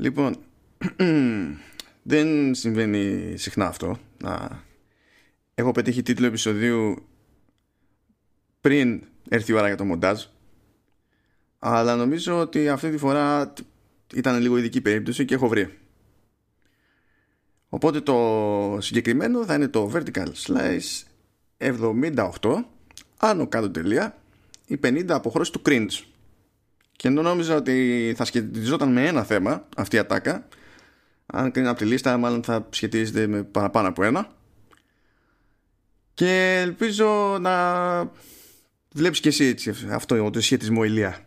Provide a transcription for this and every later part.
Λοιπόν, δεν συμβαίνει συχνά αυτό. Να έχω πετύχει τίτλο επεισοδίου πριν έρθει η ώρα για το μοντάζ. Αλλά νομίζω ότι αυτή τη φορά ήταν λίγο ειδική περίπτωση και έχω βρει. Οπότε το συγκεκριμένο θα είναι το Vertical Slice 78 άνω κάτω τελεία η 50 αποχρώσεις του cringe. Και ενώ νόμιζα ότι θα σχετιζόταν με ένα θέμα αυτή η ατάκα, αν κρίνω από τη λίστα, μάλλον θα σχετίζεται με παραπάνω από ένα. Και ελπίζω να βλέπεις και εσύ έτσι, αυτό το σχετισμό ηλία.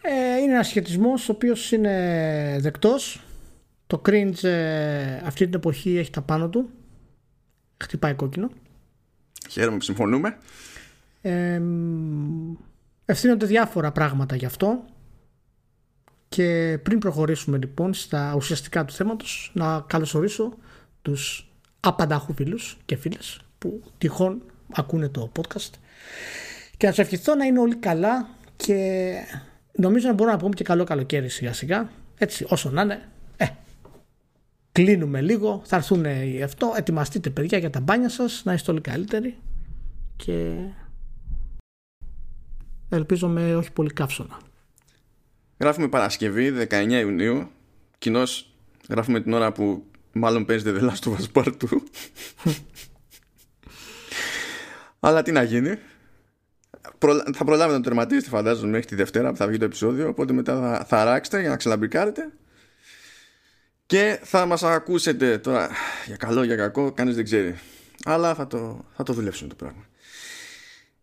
Ε, είναι ένας σχετισμός ο οποίος είναι δεκτός. Το cringe ε, αυτή την εποχή έχει τα πάνω του. Χτυπάει κόκκινο. Χαίρομαι που συμφωνούμε. Ε, ευθύνονται διάφορα πράγματα γι' αυτό. Και πριν προχωρήσουμε λοιπόν στα ουσιαστικά του θέματος να καλωσορίσω τους απαντάχου φίλους και φίλες που τυχόν ακούνε το podcast. Και να σας ευχηθώ να είναι όλοι καλά και νομίζω να μπορούμε να πούμε και καλό καλοκαίρι σιγά σιγά. Έτσι όσο να είναι. Ε, κλείνουμε λίγο. Θα έρθουν οι αυτό. Ετοιμαστείτε παιδιά για τα μπάνια σας να είστε όλοι καλύτεροι. Και ελπίζω με όχι πολύ καύσωνα. Γράφουμε Παρασκευή 19 Ιουνίου. Κοινώς γράφουμε την ώρα που μάλλον παίζεται The Last of Us Part 2. Αλλά τι να γίνει. Θα προλάβετε να το τερματίσετε φαντάζομαι μέχρι τη Δευτέρα που θα βγει το επεισόδιο οπότε μετά θα, θα αράξετε για να ξελαμπρικάρετε και θα μας ακούσετε τώρα για καλό για κακό κανείς δεν ξέρει αλλά θα το, θα το δουλέψουμε το πράγμα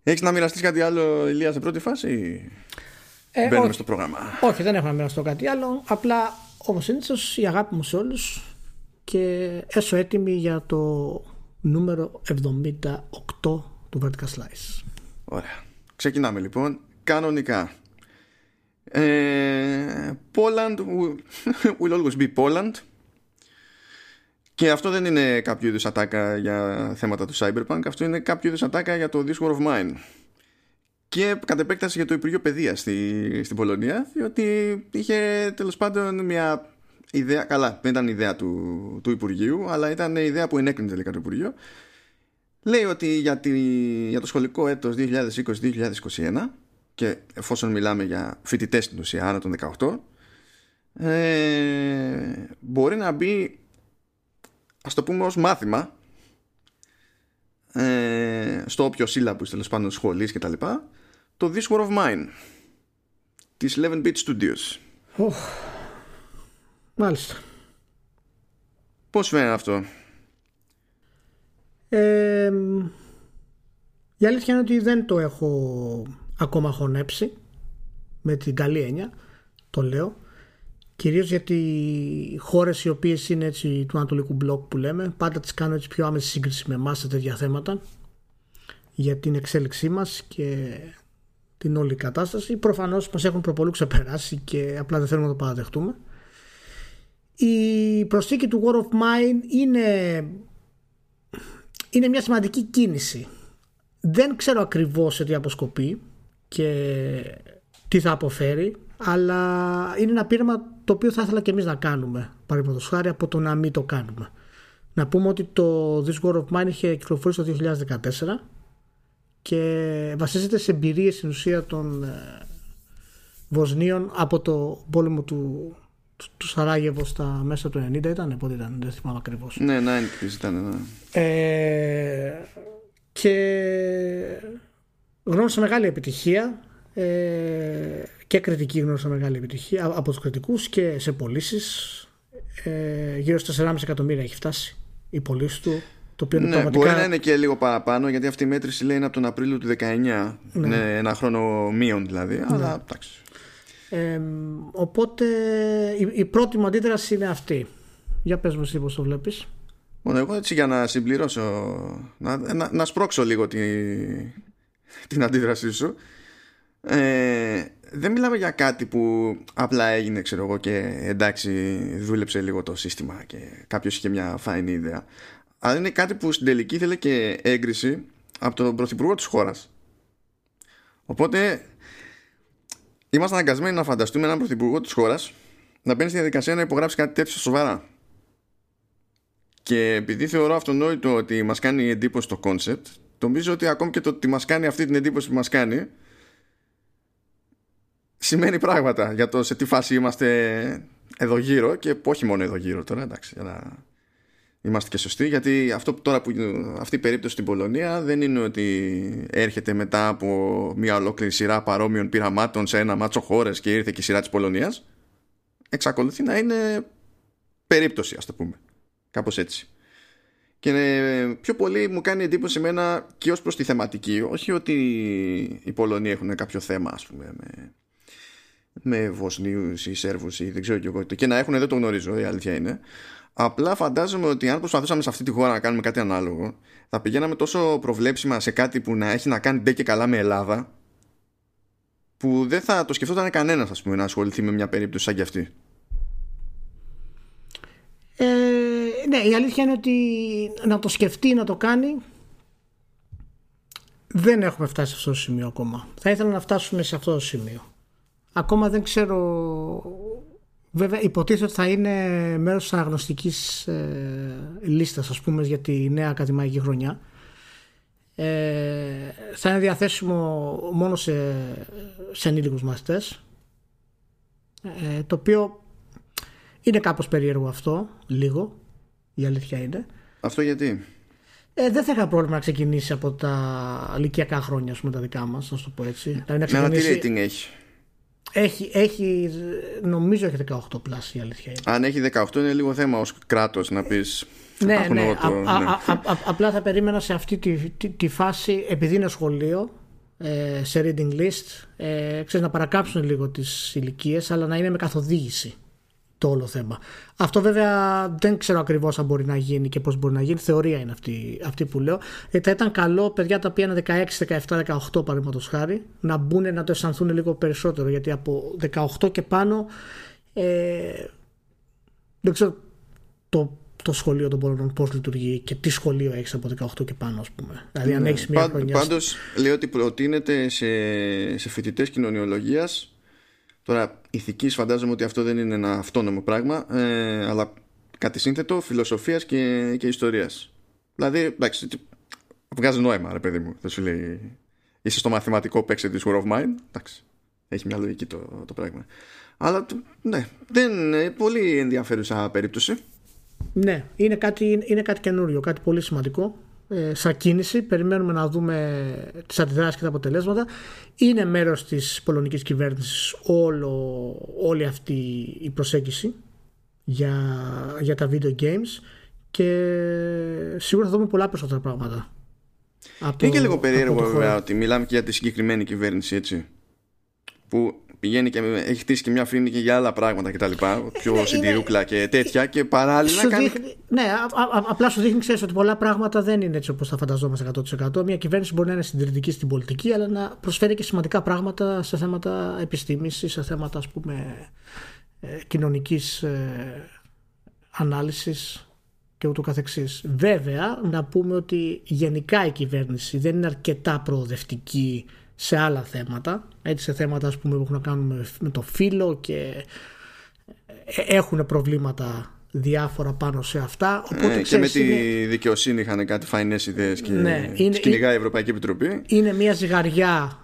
Έχεις να μοιραστείς κάτι άλλο, Ηλία, σε πρώτη φάση; Ή ε, μπαίνουμε όχι, στο πρόγραμμα. Όχι, δεν έχω να μοιραστώ κάτι άλλο. Απλά, όπως συνήθω, η αγάπη μου σε όλους και έσω έτοιμη για το νούμερο 78 του Vertical Slice. Ωραία. Ξεκινάμε λοιπόν. Κανονικά. Ε, Poland will always be Poland. Και αυτό δεν είναι κάποιο είδους ατάκα για θέματα του Cyberpunk, αυτό είναι κάποιο είδους ατάκα για το This War of Mine. Και κατ' επέκταση για το Υπουργείο Παιδείας στη, στην Πολωνία, διότι είχε τέλος πάντων μια ιδέα. Καλά, δεν ήταν ιδέα του, του Υπουργείου, αλλά ήταν ιδέα που ενέκρινε τελικά το Υπουργείο. Λέει ότι για, τη, για το σχολικό έτος 2020-2021 και εφόσον μιλάμε για φοιτητές στην ουσία άνω των 18 ε, μπορεί να μπει ας το πούμε ως μάθημα ε, στο όποιο σύλλαμπους τέλος πάντων σχολής και τα λοιπά το This War of Mine της 11-bit Studios. Oh, Μάλιστα. Πώς φαίνεται αυτό; Ε, Η αλήθεια είναι ότι δεν το έχω ακόμα χωνέψει με την καλή έννοια το λέω Κυρίως γιατί οι χώρες οι οποίες είναι έτσι του Ανατολικού Μπλοκ που λέμε πάντα τις κάνω έτσι πιο άμεση σύγκριση με εμάς σε τέτοια θέματα για την εξέλιξή μας και την όλη κατάσταση. Προφανώς μας έχουν προπολού ξεπεράσει και απλά δεν θέλουμε να το παραδεχτούμε. Η προσθήκη του War of Mine είναι, είναι μια σημαντική κίνηση. Δεν ξέρω ακριβώς σε τι αποσκοπεί και τι θα αποφέρει αλλά είναι ένα πείραμα το οποίο θα ήθελα και εμείς να κάνουμε παραδείγματος χάρη από το να μην το κάνουμε να πούμε ότι το This War of Mine είχε κυκλοφορήσει το 2014 και βασίζεται σε εμπειρίες στην ουσία των ε, Βοσνίων από το πόλεμο του, του, του Σαράγεβο στα μέσα του 90 ήταν, πότε ήταν, δεν θυμάμαι ακριβώς. Ναι, ναι, ήταν, ναι. Ε, και γνώρισα μεγάλη επιτυχία ε, και κριτική γνώρισα μεγάλη επιτυχία από τους κριτικούς και σε πωλήσεις. Ε, γύρω στα 4,5 εκατομμύρια έχει φτάσει η πωλήση του το οποίο ναι, πραγματικά... μπορεί να είναι και λίγο παραπάνω γιατί αυτή η μέτρηση λέει είναι από τον Απρίλιο του 19 ναι. είναι ένα χρόνο μείον δηλαδή ναι. αλλά εντάξει ε, οπότε η, η, πρώτη μου αντίδραση είναι αυτή για πες μου εσύ πως το βλέπεις Μόνο εγώ έτσι για να συμπληρώσω να, να, να σπρώξω λίγο τη, την αντίδρασή σου ε, δεν μιλάμε για κάτι που απλά έγινε ξέρω εγώ και εντάξει δούλεψε λίγο το σύστημα και κάποιος είχε μια φαϊνή ιδέα αλλά είναι κάτι που στην τελική ήθελε και έγκριση από τον πρωθυπουργό της χώρας οπότε είμαστε αναγκασμένοι να φανταστούμε έναν πρωθυπουργό της χώρας να μπαίνει στη διαδικασία να υπογράψει κάτι τέτοιο σοβαρά. Και επειδή θεωρώ αυτονόητο ότι μας κάνει εντύπωση το concept, νομίζω ότι ακόμη και το ότι μας κάνει αυτή την εντύπωση που μας κάνει, σημαίνει πράγματα για το σε τι φάση είμαστε εδώ γύρω και όχι μόνο εδώ γύρω τώρα, εντάξει, για να είμαστε και σωστοί, γιατί αυτό τώρα που, αυτή η περίπτωση στην Πολωνία δεν είναι ότι έρχεται μετά από μια ολόκληρη σειρά παρόμοιων πειραμάτων σε ένα μάτσο χώρες και ήρθε και η σειρά της Πολωνίας. Εξακολουθεί να είναι περίπτωση, ας το πούμε. Κάπως έτσι. Και ε, πιο πολύ μου κάνει εντύπωση εμένα και ως προς τη θεματική. Όχι ότι οι Πολωνοί έχουν κάποιο θέμα, ας πούμε, με, με Βοσνίους ή Σέρβους ή δεν ξέρω και εγώ. Και να έχουν δεν το γνωρίζω, η αλήθεια είναι. Απλά φαντάζομαι ότι αν προσπαθούσαμε σε αυτή τη χώρα να κάνουμε κάτι ανάλογο, θα πηγαίναμε τόσο προβλέψιμα σε κάτι που να έχει να κάνει ντε και καλά με Ελλάδα, που δεν θα το σκεφτόταν κανένας, ας πούμε, να ασχοληθεί με μια περίπτωση σαν κι αυτή. Ε, ναι, η αλήθεια είναι ότι να το σκεφτεί, να το κάνει, δεν έχουμε φτάσει σε αυτό το σημείο ακόμα. Θα ήθελα να φτάσουμε σε αυτό το σημείο. Ακόμα δεν ξέρω Βέβαια υποτίθεται ότι θα είναι μέρος της αναγνωστικής ε, λίστας ας πούμε για τη νέα ακαδημαϊκή χρονιά. Ε, θα είναι διαθέσιμο μόνο σε, σε ενήλικους μαθητές ε, το οποίο είναι κάπως περίεργο αυτό λίγο η αλήθεια είναι Αυτό γιατί; Ε, δεν θα είχα πρόβλημα να ξεκινήσει από τα ηλικιακά χρόνια με τα δικά μας να το πω έτσι δηλαδή να ξεκινήσει... τι rating έχει; Έχει, έχει, νομίζω έχει 18 πλάσια η αλήθεια είναι. Αν έχει 18 είναι λίγο θέμα ως κράτος να πεις ναι, ναι. Α, ναι. Α, α, απλά θα περίμενα σε αυτή τη, τη, τη φάση επειδή είναι σχολείο ε, σε reading list ε, ξέρεις, να παρακάψουν λίγο τις ηλικίες, αλλά να είναι με καθοδήγηση το όλο θέμα. Αυτό βέβαια δεν ξέρω ακριβώς αν μπορεί να γίνει και πώς μπορεί να γίνει. Θεωρία είναι αυτή, αυτή που λέω. Ε, θα ήταν καλό παιδιά τα οποία είναι 16, 17, 18 παραδείγματος χάρη να μπουν να το αισθανθούν λίγο περισσότερο. Γιατί από 18 και πάνω ε, δεν ξέρω το, το σχολείο των Πολωνών πώς λειτουργεί και τι σχολείο έχεις από 18 και πάνω, ας πούμε. Δηλαδή, αν ναι. έχεις μια χρονιά. Πάντως, λέω ότι προτείνεται σε, σε φοιτητές κοινωνιολογίας Τώρα, ηθικής φαντάζομαι ότι αυτό δεν είναι ένα αυτόνομο πράγμα, ε, αλλά κάτι σύνθετο φιλοσοφίας και, και ιστορίας. Δηλαδή, εντάξει, βγάζει νόημα, ρε παιδί μου. Δεν σου λέει, είσαι στο μαθηματικό παίξε τη War of Mine. Εντάξει, έχει μια λογική το, το πράγμα. Αλλά ναι, δεν είναι πολύ ενδιαφέρουσα περίπτωση. Ναι, είναι κάτι, είναι κάτι καινούριο, κάτι πολύ σημαντικό ε, σαν κίνηση. Περιμένουμε να δούμε τις αντιδράσεις και τα αποτελέσματα. Είναι μέρος της πολωνικής κυβέρνησης όλο, όλη αυτή η προσέγγιση για, για τα video games και σίγουρα θα δούμε πολλά περισσότερα πράγματα. Είναι και λίγο περίεργο βέβαια ότι μιλάμε και για τη συγκεκριμένη κυβέρνηση έτσι που πηγαίνει και έχει χτίσει και μια φρύνη και για άλλα πράγματα και τα λοιπά, πιο είναι, συντηρούκλα και τέτοια και παράλληλα κάνει... Δείχνει, ναι, α, α, απλά σου δείχνει ξέρεις, ότι πολλά πράγματα δεν είναι έτσι όπως τα φανταζόμαστε 100%. Μια κυβέρνηση μπορεί να είναι συντηρητική στην πολιτική αλλά να προσφέρει και σημαντικά πράγματα σε θέματα επιστήμης ή σε θέματα ας πούμε ε, κοινωνικής ε, ανάλυσης και ούτω καθεξής. Βέβαια, να πούμε ότι γενικά η κυβέρνηση δεν είναι αρκετά προοδευτική σε άλλα θέματα, έτσι σε θέματα ας πούμε, που έχουν να κάνουν με, το φύλλο και ε, έχουν προβλήματα διάφορα πάνω σε αυτά. Οπότε, ε, και με τη δικαιοσύνη είχαν κάτι φαϊνές ιδέες και ναι, είναι, η Ευρωπαϊκή Επιτροπή. Είναι μια ζυγαριά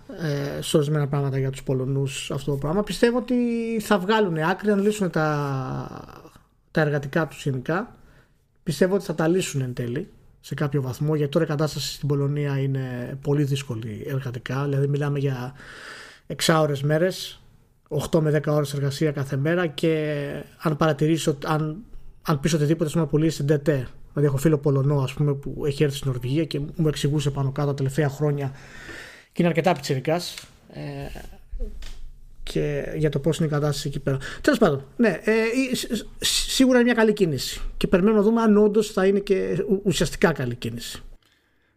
ε, σε ορισμένα πράγματα για τους Πολωνούς αυτό το πράγμα. Πιστεύω ότι θα βγάλουν άκρη, να λύσουν τα, τα εργατικά τους γενικά. Πιστεύω ότι θα τα λύσουν εν τέλει σε κάποιο βαθμό γιατί τώρα η κατάσταση στην Πολωνία είναι πολύ δύσκολη εργατικά δηλαδή μιλάμε για εξάωρες μέρες 8 με 10 ώρες εργασία κάθε μέρα και αν παρατηρήσω αν, αν πεις οτιδήποτε πούμε πολύ στην ΤΕΤΕ δηλαδή έχω φίλο Πολωνό ας πούμε που έχει έρθει στην Νορβηγία και μου εξηγούσε πάνω κάτω τα τελευταία χρόνια και είναι αρκετά πιτσιρικάς ε, και για το πώς είναι η κατάσταση εκεί πέρα. Τέλος πάντων, ναι, ε, σίγουρα είναι μια καλή κίνηση. Και περιμένουμε να δούμε αν όντως θα είναι και ουσιαστικά καλή κίνηση.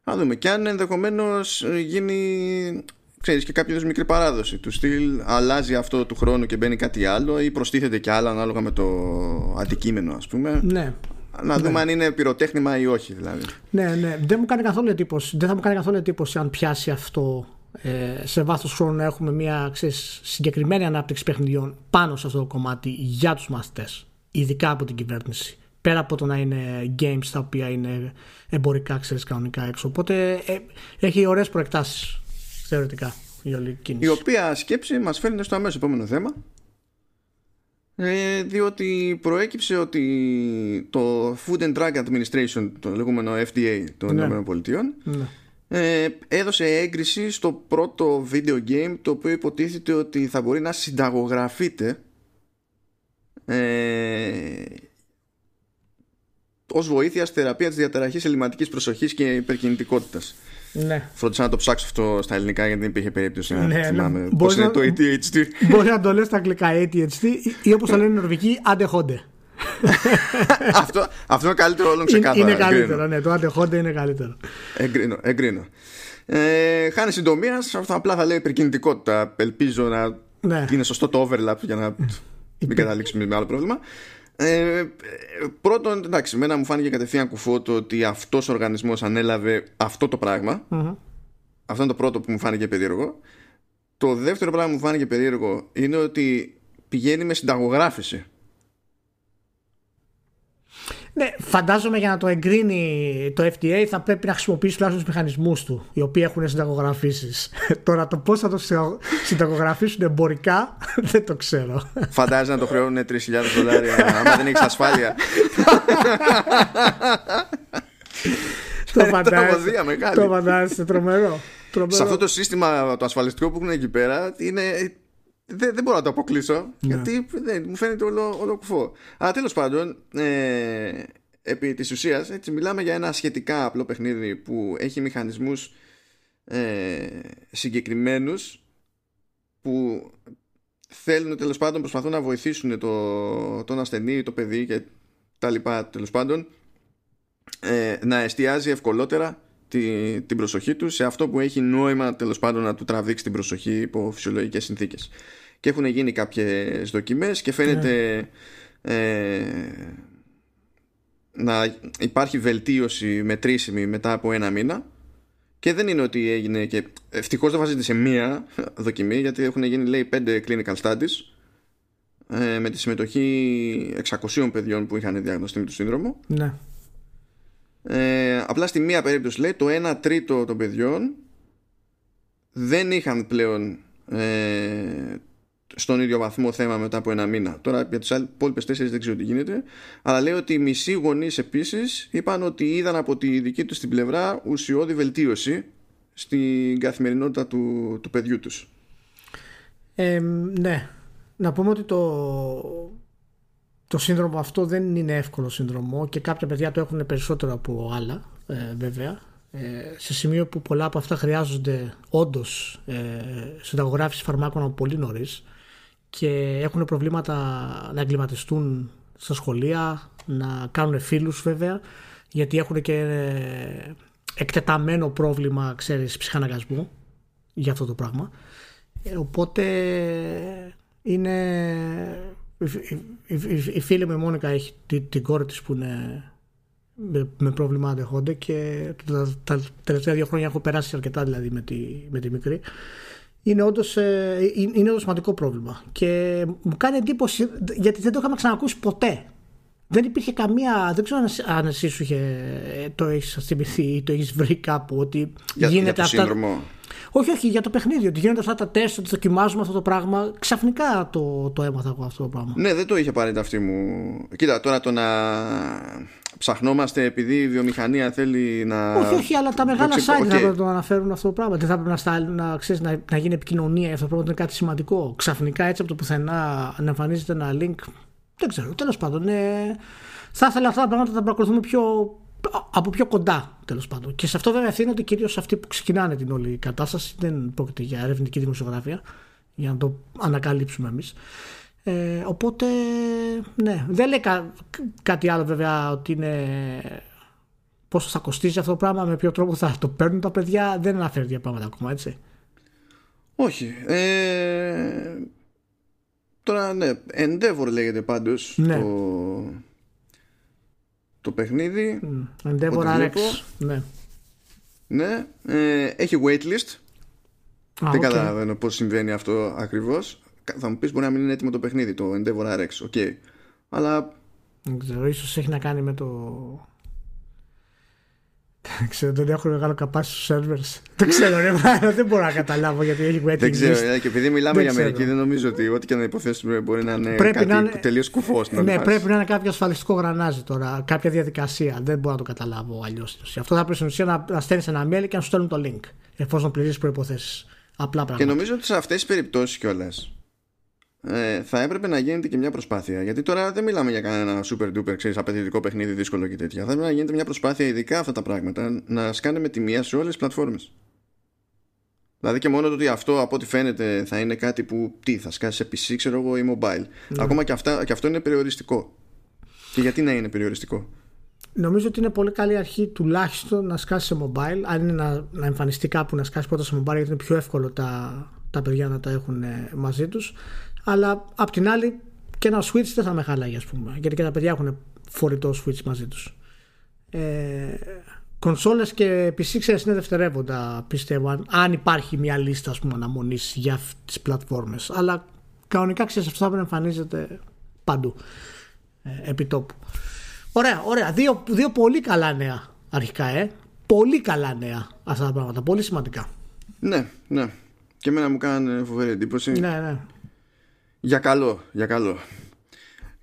Να δούμε. Και αν ενδεχομένως γίνει ξέρεις, και κάποια μικρή παράδοση του στυλ αλλάζει αυτό του χρόνου και μπαίνει κάτι άλλο ή προστίθεται και άλλο ανάλογα με το αντικείμενο ας πούμε. Ναι. να δούμε ναι. αν είναι πυροτέχνημα ή όχι δηλαδή. Ναι ναι. Δεν μου κάνει καθόλου εντύπωση δεν θα μου κάνει καθόλου εντύπωση αν πιάσει αυτό ε, σε βάθος χρόνου να έχουμε μια ξέρεις, συγκεκριμένη ανάπτυξη παιχνιδιών πάνω σε αυτό το κομμάτι για τους μαθητές ειδικά από την κυβέρνηση. Πέρα από το να είναι games τα οποία είναι εμπορικά ξέρεις κανονικά έξω. Οπότε ε, έχει ωραίες προεκτάσεις θεωρητικά η όλη κίνηση η οποία σκέψη μας φέρνει στο αμέσως επόμενο θέμα ε, διότι προέκυψε ότι το Food and Drug Administration το λεγόμενο FDA των Ναι. ΗΠΑ ναι. ε, έδωσε έγκριση στο πρώτο video game το οποίο υποτίθεται ότι θα μπορεί να συνταγογραφείται ε, ως βοήθεια στη θεραπεία της διαταραχής ελληματικής προσοχής και υπερκινητικότητας. Ναι. Φρόντισα να το ψάξω αυτό στα ελληνικά γιατί δεν υπήρχε περίπτωση να Ναι, θυμάμαι ναι. πώς Μπορείς είναι να- το ADHD. Μπορεί να το λες στα αγγλικά ADHD ή- ή όπως το λένε οι Νορβηγοί αντεχόντε. αυτό, αυτό είναι καλύτερο όλων Είναι, ξεκάθαρα. είναι εγκρίνω. καλύτερο, ναι, το αντεχόντε είναι καλύτερο. Εγκρίνω, εγκρίνω. Ε, χάνεις συντομία, αυτό απλά θα λέει υπερκινητικότητα. Ελπίζω να Ναι. είναι σωστό το overlap για να μην καταλήξουμε με άλλο πρόβλημα. Ε, πρώτον, εντάξει, μένα μου φάνηκε κατευθείαν κουφό το ότι αυτός ο οργανισμός ανέλαβε αυτό το πράγμα. Μμμ. Αυτό είναι το πρώτο που μου φάνηκε περίεργο. Το δεύτερο πράγμα που μου φάνηκε περίεργο είναι ότι πηγαίνει με συνταγογράφηση. Ναι, φαντάζομαι για να το εγκρίνει το FDA θα πρέπει να χρησιμοποιήσει τουλάχιστον τους μηχανισμούς του, οι οποίοι έχουν συνταγογραφήσεις. Τώρα το πώς θα το συνταγω- συνταγογραφήσουν εμπορικά δεν το ξέρω. Φαντάζεσαι να το χρεώνουν 3.000 δολάρια άμα δεν έχεις ασφάλεια. το φαντάζεσαι. τραγωδία μεγάλη. Το φαντάζεσαι τρομερό. τρομερό. σε αυτό το σύστημα το ασφαλιστικό που έχουν εκεί πέρα είναι, δεν, δεν μπορώ να το αποκλείσω γιατί δεν, μου φαίνεται όλο, όλο κουφό. Αλλά τέλος πάντων ε, επί της ουσίας έτσι, μιλάμε για ένα σχετικά απλό παιχνίδι που έχει μηχανισμούς ε, συγκεκριμένους που θέλουν τέλος πάντων προσπαθούν να βοηθήσουν το, τον ασθενή, το παιδί και τα λοιπά τέλος πάντων ε, να εστιάζει ευκολότερα τη, την προσοχή τους σε αυτό που έχει νόημα τέλος πάντων να του τραβήξει την προσοχή υπό φυσιολογικές συνθήκες. Και έχουν γίνει κάποιες δοκιμές και φαίνεται ε, να υπάρχει βελτίωση μετρήσιμη μετά από ένα μήνα. Και δεν είναι ότι έγινε και ευτυχώς δεν βασίζεται σε μία δοκιμή γιατί έχουν γίνει λέει πέντε clinical studies ε, με τη συμμετοχή 600 παιδιών που είχαν διαγνωστεί με το σύνδρομο. Ναι. Ε, απλά στη μία περίπτωση λέει το 1 τρίτο των παιδιών δεν είχαν πλέον ε, στον ίδιο βαθμό θέμα μετά από ένα μήνα. Τώρα για τις υπόλοιπες τέσσερις δεν ξέρω τι γίνεται. Αλλά λέει ότι οι μισοί γονείς επίσης είπαν ότι είδαν από τη δική τους την πλευρά ουσιώδη βελτίωση στην καθημερινότητα του, του παιδιού τους. Ε, ναι. Να πούμε ότι το, το σύνδρομο αυτό δεν είναι εύκολο σύνδρομο και κάποια παιδιά το έχουν περισσότερο από άλλα, ε, βέβαια. Ε, σε σημείο που πολλά από αυτά χρειάζονται όντως ε, συνταγογράφηση φαρμάκων από πολύ νωρίς και έχουν προβλήματα να εγκληματιστούν στα σχολεία, να κάνουν φίλους βέβαια, γιατί έχουν και ε, εκτεταμένο πρόβλημα, ξέρεις, ψυχαναγκασμού για αυτό το πράγμα. Ε, οπότε είναι... Η, η, η, η φίλη μου η Μόνικα έχει την, την κόρη της που είναι με, με πρόβλημα αντεχόνται και τα, τα τελευταία δύο χρόνια έχω περάσει αρκετά δηλαδή με τη, με τη μικρή είναι όντως, ε, είναι είναι όντως σημαντικό πρόβλημα και μου κάνει εντύπωση γιατί δεν το είχαμε ξανακούσει ποτέ δεν υπήρχε καμία. Δεν ξέρω αν- αν εσύ σου είχε, το έχεις θυμηθεί ή το έχεις βρει κάπου ότι Για, γίνεται για το αυτά. σύνδρομο. Όχι, όχι, για το παιχνίδι. Ότι γίνονται αυτά τα τεστ, ότι δοκιμάζουμε αυτό το πράγμα. Ξαφνικά το, το έμαθα εγώ αυτό το πράγμα. Ναι, δεν το είχε πάρει αυτή μου. Κοίτα, τώρα το να ψαχνόμαστε επειδή η βιομηχανία θέλει να. όχι, όχι, αλλά τα μεγάλα το site OK. θα πρέπει να το αναφέρουν αυτό το πράγμα. Δεν θα πρέπει να, στάλ- να, ξέρεις, να, να γίνει επικοινωνία για αυτό το πράγμα, ότι είναι κάτι σημαντικό. Ξαφνικά έτσι από το πουθενά να εμφανίζεται ένα link. Δεν ξέρω, τέλος πάντων. Ε, θα ήθελα αυτά τα πράγματα να τα παρακολουθούμε πιο, από πιο κοντά, τέλος πάντων. Και σε αυτό βέβαια ευθύνονται κυρίως αυτοί που ξεκινάνε την όλη κατάσταση. Δεν πρόκειται για ερευνητική δημοσιογραφία, για να το ανακαλύψουμε εμείς. Ε, οπότε, ναι, δεν λέει κα- κάτι άλλο βέβαια ότι είναι πόσο θα κοστίζει αυτό το πράγμα, με ποιο τρόπο θα το παίρνουν τα παιδιά. Δεν αναφέρει για πράγματα ακόμα, έτσι. Όχι. Ε, τώρα, ναι. Endeavor λέγεται πάντως Ναι. το, το παιχνίδι. Endeavor Ό,τι RX. βλέπω. Ναι. Ναι. Ε, έχει waitlist. Δεν καταλαβαίνω πώς συμβαίνει αυτό ακριβώς. Θα μου πεις μπορεί να μην είναι έτοιμο το παιχνίδι, το Endeavor RX. OK. Okay. Αλλά. Δεν ξέρω, ίσως έχει να κάνει με το δεν ξέρω, δεν έχω μεγάλο capacity στους servers. Δεν ξέρω, ρε, δεν μπορώ να καταλάβω γιατί έχει waiting Δεν ξέρω, και επειδή μιλάμε για Αμερική, δεν νομίζω ότι ό,τι και να υποθέσουμε μπορεί να είναι πρέπει κάτι είναι... τελείως κουφός. Ναι, πρέπει να είναι κάποιο ασφαλιστικό γρανάζι τώρα, κάποια διαδικασία. Δεν μπορώ να το καταλάβω αλλιώς. Αυτό θα πρέπει στην ουσία να, να στέλνεις ένα mail και να σου στέλνουν το link, εφόσον πληρείς προποθέσει. Απλά πράγματα. Και νομίζω ότι σε αυτές τις περιπτώσεις κιόλας ε, θα έπρεπε να γίνεται και μια προσπάθεια. Γιατί τώρα δεν μιλάμε για κανένα super duper ξέρεις, απαιτητικό παιχνίδι δύσκολο και τέτοια. Θα έπρεπε να γίνεται μια προσπάθεια, ειδικά αυτά τα πράγματα, να σκάνε με τη μία σε όλες τις πλατφόρμες. Δηλαδή και μόνο το ότι αυτό από ό,τι φαίνεται θα είναι κάτι που τι, θα σκάσει σε PC, ξέρω εγώ, ή mobile. Ναι. Ακόμα και, αυτά, και αυτό είναι περιοριστικό. Και γιατί να είναι περιοριστικό; Νομίζω ότι είναι πολύ καλή αρχή τουλάχιστον να σκάσει σε mobile. Αν είναι να, να εμφανιστεί κάπου να σκάσει πρώτα σε mobile, γιατί είναι πιο εύκολο τα, τα παιδιά να τα έχουν μαζί τους αλλά απ' την άλλη και ένα switch δεν θα με χαλάει ας πούμε. Γιατί και τα παιδιά έχουν φορητό switch μαζί τους. Ε, κονσόλες και PC ξέρεις είναι δευτερεύοντα πιστεύω αν υπάρχει μια λίστα ας πούμε αναμονής για τις πλατφόρμες. Αλλά κανονικά ξέρεις αυτό θα πρέπει να εμφανίζεται παντού ε, επί τόπου. Ωραία, ωραία. Δύο, δύο πολύ καλά νέα αρχικά ε. Πολύ καλά νέα αυτά τα πράγματα. Πολύ σημαντικά. Ναι, ναι. Και εμένα μου κάνανε φοβερή εντύπωση. Ναι, ναι για καλό, για καλό.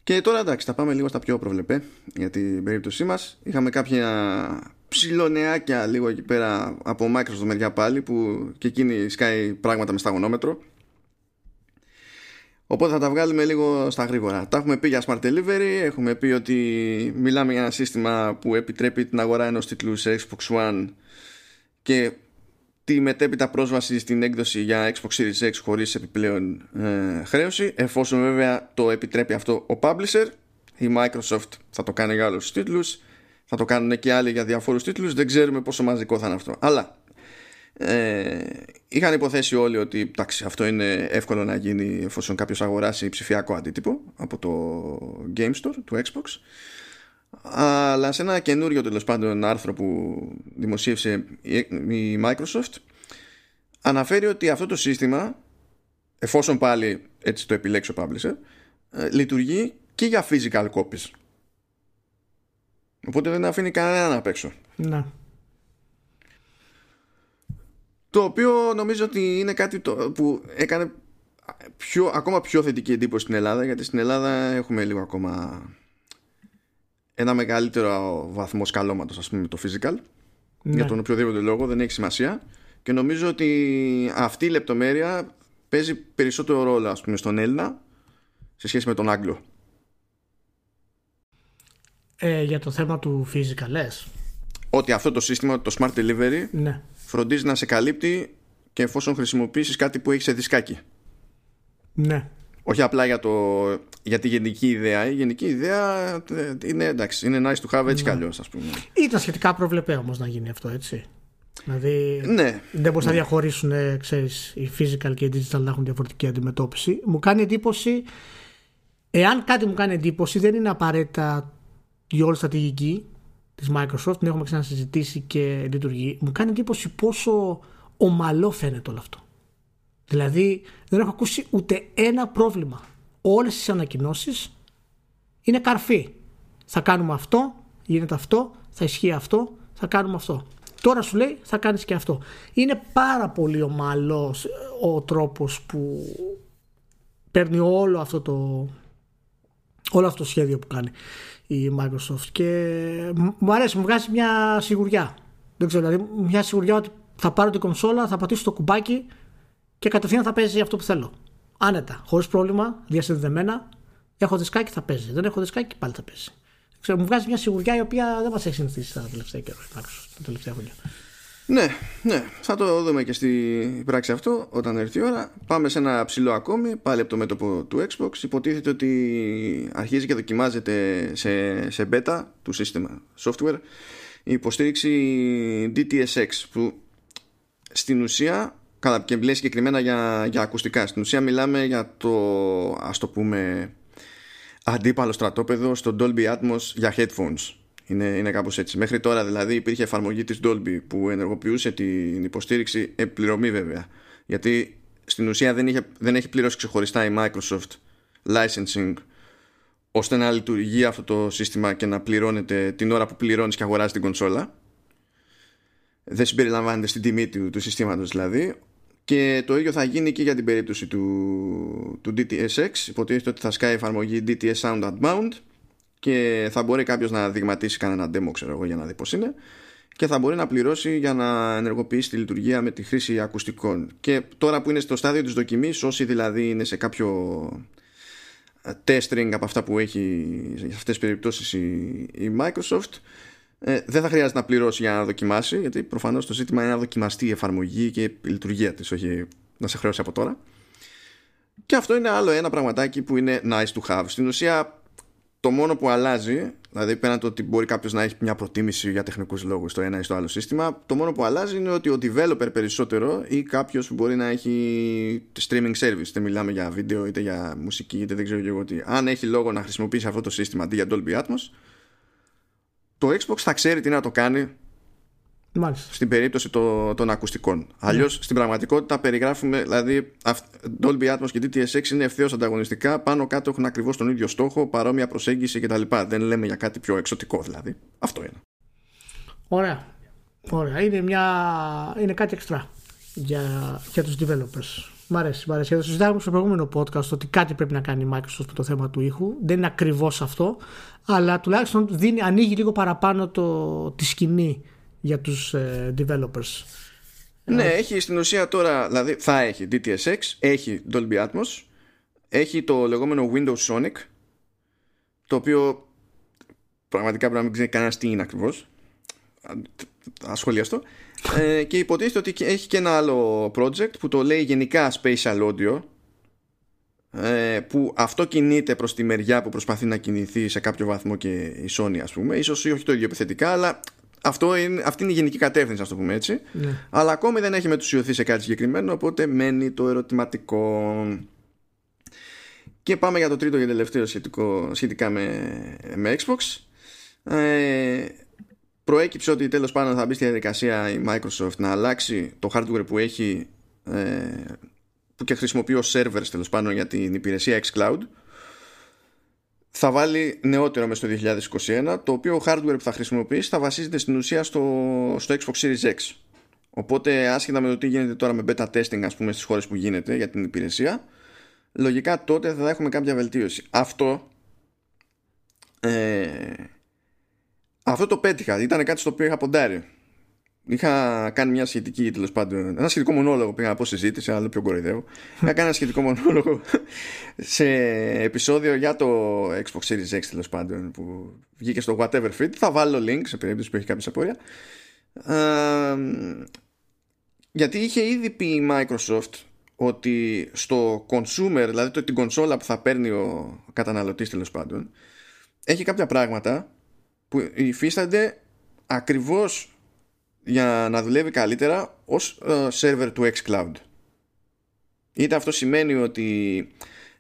Και τώρα εντάξει, θα πάμε λίγο στα πιο προβλεπέ για την περίπτωσή μας. Είχαμε κάποια ψιλονεάκια λίγο εκεί πέρα από Microsoft μεριά πάλι που και εκείνη σκάει πράγματα με σταγονόμετρο. Οπότε θα τα βγάλουμε λίγο στα γρήγορα. Τα έχουμε πει για Smart Delivery, έχουμε πει ότι μιλάμε για ένα σύστημα που επιτρέπει την αγορά ενός τίτλου σε Xbox One και τη μετέπειτα πρόσβαση στην έκδοση για Xbox Series X χωρίς επιπλέον ε, χρέωση εφόσον βέβαια το επιτρέπει αυτό ο publisher η Microsoft θα το κάνει για άλλους τίτλους θα το κάνουν και άλλοι για διαφόρους τίτλους δεν ξέρουμε πόσο μαζικό θα είναι αυτό. Αλλά ε, είχαν υποθέσει όλοι ότι εντάξει, αυτό είναι εύκολο να γίνει εφόσον κάποιος αγοράσει ψηφιακό αντίτυπο από το Game Store του Xbox αλλά σε ένα καινούριο τέλος πάντων άρθρο που δημοσίευσε η Microsoft αναφέρει ότι αυτό το σύστημα εφόσον πάλι έτσι το επιλέξει ο publisher ε, λειτουργεί και για physical copies οπότε δεν αφήνει κανέναν απ' έξω ναι. το οποίο νομίζω ότι είναι κάτι το, που έκανε πιο, ακόμα πιο θετική εντύπωση στην Ελλάδα γιατί στην Ελλάδα έχουμε λίγο ακόμα ένα μεγαλύτερο βαθμό σκαλώματος ας πούμε το physical ναι. για τον οποιοδήποτε λόγο δεν έχει σημασία και νομίζω ότι αυτή η λεπτομέρεια παίζει περισσότερο ρόλο ας πούμε στον Έλληνα σε σχέση με τον Άγγλο ε, για το θέμα του physical λες; Ότι αυτό το σύστημα το smart delivery ναι. φροντίζει να σε καλύπτει και εφόσον χρησιμοποιήσεις κάτι που έχεις σε δισκάκι ναι όχι απλά για, το, για τη γενική ιδέα. Η γενική ιδέα ε, είναι εντάξει, είναι nice to have έτσι ναι. κι αλλιώς, ας πούμε. Ήταν σχετικά προβλεπέ όμως να γίνει αυτό, έτσι. Δηλαδή ναι, δεν μπορείς ναι. να διαχωρίσουν ε, ξέρεις, οι physical και οι digital να έχουν διαφορετική αντιμετώπιση. Μου κάνει εντύπωση, εάν κάτι μου κάνει εντύπωση, δεν είναι απαραίτητα η όλη στρατηγική της Microsoft, την έχουμε ξανασυζητήσει και λειτουργεί. Μου κάνει εντύπωση πόσο ομαλό φαίνεται όλο αυτό. Δηλαδή δεν έχω ακούσει ούτε ένα πρόβλημα. Όλες τις ανακοινώσεις είναι καρφί. Θα κάνουμε αυτό, γίνεται αυτό, θα ισχύει αυτό, θα κάνουμε αυτό. Τώρα σου λέει θα κάνεις και αυτό. Είναι πάρα πολύ ομαλός ε, ο τρόπος που παίρνει όλο αυτό το, όλο αυτό το σχέδιο που κάνει η Microsoft και μου αρέσει, μου βγάζει μια σιγουριά. Δεν ξέρω, δηλαδή μια σιγουριά ότι θα πάρω την κονσόλα, θα πατήσω το κουμπάκι και κατευθείαν θα παίζει αυτό που θέλω. Άνετα, χωρίς πρόβλημα, διασυνδεδεμένα. Έχω δισκάκι, θα παίζει. Δεν έχω δισκάκι, πάλι θα παίζει. Ξέρω, μου βγάζει μια σιγουριά η οποία δεν μας έχει συνηθίσει τα τελευταία καιρό, τα τελευταία χρόνια. Ναι, ναι, θα το δούμε και στη πράξη αυτό όταν έρθει η ώρα. Πάμε σε ένα ψηλό ακόμη, πάλι από το μέτωπο του Xbox. Υποτίθεται ότι αρχίζει και δοκιμάζεται σε, σε beta του σύστημα software η υποστήριξη DTSX που στην ουσία Καλά, και λέει συγκεκριμένα για, για ακουστικά. Στην ουσία μιλάμε για το, ας το πούμε, αντίπαλο στρατόπεδο στο Dolby Atmos για headphones. Είναι, είναι κάπως έτσι. Μέχρι τώρα δηλαδή υπήρχε εφαρμογή της Dolby που ενεργοποιούσε την υποστήριξη επιπληρωμή βέβαια Γιατί στην ουσία δεν, είχε, δεν έχει πληρώσει ξεχωριστά η Microsoft licensing ώστε να λειτουργεί αυτό το σύστημα και να πληρώνεται την ώρα που πληρώνεις και αγοράζεις την κονσόλα δεν συμπεριλαμβάνεται στην τιμή του, του συστήματος δηλαδή και το ίδιο θα γίνει και για την περίπτωση του, του DTSX υποτίθεται ότι θα σκάει εφαρμογή DTS Sound Outbound και θα μπορεί κάποιος να δειγματίσει κανένα demo ξέρω εγώ για να δει πως είναι. Και θα μπορεί να πληρώσει για να ενεργοποιήσει τη λειτουργία με τη χρήση ακουστικών. Και τώρα που είναι στο στάδιο της δοκιμής όσοι δηλαδή είναι σε κάποιο testing από αυτά που έχει σε αυτές τις περιπτώσεις η, η Microsoft ε, δεν θα χρειάζεται να πληρώσει για να δοκιμάσει γιατί προφανώς το ζήτημα είναι να δοκιμαστεί η εφαρμογή και η λειτουργία της όχι να σε χρεώσει από τώρα. Και αυτό είναι άλλο ένα πραγματάκι που είναι nice to have. Στην ουσία το μόνο που αλλάζει δηλαδή πέραν το ότι μπορεί κάποιος να έχει μια προτίμηση για τεχνικούς λόγους στο ένα ή στο άλλο σύστημα το μόνο που αλλάζει είναι ότι ο developer περισσότερο ή κάποιος που μπορεί να έχει streaming service είτε μιλάμε για βίντεο είτε για μουσική είτε δεν ξέρω και εγώ τι. Αν έχει λόγο να χρησιμοποιήσει αυτό το σύστημα αντί για Dolby Atmos το Xbox θα ξέρει τι να το κάνει Μάλιστα. στην περίπτωση το, των ακουστικών. Αλλιώς ναι. στην πραγματικότητα περιγράφουμε, δηλαδή Dolby Atmos και DTSX είναι ευθέως ανταγωνιστικά, πάνω κάτω έχουν ακριβώς τον ίδιο στόχο, παρόμοια προσέγγιση κτλ. Δεν λέμε για κάτι πιο εξωτικό δηλαδή. Αυτό είναι. Ωραία. Ωραία. Είναι, μια... είναι κάτι εξτρά για, για τους developers. Μ' αρέσει, μ' αρέσει. Το συζητάμε στο προηγούμενο podcast ότι κάτι πρέπει να κάνει η Microsoft με το θέμα του ήχου. Δεν είναι ακριβώς αυτό, αλλά τουλάχιστον δίνει, ανοίγει λίγο παραπάνω το, τη σκηνή για τους ε, developers. Ναι, έχει στην ουσία τώρα, δηλαδή θα έχει DTSX, έχει Dolby Atmos, έχει το λεγόμενο Windows Sonic, το οποίο πραγματικά πρέπει να μην ξέρει κανένας τι είναι ακριβώς, ασχολιαστώ, ε, και υποτίθεται ότι έχει και ένα άλλο project που το λέει γενικά Spatial Audio, ε, που αυτό κινείται προς τη μεριά που προσπαθεί να κινηθεί σε κάποιο βαθμό και η Sony ας πούμε ίσως όχι το ίδιο επιθετικά αλλά αυτό είναι, αυτή είναι η γενική κατεύθυνση, ας το πούμε έτσι. Ναι. Αλλά ακόμη δεν έχει μετουσιωθεί σε κάτι συγκεκριμένο, οπότε μένει το ερωτηματικό. Και πάμε για το τρίτο και τελευταίο σχετικό, σχετικά με, με Xbox. Ε, προέκυψε ότι τέλος πάντων θα μπει στη διαδικασία η Microsoft να αλλάξει το hardware που έχει ε, που και χρησιμοποιεί ως servers τέλος πάντων για την υπηρεσία xCloud. Θα βάλει νεότερο μέσα στο 2021 το οποίο hardware που θα χρησιμοποιήσει θα βασίζεται στην ουσία στο, στο Xbox Series X. Οπότε άσχετα με το τι γίνεται τώρα με beta testing ας πούμε στις χώρες που γίνεται για την υπηρεσία λογικά τότε θα έχουμε κάποια βελτίωση. Αυτό ε, αυτό το πέτυχα ήταν κάτι στο οποίο είχα ποντάρει Είχα κάνει μια σχετική τέλος πάντων. Ένα σχετικό μονόλογο πήγα από συζήτηση, αλλά πιο κοροϊδεύω. Είχα κάνει ένα σχετικό μονόλογο σε επεισόδιο για το Xbox Series X τέλος πάντων που βγήκε στο Whatever Fit. Θα βάλω link σε περίπτωση που έχει κάποια απορία. γιατί είχε ήδη πει η Microsoft ότι στο consumer, δηλαδή το, την κονσόλα που θα παίρνει ο καταναλωτής τέλος πάντων, έχει κάποια πράγματα που υφίστανται ακριβώς για να δουλεύει καλύτερα ως uh, server του xCloud. Είτε αυτό σημαίνει ότι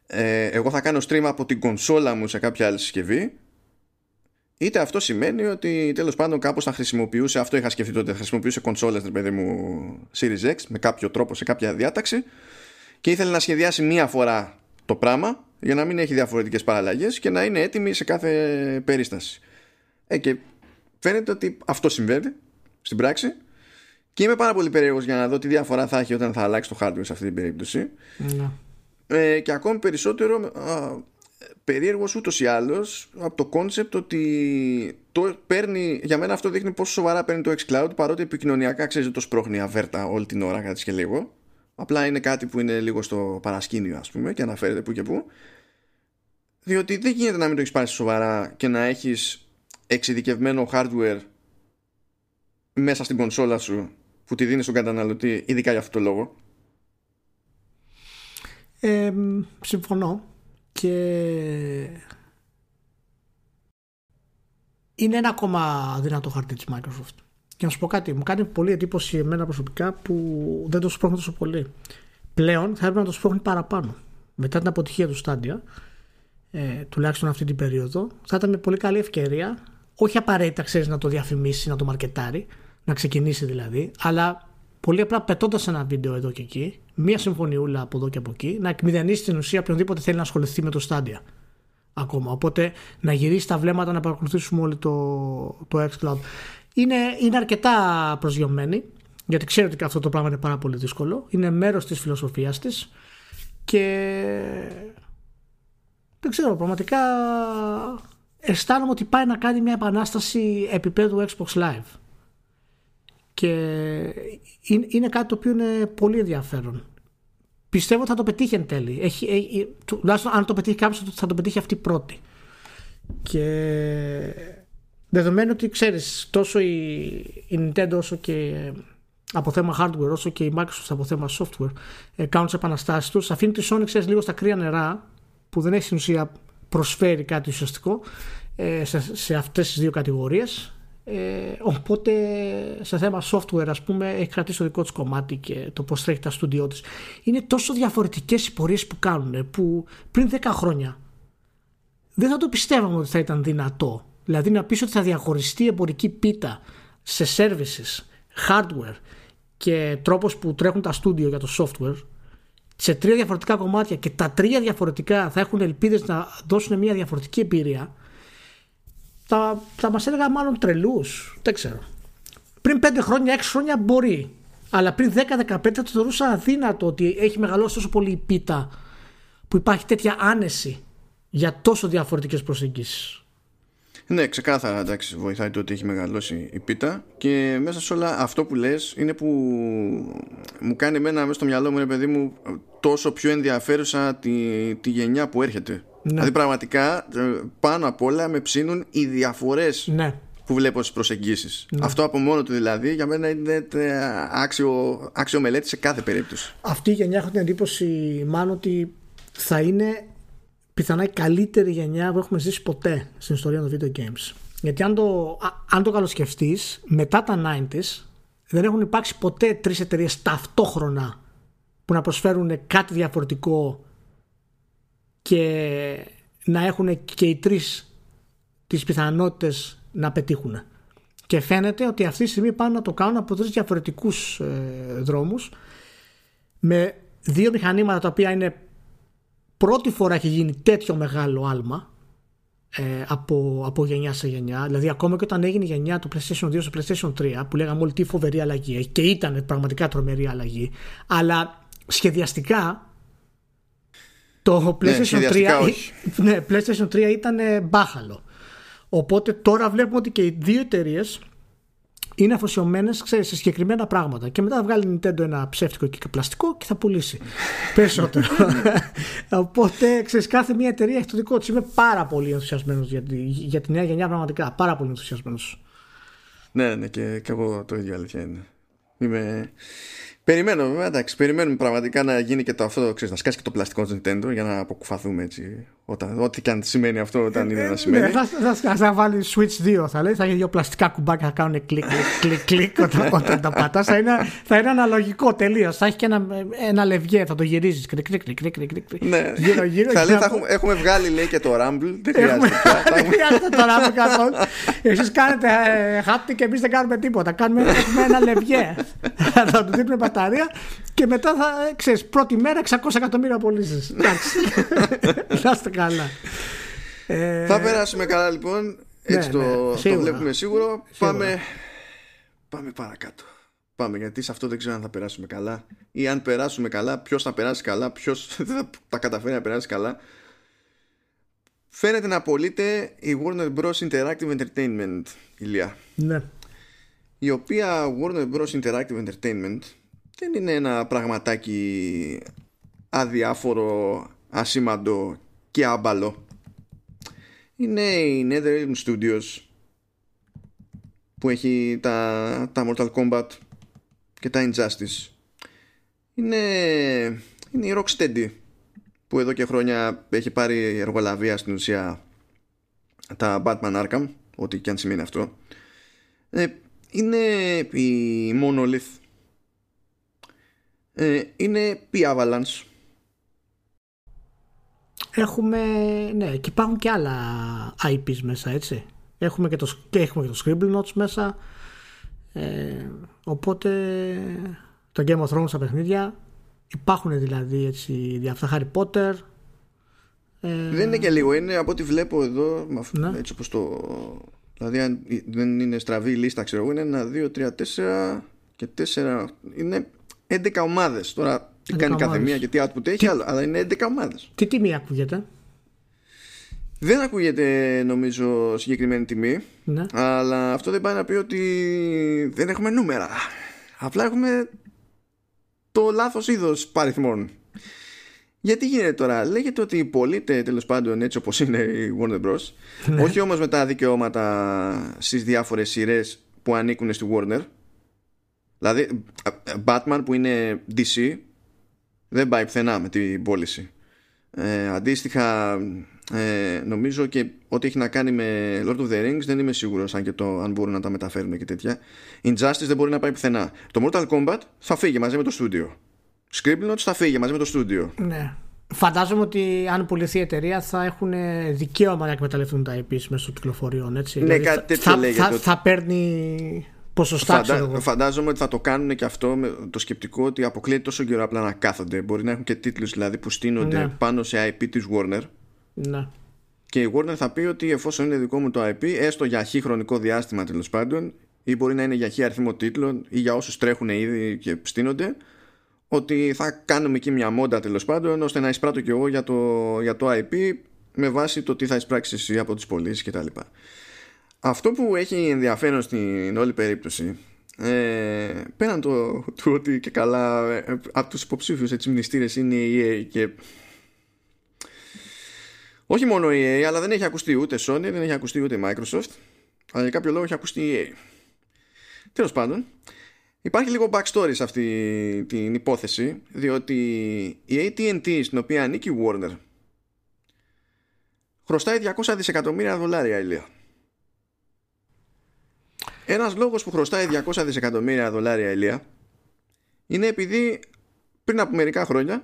ε, εγώ θα κάνω stream από την κονσόλα μου σε κάποια άλλη συσκευή είτε αυτό σημαίνει ότι τέλος πάντων κάπως θα χρησιμοποιούσε αυτό είχα σκεφτεί τότε θα χρησιμοποιούσε κονσόλες ρε παιδί μου Series X με κάποιο τρόπο σε κάποια διάταξη και ήθελε να σχεδιάσει μία φορά το πράγμα για να μην έχει διαφορετικές παραλλαγές και να είναι έτοιμη σε κάθε περίσταση ε, και φαίνεται ότι αυτό συμβαίνει στην πράξη. Και είμαι πάρα πολύ περίεργος για να δω τι διαφορά θα έχει όταν θα αλλάξει το hardware σε αυτή την περίπτωση. Ναι. ε, και ακόμη περισσότερο α, περίεργος ούτως ή άλλως από το concept ότι το παίρνει, για μένα αυτό δείχνει πόσο σοβαρά παίρνει το xCloud παρότι επικοινωνιακά ξέρεις το σπρώχνει αβέρτα όλη την ώρα κάτι και λίγο. Απλά είναι κάτι που είναι λίγο στο παρασκήνιο ας πούμε και αναφέρεται που και που. Διότι δεν γίνεται να μην το έχεις πάρει σοβαρά και να έχεις εξειδικευμένο hardware μέσα στην κονσόλα σου που τη δίνεις στον καταναλωτή ειδικά για αυτό το λόγο; Ε, συμφωνώ και είναι ένα ακόμα δυνατό χαρτί της Microsoft. Και να σου πω κάτι, μου κάνει πολύ εντύπωση εμένα προσωπικά που δεν το σπρώχνει τόσο πολύ. Πλέον θα έπρεπε να το σπρώχνει παραπάνω. Μετά την αποτυχία του Stadia ε, τουλάχιστον αυτή την περίοδο θα ήταν πολύ καλή ευκαιρία όχι απαραίτητα ξέρεις να το διαφημίσει, να το μαρκετάρει, να ξεκινήσει δηλαδή, αλλά πολύ απλά πετώντας ένα βίντεο εδώ και εκεί, μία συμφωνιούλα από εδώ και από εκεί, να εκμηδενήσει την ουσία οποιονδήποτε θέλει να ασχοληθεί με το στάντια ακόμα. Οπότε να γυρίσει τα βλέμματα να παρακολουθήσουμε όλοι το, το xCloud. Είναι, είναι αρκετά προσγειωμένη, γιατί ξέρω ότι αυτό το πράγμα είναι πάρα πολύ δύσκολο. Είναι μέρος της φιλοσοφίας της και δεν ξέρω, πραγματικά αισθάνομαι ότι πάει να κάνει μια επανάσταση επίπεδου Xbox Live. Και είναι κάτι το οποίο είναι πολύ ενδιαφέρον. Πιστεύω ότι θα το πετύχει εν τέλει. Έχει, έχει, τουλάχιστον αν το πετύχει κάποιος, θα το πετύχει αυτή πρώτη. Και δεδομένου ότι ξέρεις, τόσο η, η Nintendo όσο και από θέμα hardware, όσο και η Microsoft από θέμα software ε, κάνουν τις επαναστάσεις τους, αφήνει τη Sony ξέρεις, λίγο στα κρύα νερά, που δεν έχει στην ουσία προσφέρει κάτι ουσιαστικό ε, σε, σε αυτές τις δύο κατηγορίες. Ε, οπότε σε θέμα software ας πούμε έχει κρατήσει το δικό της κομμάτι και το πώς τρέχει τα στούντιό της. Είναι τόσο διαφορετικές οι πορείες που κάνουν που πριν 10 χρόνια δεν θα το πιστεύαμε ότι θα ήταν δυνατό. Δηλαδή να πεις ότι θα διαχωριστεί εμπορική πίτα σε services, hardware και τρόπος που τρέχουν τα στούντιο για το software σε τρία διαφορετικά κομμάτια και τα τρία διαφορετικά θα έχουν ελπίδες να δώσουν μια διαφορετική εμπειρία θα, θα μας έλεγα μάλλον τρελούς. Δεν ξέρω. Πριν 5 χρόνια, 6 χρόνια μπορεί. Αλλά πριν 10-15 θα το θεωρούσα αδύνατο ότι έχει μεγαλώσει τόσο πολύ η πίτα που υπάρχει τέτοια άνεση για τόσο διαφορετικές προσεγγίσεις. Ναι, ξεκάθαρα εντάξει, βοηθάει το ότι έχει μεγαλώσει η πίτα και μέσα σε όλα αυτό που λες είναι που μου κάνει εμένα μέσα στο μυαλό μου, είναι παιδί μου, τόσο πιο ενδιαφέρουσα τη, τη γενιά που έρχεται. Ναι. Δηλαδή πραγματικά ε, πάνω απ' όλα με ψήνουν οι διαφορές ναι. που βλέπω στις προσεγγίσεις. Ναι. Αυτό από μόνο του δηλαδή για μένα είναι άξιο, άξιο μελέτη σε κάθε περίπτωση. Αυτή η γενιά έχω την εντύπωση μάλλον ότι θα είναι πιθανά η καλύτερη γενιά που έχουμε ζήσει ποτέ στην ιστορία των video games. Γιατί αν το, αν το καλοσκεφτείς, μετά τα 90s δεν έχουν υπάρξει ποτέ τρεις εταιρείες ταυτόχρονα που να προσφέρουν κάτι διαφορετικό και να έχουν και οι τρεις τις πιθανότητες να πετύχουν. Και φαίνεται ότι αυτή τη στιγμή πάνε να το κάνουν από τρεις διαφορετικούς ε, δρόμους με δύο μηχανήματα τα οποία είναι πρώτη φορά έχει γίνει τέτοιο μεγάλο άλμα ε, από, από γενιά σε γενιά. Δηλαδή, ακόμα και όταν έγινε η γενιά του PlayStation 2 στο PlayStation 3, που λέγαμε όλη τι φοβερή αλλαγή έχει και ήταν πραγματικά τρομερή αλλαγή, αλλά σχεδιαστικά το ναι, PlayStation, 3, ναι, PlayStation 3 ήταν μπάχαλο. Οπότε τώρα βλέπουμε ότι και οι δύο εταιρείες είναι αφοσιωμένες σε συγκεκριμένα πράγματα. Και μετά θα βγάλει η Nintendo ένα ψεύτικο και πλαστικό και θα πουλήσει περισσότερο. Οπότε ξέρεις, κάθε μια εταιρεία έχει το δικό της. Είμαι πάρα πολύ ενθουσιασμένος για, τη, για τη νέα γενιά, πραγματικά. Πάρα πολύ ενθουσιασμένος. Ναι, ναι, και, και εγώ το ίδιο αλήθεια είναι. Είμαι, Περιμένουμε, εντάξει, περιμένουμε πραγματικά να γίνει και το αυτό, ξέρεις, να σκάσει και το πλαστικό του Nintendo για να αποκουφαθούμε έτσι. Όταν, ό,τι και αν σημαίνει αυτό, όταν είναι να σημαίνει. Ναι, θα, θα, θα, βάλει Switch 2, θα λέει, θα έχει δύο πλαστικά κουμπάκια θα κάνουν κλικ, κλικ, κλικ, όταν, όταν τα πατάς. Θα είναι, θα είναι αναλογικό τελείως. Θα έχει και ένα, ένα λεβιέ, θα το γυρίζεις. Κλικ, κλικ, κλικ, κλικ, Ναι. Γύρω, γύρω, θα λέει, θα έχουμε, έχουμε βγάλει λέει και το Rumble. Δεν χρειάζεται πια. Δεν χρειάζεται το Rumble καθόλου. Εσείς κάνετε χάπτη και εμείς δεν κάνουμε τίποτα. Κάνουμε ένα λεβιέ. Θα του δίνουμε μπαταρία και μετά θα ε, ξέρεις πρώτη μέρα 600 εκατομμύρια πωλήσεις. Εντάξει. Να είστε καλά. Ε... Θα περάσουμε καλά λοιπόν. Έτσι ναι, το, ναι, το βλέπουμε σίγουρο. Πάμε, πάμε παρακάτω. Πάμε γιατί σε αυτό δεν ξέρω αν θα περάσουμε καλά ή αν περάσουμε καλά, ποιος θα περάσει καλά, ποιος δεν θα τα καταφέρει να περάσει καλά. Φαίνεται να απολύται η Warner Bros. Interactive Entertainment, ηλία. Ναι. Η οποία Warner Bros. Interactive Entertainment δεν είναι ένα πραγματάκι αδιάφορο, ασήμαντο και άμπαλο. Είναι η NetherRealm Studios που έχει τα, τα Mortal Kombat και τα Injustice. Είναι, είναι η Rocksteady που εδώ και χρόνια έχει πάρει εργολαβία στην ουσία τα Batman Arkham, ό,τι και αν σημαίνει αυτό. Ε, είναι η Monolith ε, είναι η Avalanche. Έχουμε, ναι, και υπάρχουν και άλλα IPs μέσα, έτσι. Έχουμε και το, και έχουμε και το Scribble Notes μέσα. Ε, οπότε το Game of Thrones στα παιχνίδια Υπάρχουν δηλαδή έτσι διάφορα Harry Potter. Ε... Δεν είναι και λίγο, είναι από ό,τι βλέπω εδώ, ναι. έτσι όπως το... Δηλαδή αν δεν είναι στραβή η λίστα, ξέρω εγώ, είναι ένα, δύο, τρία, τέσσερα και τέσσερα. Είναι 11 ομάδες. Τώρα τι κάνει κάθε μία και τι output έχει, άλλο, αλλά είναι 11 ομάδες. Τι τιμή ακούγεται; Δεν ακούγεται νομίζω συγκεκριμένη τιμή ναι. Αλλά αυτό δεν πάει να πει ότι δεν έχουμε νούμερα Απλά έχουμε το λάθος είδος παριθμών γιατί γίνεται τώρα, λέγεται ότι πωλείται τέλος πάντων έτσι όπως είναι η Warner Bros. Ναι. Όχι όμως με τα δικαιώματα στις διάφορες σειρές που ανήκουν στη Warner. Δηλαδή, Batman που είναι DC δεν πάει πουθενά με την πώληση. Ε, αντίστοιχα, ε, νομίζω και ό,τι έχει να κάνει με Lord of the Rings δεν είμαι σίγουρος αν, και το, αν μπορούν να τα μεταφέρουν και τέτοια. Injustice δεν μπορεί να πάει πουθενά. Το Mortal Kombat θα φύγει μαζί με το στούντιο. Scribblenauts θα φύγει μαζί με το στούντιο. Ναι. Φαντάζομαι ότι αν πουληθεί η εταιρεία θα έχουν δικαίωμα να εκμεταλλευτούν τα IPs μέσω των κυκλοφοριών. Έτσι. Ναι, δηλαδή, κάτι τέτοιο θα, λέγεται. Θα, θα παίρνει ποσοστά, Φαντα... ξέρω Φαντάζομαι ότι θα το κάνουν και αυτό με το σκεπτικό ότι αποκλείεται τόσο καιρό απλά να κάθονται. Μπορεί να έχουν και τίτλους δηλαδή που στείνονται ναι. πάνω σε IP της Warner. Ναι. Και η Warner θα πει ότι εφόσον είναι δικό μου το IP, έστω για χι χρονικό διάστημα τέλος πάντων, ή μπορεί να είναι για χι αριθμό τίτλων, ή για όσους τρέχουν ήδη και στείνονται, ότι θα κάνουμε εκεί μια μόντα τέλος πάντων, ώστε να εισπράττω κι εγώ για το, για το IP με βάση το τι θα εισπράξεις εσύ από τις πωλήσεις κτλ. Αυτό που έχει ενδιαφέρον στην όλη περίπτωση ε, πέραν το, του ότι και καλά ε, από τους υποψήφιους έτσι μνηστήρες είναι η EA και όχι μόνο η EA αλλά δεν έχει ακουστεί ούτε Sony δεν έχει ακουστεί ούτε Microsoft αλλά για κάποιο λόγο έχει ακουστεί η EA τέλος πάντων υπάρχει λίγο backstory σε αυτή την υπόθεση διότι η AT&T στην οποία ανήκει η Warner χρωστάει 200 δισεκατομμύρια δολάρια ηλία ένας λόγος που χρωστάει 200 δισεκατομμύρια δολάρια ηλία είναι επειδή πριν από μερικά χρόνια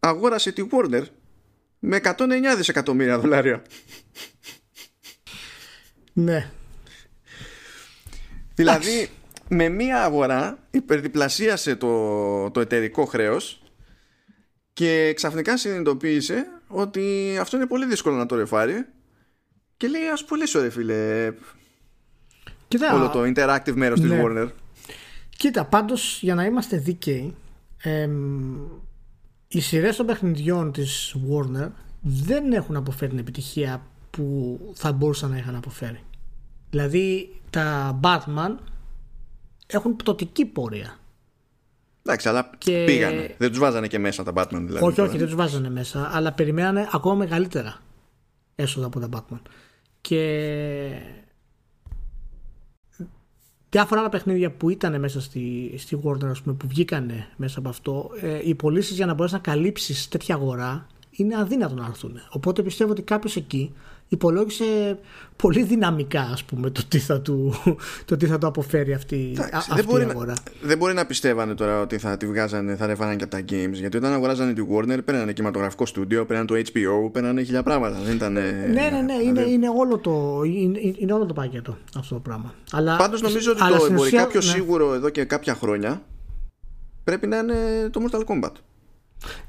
αγόρασε τη Warner με 109 δισεκατομμύρια δολάρια. Ναι. Δηλαδή με μία αγορά υπερδιπλασίασε το, το εταιρικό χρέος και ξαφνικά συνειδητοποίησε ότι αυτό είναι πολύ δύσκολο να το ρεφάρει και λέει ας πουλήσω ρε φίλε Κοίτα, όλο το interactive μέρος ναι. της Warner. Κοίτα, πάντως για να είμαστε δίκαιοι εμ, οι σειρές των παιχνιδιών της Warner δεν έχουν αποφέρει την επιτυχία που θα μπορούσαν να είχαν αποφέρει. Δηλαδή τα Batman έχουν πτωτική πορεία. Εντάξει, αλλά και... πήγανε. Δεν τους βάζανε και μέσα τα Batman δηλαδή. Όχι, όχι, δεν τους βάζανε μέσα, αλλά περιμένανε ακόμα μεγαλύτερα έσοδα από τα Batman. Και διάφορα άλλα παιχνίδια που ήταν μέσα στη, στη Warner, ας πούμε, που βγήκανε μέσα από αυτό, ε, οι πωλήσεις για να μπορέσεις να καλύψεις τέτοια αγορά είναι αδύνατο να έρθουν. Οπότε πιστεύω ότι κάποιος εκεί υπολόγισε πολύ δυναμικά ας πούμε το τι θα του, το τι θα το αποφέρει αυτή, αυτή δεν μπορεί η αγορά. Να, δεν μπορεί να πιστεύανε τώρα ότι θα τη βγάζανε, θα ρεφάνανε και από τα games γιατί όταν αγοράζανε τη Warner παίρνανε κινηματογραφικό στούντιο, παίρνανε το HBO, παίρνανε χιλιά πράγματα. Δεν ήταν, ναι, ναι, ναι, δηλαδή... είναι, είναι, όλο το, είναι, είναι, όλο το πακέτο αυτό το πράγμα. Αλλά, Πάντως νομίζω ότι το εμπορικά πιο ναι. σίγουρο εδώ και κάποια χρόνια πρέπει να είναι το Mortal Kombat.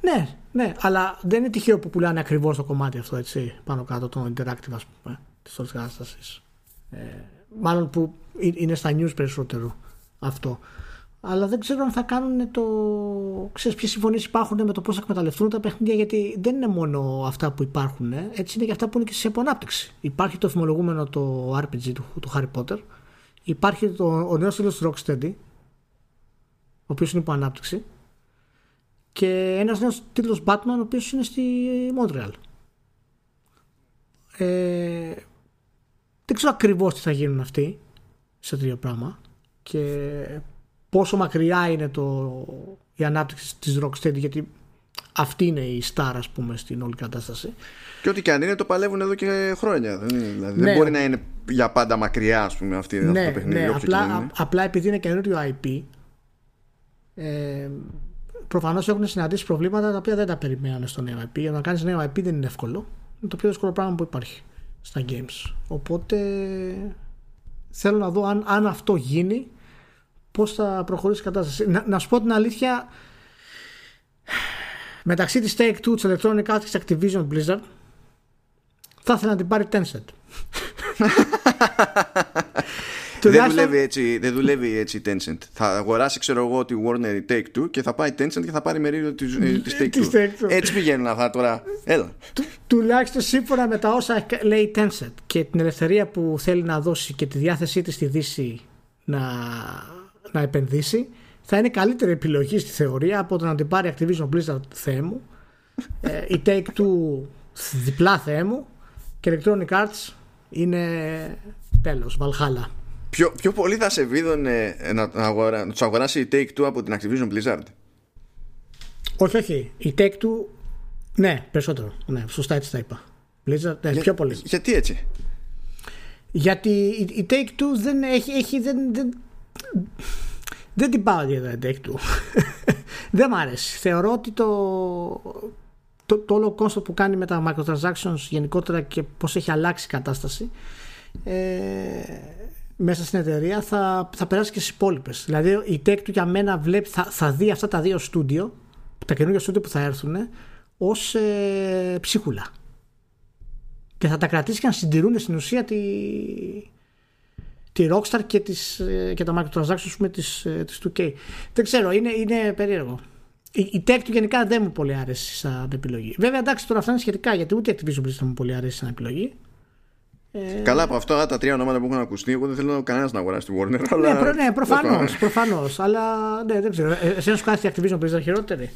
Ναι, ναι, αλλά δεν είναι τυχαίο που πουλάνε ακριβώς το κομμάτι αυτό έτσι, πάνω κάτω το interactive ας πούμε της όλης κατάστασης. Ε, μάλλον που είναι στα news περισσότερο αυτό. Αλλά δεν ξέρω αν θα κάνουν το. ξέρεις ποιες συμφωνίες υπάρχουν με το πώς θα εκμεταλλευτούν τα παιχνίδια, γιατί δεν είναι μόνο αυτά που υπάρχουν, ε. έτσι είναι και αυτά που είναι και σε επανάπτυξη. Υπάρχει το θυμολογούμενο το RPG του, του Harry Potter, υπάρχει το, ο νέος τίτλο Rocksteady, ο οποίος είναι υπό ανάπτυξη, και ένας νέος τίτλος Batman ο οποίος είναι στη Montreal. Ε, δεν ξέρω ακριβώς τι θα γίνουν αυτοί σε τέτοιο πράγμα και πόσο μακριά είναι το, η ανάπτυξη της Rocksteady γιατί αυτή είναι η star ας πούμε στην όλη κατάσταση. Και ό,τι και αν είναι το παλεύουν εδώ και χρόνια. Δεν, δηλαδή, δεν ναι. μπορεί να είναι για πάντα μακριά ας πούμε αυτή, ναι, αυτό το παιχνίδι. Ναι, απλά, απλά επειδή είναι καινούριο IP ε, προφανώς έχουν συναντήσει προβλήματα τα οποία δεν τα περιμένανε στο νέο IP. Για να κάνεις νέο IP δεν είναι εύκολο. Είναι το πιο δύσκολο πράγμα που υπάρχει στα games. Οπότε θέλω να δω αν, αν αυτό γίνει, πώς θα προχωρήσει η κατάσταση. Να, να σου πω την αλήθεια, μεταξύ της Take-Two, της Electronic Arts και της Activision Blizzard θα ήθελα να την πάρει Tencent. δεν, δουλεύει έτσι, δεν δουλεύει έτσι η Tencent. Θα αγοράσει, ξέρω εγώ, τη Warner η Take-Two και θα πάει Tencent και θα πάρει μερίδιο της, ε, της Take-Two. έτσι πηγαίνουν αυτά τώρα. Έλα. Του, τουλάχιστον σύμφωνα με τα όσα λέει η Tencent και την ελευθερία που θέλει να δώσει και τη διάθεσή της στη Δύση να, να επενδύσει, θα είναι καλύτερη επιλογή στη θεωρία από το να την πάρει Activision Blizzard θεέ μου, ε, η Take-Two διπλά θεέ μου και Electronic Arts είναι τέλος, Valhalla. Πιο, πιο πολύ θα σε βίδωνε να, αγορά, να τους αγοράσει η Take-Two από την Activision Blizzard; Όχι, όχι. Η Take-Two, ναι, περισσότερο. Ναι, σωστά έτσι τα είπα. Blizzard, ναι, πιο πολύ. Γιατί έτσι; Γιατί η, Take-Two δεν έχει, έχει δεν, δεν, δεν την πάω για η Take-Two. δεν μ' αρέσει. Θεωρώ ότι το, το, το όλο κόστο που κάνει με τα microtransactions γενικότερα και πώς έχει αλλάξει η κατάσταση ε, μέσα στην εταιρεία θα, θα περάσει και στις υπόλοιπες. Δηλαδή η tech του για μένα βλέπει, θα, θα δει αυτά τα δύο στούντιο, τα καινούργια στούντιο που θα έρθουν, ως ε, ψίχουλα. Και θα τα κρατήσει και να συντηρούν στην ουσία τη, τη Rockstar και, τις, ε, και τα microtransactions με τις, ε, τις 2K. Δεν ξέρω, είναι, είναι περίεργο. Η, η tech του γενικά δεν μου πολύ άρεσε σαν επιλογή. Βέβαια εντάξει τώρα αυτά είναι σχετικά γιατί ούτε η Activision Blizzard μου πολύ άρεσε σαν επιλογή. Ε... Καλά από αυτά τα τρία ονόματα που έχουν ακουστεί, εγώ δεν θέλω κανένας να αγοράσει τη Warner. Ναι, αλλά... ναι, ναι προφανώς. Προφανώς, αλλά ναι, δεν ξέρω. Ε, εσένα σου κάνει η Activision Blizzard χειρότερη;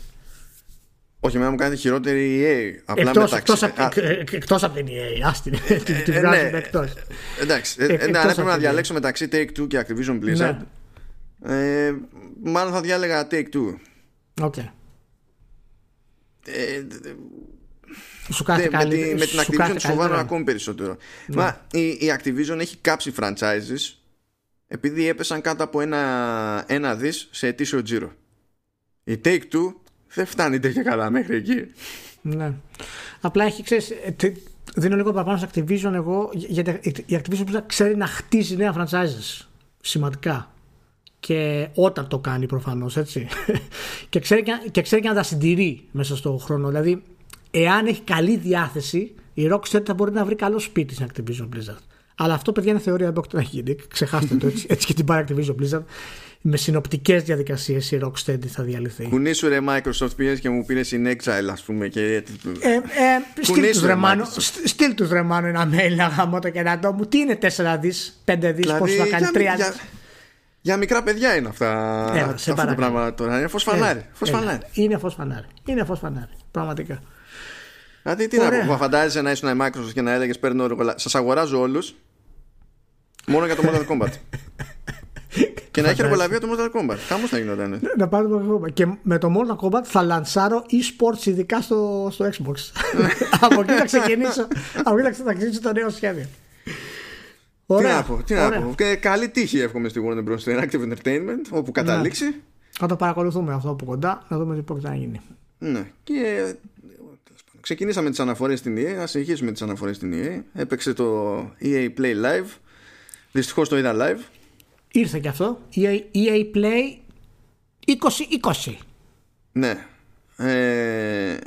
Όχι, εμένα μου κάνει χειρότερη η EA. Απλά εκτός, μεταξύ... εκτός, α... εκτός από την EA, άστην, την ε, βγάζουμε ναι, εκτός. Εντάξει, ε, ναι, αν έπρεπε να διαλέξω μεταξύ Take-Two και Activision Blizzard, ναι. ε, μάλλον θα διάλεγα Take-Two. OK. Okay. Ε, σου με, με την Activision τη φοβάμαι ακόμη περισσότερο. Ναι. Μα η, η Activision έχει κάψει franchises επειδή έπεσαν κάτω από ένα, ένα δις σε ετήσιο τζίρο. Η Take-Two δεν φτάνει τέτοια καλά μέχρι εκεί. Ναι. Απλά έχει, ξέρεις, ε, δίνω λίγο παραπάνω σε Activision εγώ, γιατί η Activision ξέρει να χτίζει νέα franchises. Σημαντικά. Και όταν το κάνει προφανώς, έτσι. και, ξέρει, και ξέρει και να τα συντηρεί μέσα στον χρόνο. Δηλαδή, εάν έχει καλή διάθεση, η Rockstar θα μπορεί να βρει καλό σπίτι στην Activision Blizzard. Αλλά αυτό, παιδιά, είναι θεωρία Dr. να γίνει. Ξεχάστε το έτσι, έτσι και την πάρει Activision Blizzard. Με συνοπτικές διαδικασίες η Rocksteady θα διαλυθεί. Κουνήσου ρε Microsoft πήγε και μου πήρες in exile, ας πούμε. Και... Ε, ε, στείλ τους Ρεμάνο στείλ τους Ρεμάνο ένα mail να γάμω το και να το μου. Τι είναι 4 δις, 5 δις, δηλαδή, πώ θα κάνει 3 δι. Για, για μικρά παιδιά είναι αυτά, Έλα, αυτά τα πράγματα τώρα. Είναι φως φανάρι. Είναι φως φανάρι. Είναι φως φανάρι. Πραγματικά. Δηλαδή τι Ωραία. να πω, φαντάζεσαι να ήσουν η Microsoft και να έλεγες παίρνω Σας αγοράζω όλους μόνο για το Mortal Kombat. και να έχει εργολαβία το Mortal Kombat. Χάμω θα γινόταν. Να πάρω το Mortal Kombat. Και με το Mortal Kombat θα λανσάρω e-sports ειδικά στο, στο Xbox. από εκεί θα ξεκινήσω. από εκεί θα ξεκινήσω το νέο σχέδιο. Ωραία. Τι να πω, τι να πω. Και καλή τύχη εύχομαι στη Warner Bros. στο Interactive Entertainment όπου καταλήξει. Ναι. Θα το παρακολουθούμε αυτό από κοντά να δούμε τι πρόκειται να γίνει. Ναι. Και ξεκινήσαμε τις αναφορές στην EA ας συνεχίσουμε τις αναφορές στην EA έπαιξε το EA Play Live. Δυστυχώς το είδα live. Ήρθε και αυτό. EA, EA Play 2020 ναι. Ε,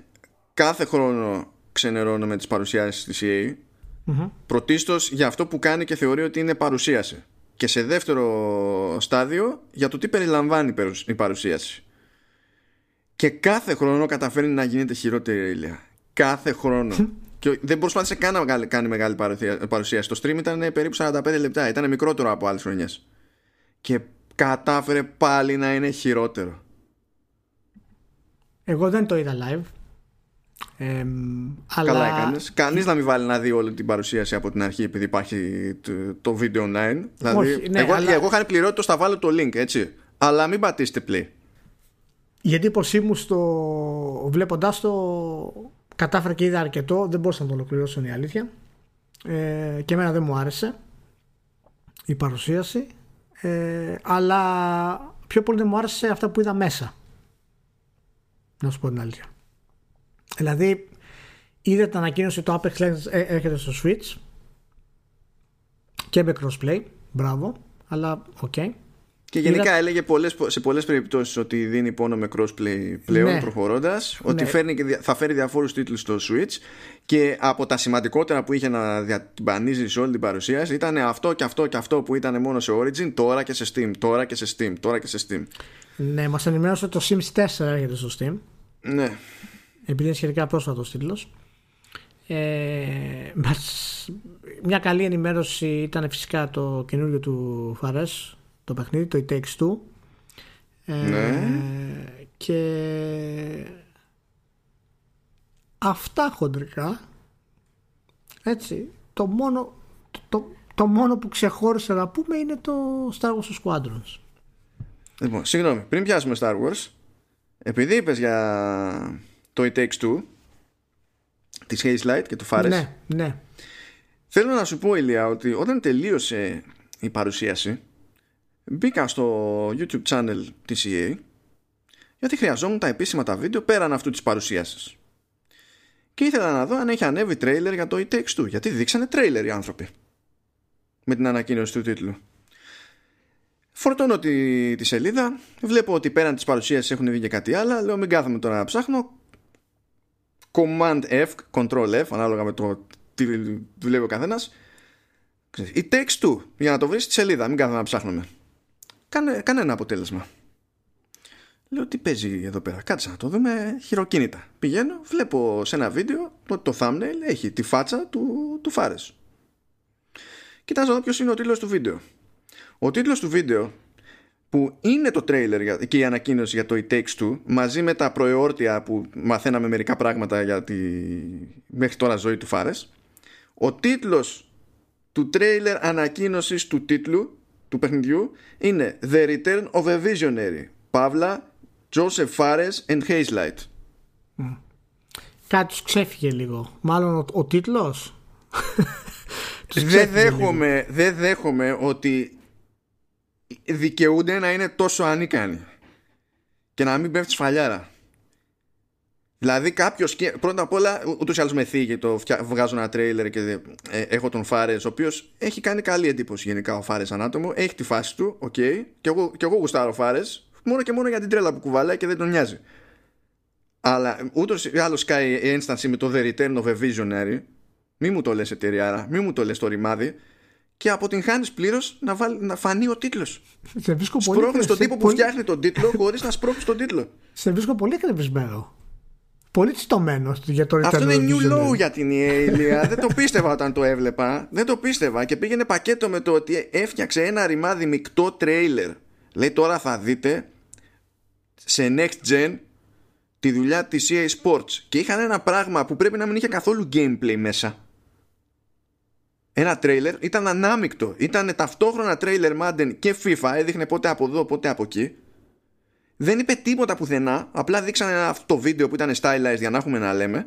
κάθε χρόνο ξενερώνω με τις παρουσιάσεις της EA mm πρωτίστως για αυτό που κάνει και θεωρεί ότι είναι παρουσίαση. Και σε δεύτερο στάδιο για το τι περιλαμβάνει η παρουσίαση. Και κάθε χρόνο καταφέρνει να γίνεται χειρότερη ηλία κάθε χρόνο. και δεν προσπάθησε καν να κάνει μεγάλη παρουσίαση. Το stream ήταν περίπου 45 λεπτά. Ήταν μικρότερο από άλλες χρονιές. Και κατάφερε πάλι να είναι χειρότερο. Εγώ δεν το είδα live. Ε, αλλά... Καλά έκανες. Κανείς να μην βάλει να δει όλη την παρουσίαση από την αρχή επειδή υπάρχει το, video online. Δηλαδή, ναι, εγώ, αλλά... εγώ είχα πληρώσει το θα βάλω το link έτσι. Αλλά μην πατήσετε play. Γιατί εντύπωσή μου στο βλέποντάς το κατάφερα και είδα αρκετό, δεν μπορούσα να το ολοκληρώσω είναι η αλήθεια. Ε, και εμένα δεν μου άρεσε η παρουσίαση. Ε, αλλά πιο πολύ δεν μου άρεσε αυτά που είδα μέσα. Να σου πω την αλήθεια. Δηλαδή, είδα την ανακοίνωση το Apex Legends ε, έρχεται στο Switch και με crossplay. Μπράβο, αλλά OK. Okay. Και γενικά έλεγε πολλές, σε πολλές περιπτώσεις ότι δίνει πόνο με crossplay πλέον ναι. προχωρώντας. Ότι ναι. φέρνει και, θα φέρει διαφόρους τίτλους στο Switch. Και από τα σημαντικότερα που είχε να διατυμπανίζει σε όλη την παρουσίαση ήταν αυτό και αυτό και αυτό που ήταν μόνο σε Origin, τώρα και σε Steam. Τώρα και σε Steam. Τώρα και σε Steam. Ναι, μας ενημέρωσε το Sims 4 έρχεται στο Steam. Ναι. Επειδή είναι σχετικά πρόσφατος τίτλος. Ε, μια καλή ενημέρωση ήταν φυσικά το καινούριο του Φαρές το παιχνίδι, το It Takes Two. Ε, ναι. Και αυτά χοντρικά έτσι το μόνο το, το, μόνο που ξεχώρισε να πούμε είναι το Star Wars Squadrons Λοιπόν, συγγνώμη, πριν πιάσουμε Star Wars επειδή είπες για το It Takes Two της Haze Light και του Fares ναι, ναι. θέλω να σου πω Ηλία ότι όταν τελείωσε η παρουσίαση μπήκα στο YouTube channel της EA γιατί χρειαζόμουν τα επίσημα τα βίντεο πέραν αυτού της παρουσίασης. Και ήθελα να δω αν έχει ανέβει τρέιλερ για το It Takes Two, γιατί δείξανε τρέιλερ οι άνθρωποι με την ανακοίνωση του τίτλου. Φορτώνω τη, τη σελίδα, βλέπω ότι πέραν της παρουσίασης έχουν βγει και κάτι άλλο, λέω μην κάθομαι τώρα να ψάχνω. Command F, Control F, ανάλογα με το τι δουλεύει ο καθένας. It Takes Two, για να το βρεις στη σελίδα, μην κάθομαι να ψάχνουμε. Κάνε, κανένα αποτέλεσμα. Λέω τι παίζει εδώ πέρα. Κάτσε να το δούμε χειροκίνητα. Πηγαίνω, βλέπω σε ένα βίντεο το, το thumbnail έχει τη φάτσα του, του Φάρες. Κοιτάζω εδώ ποιος είναι ο τίτλος του βίντεο. Ο τίτλος του βίντεο που είναι το τρέιλερ και η ανακοίνωση για το It Takes Two μαζί με τα προεόρτια που μαθαίναμε μερικά πράγματα για τη μέχρι τώρα ζωή του Φάρες ο τίτλος του τρέιλερ ανακοίνωσης του τίτλου του παιχνιδιού είναι The Return of a Visionary. Παύλα, Joseph Fares and Hazelight. Mm. Κάτι ξέφυγε λίγο. Μάλλον ο, ο τίτλος. δεν δέχομαι, δεν δέχομαι ότι δικαιούνται να είναι τόσο ανίκανοι και να μην πέφτει σφαλιάρα. Δηλαδή κάποιος. Πρώτα απ' όλα, ούτως ή άλλως με θίγει το βγάζω ένα τρέιλερ και ε, έχω τον Φάρες, ο οποίος έχει κάνει καλή εντύπωση γενικά ο Φάρες σαν άτομο. Έχει τη φάση του, OK. Okay, και, εγώ, και εγώ γουστάρω Φάρες, μόνο και μόνο για την τρέλα που κουβαλάει και δεν τον νοιάζει. Αλλά ούτως ή άλλως κάει η ένσταση με το The Return of a Visionary. Μη μου το λες εταιρεία, μη μου το λες το ρημάδι. Και αποτυγχάνει πλήρως να, να φανεί ο τίτλος. Σπρώχνεις τον τύπο που φτιάχνει τον τίτλο χωρίς να σπρώχνεις τον τίτλο. Σε βρίσκω πολύ εκνευρισμένο πολύ τσιτωμένο για το Αυτό είναι new low για την EA, Δεν το πίστευα όταν το έβλεπα. Δεν το πίστευα και πήγαινε πακέτο με το ότι έφτιαξε ένα ρημάδι μεικτό τρέιλερ. Λέει τώρα θα δείτε σε next gen τη δουλειά της EA Sports και είχαν ένα πράγμα που πρέπει να μην είχε καθόλου gameplay μέσα. Ένα τρέιλερ ήταν ανάμεικτο. Ήταν ταυτόχρονα τρέιλερ Madden και FIFA. Έδειχνε πότε από εδώ, πότε από εκεί δεν είπε τίποτα πουθενά. Απλά δείξανε αυτό το βίντεο που ήταν stylized για να έχουμε να λέμε.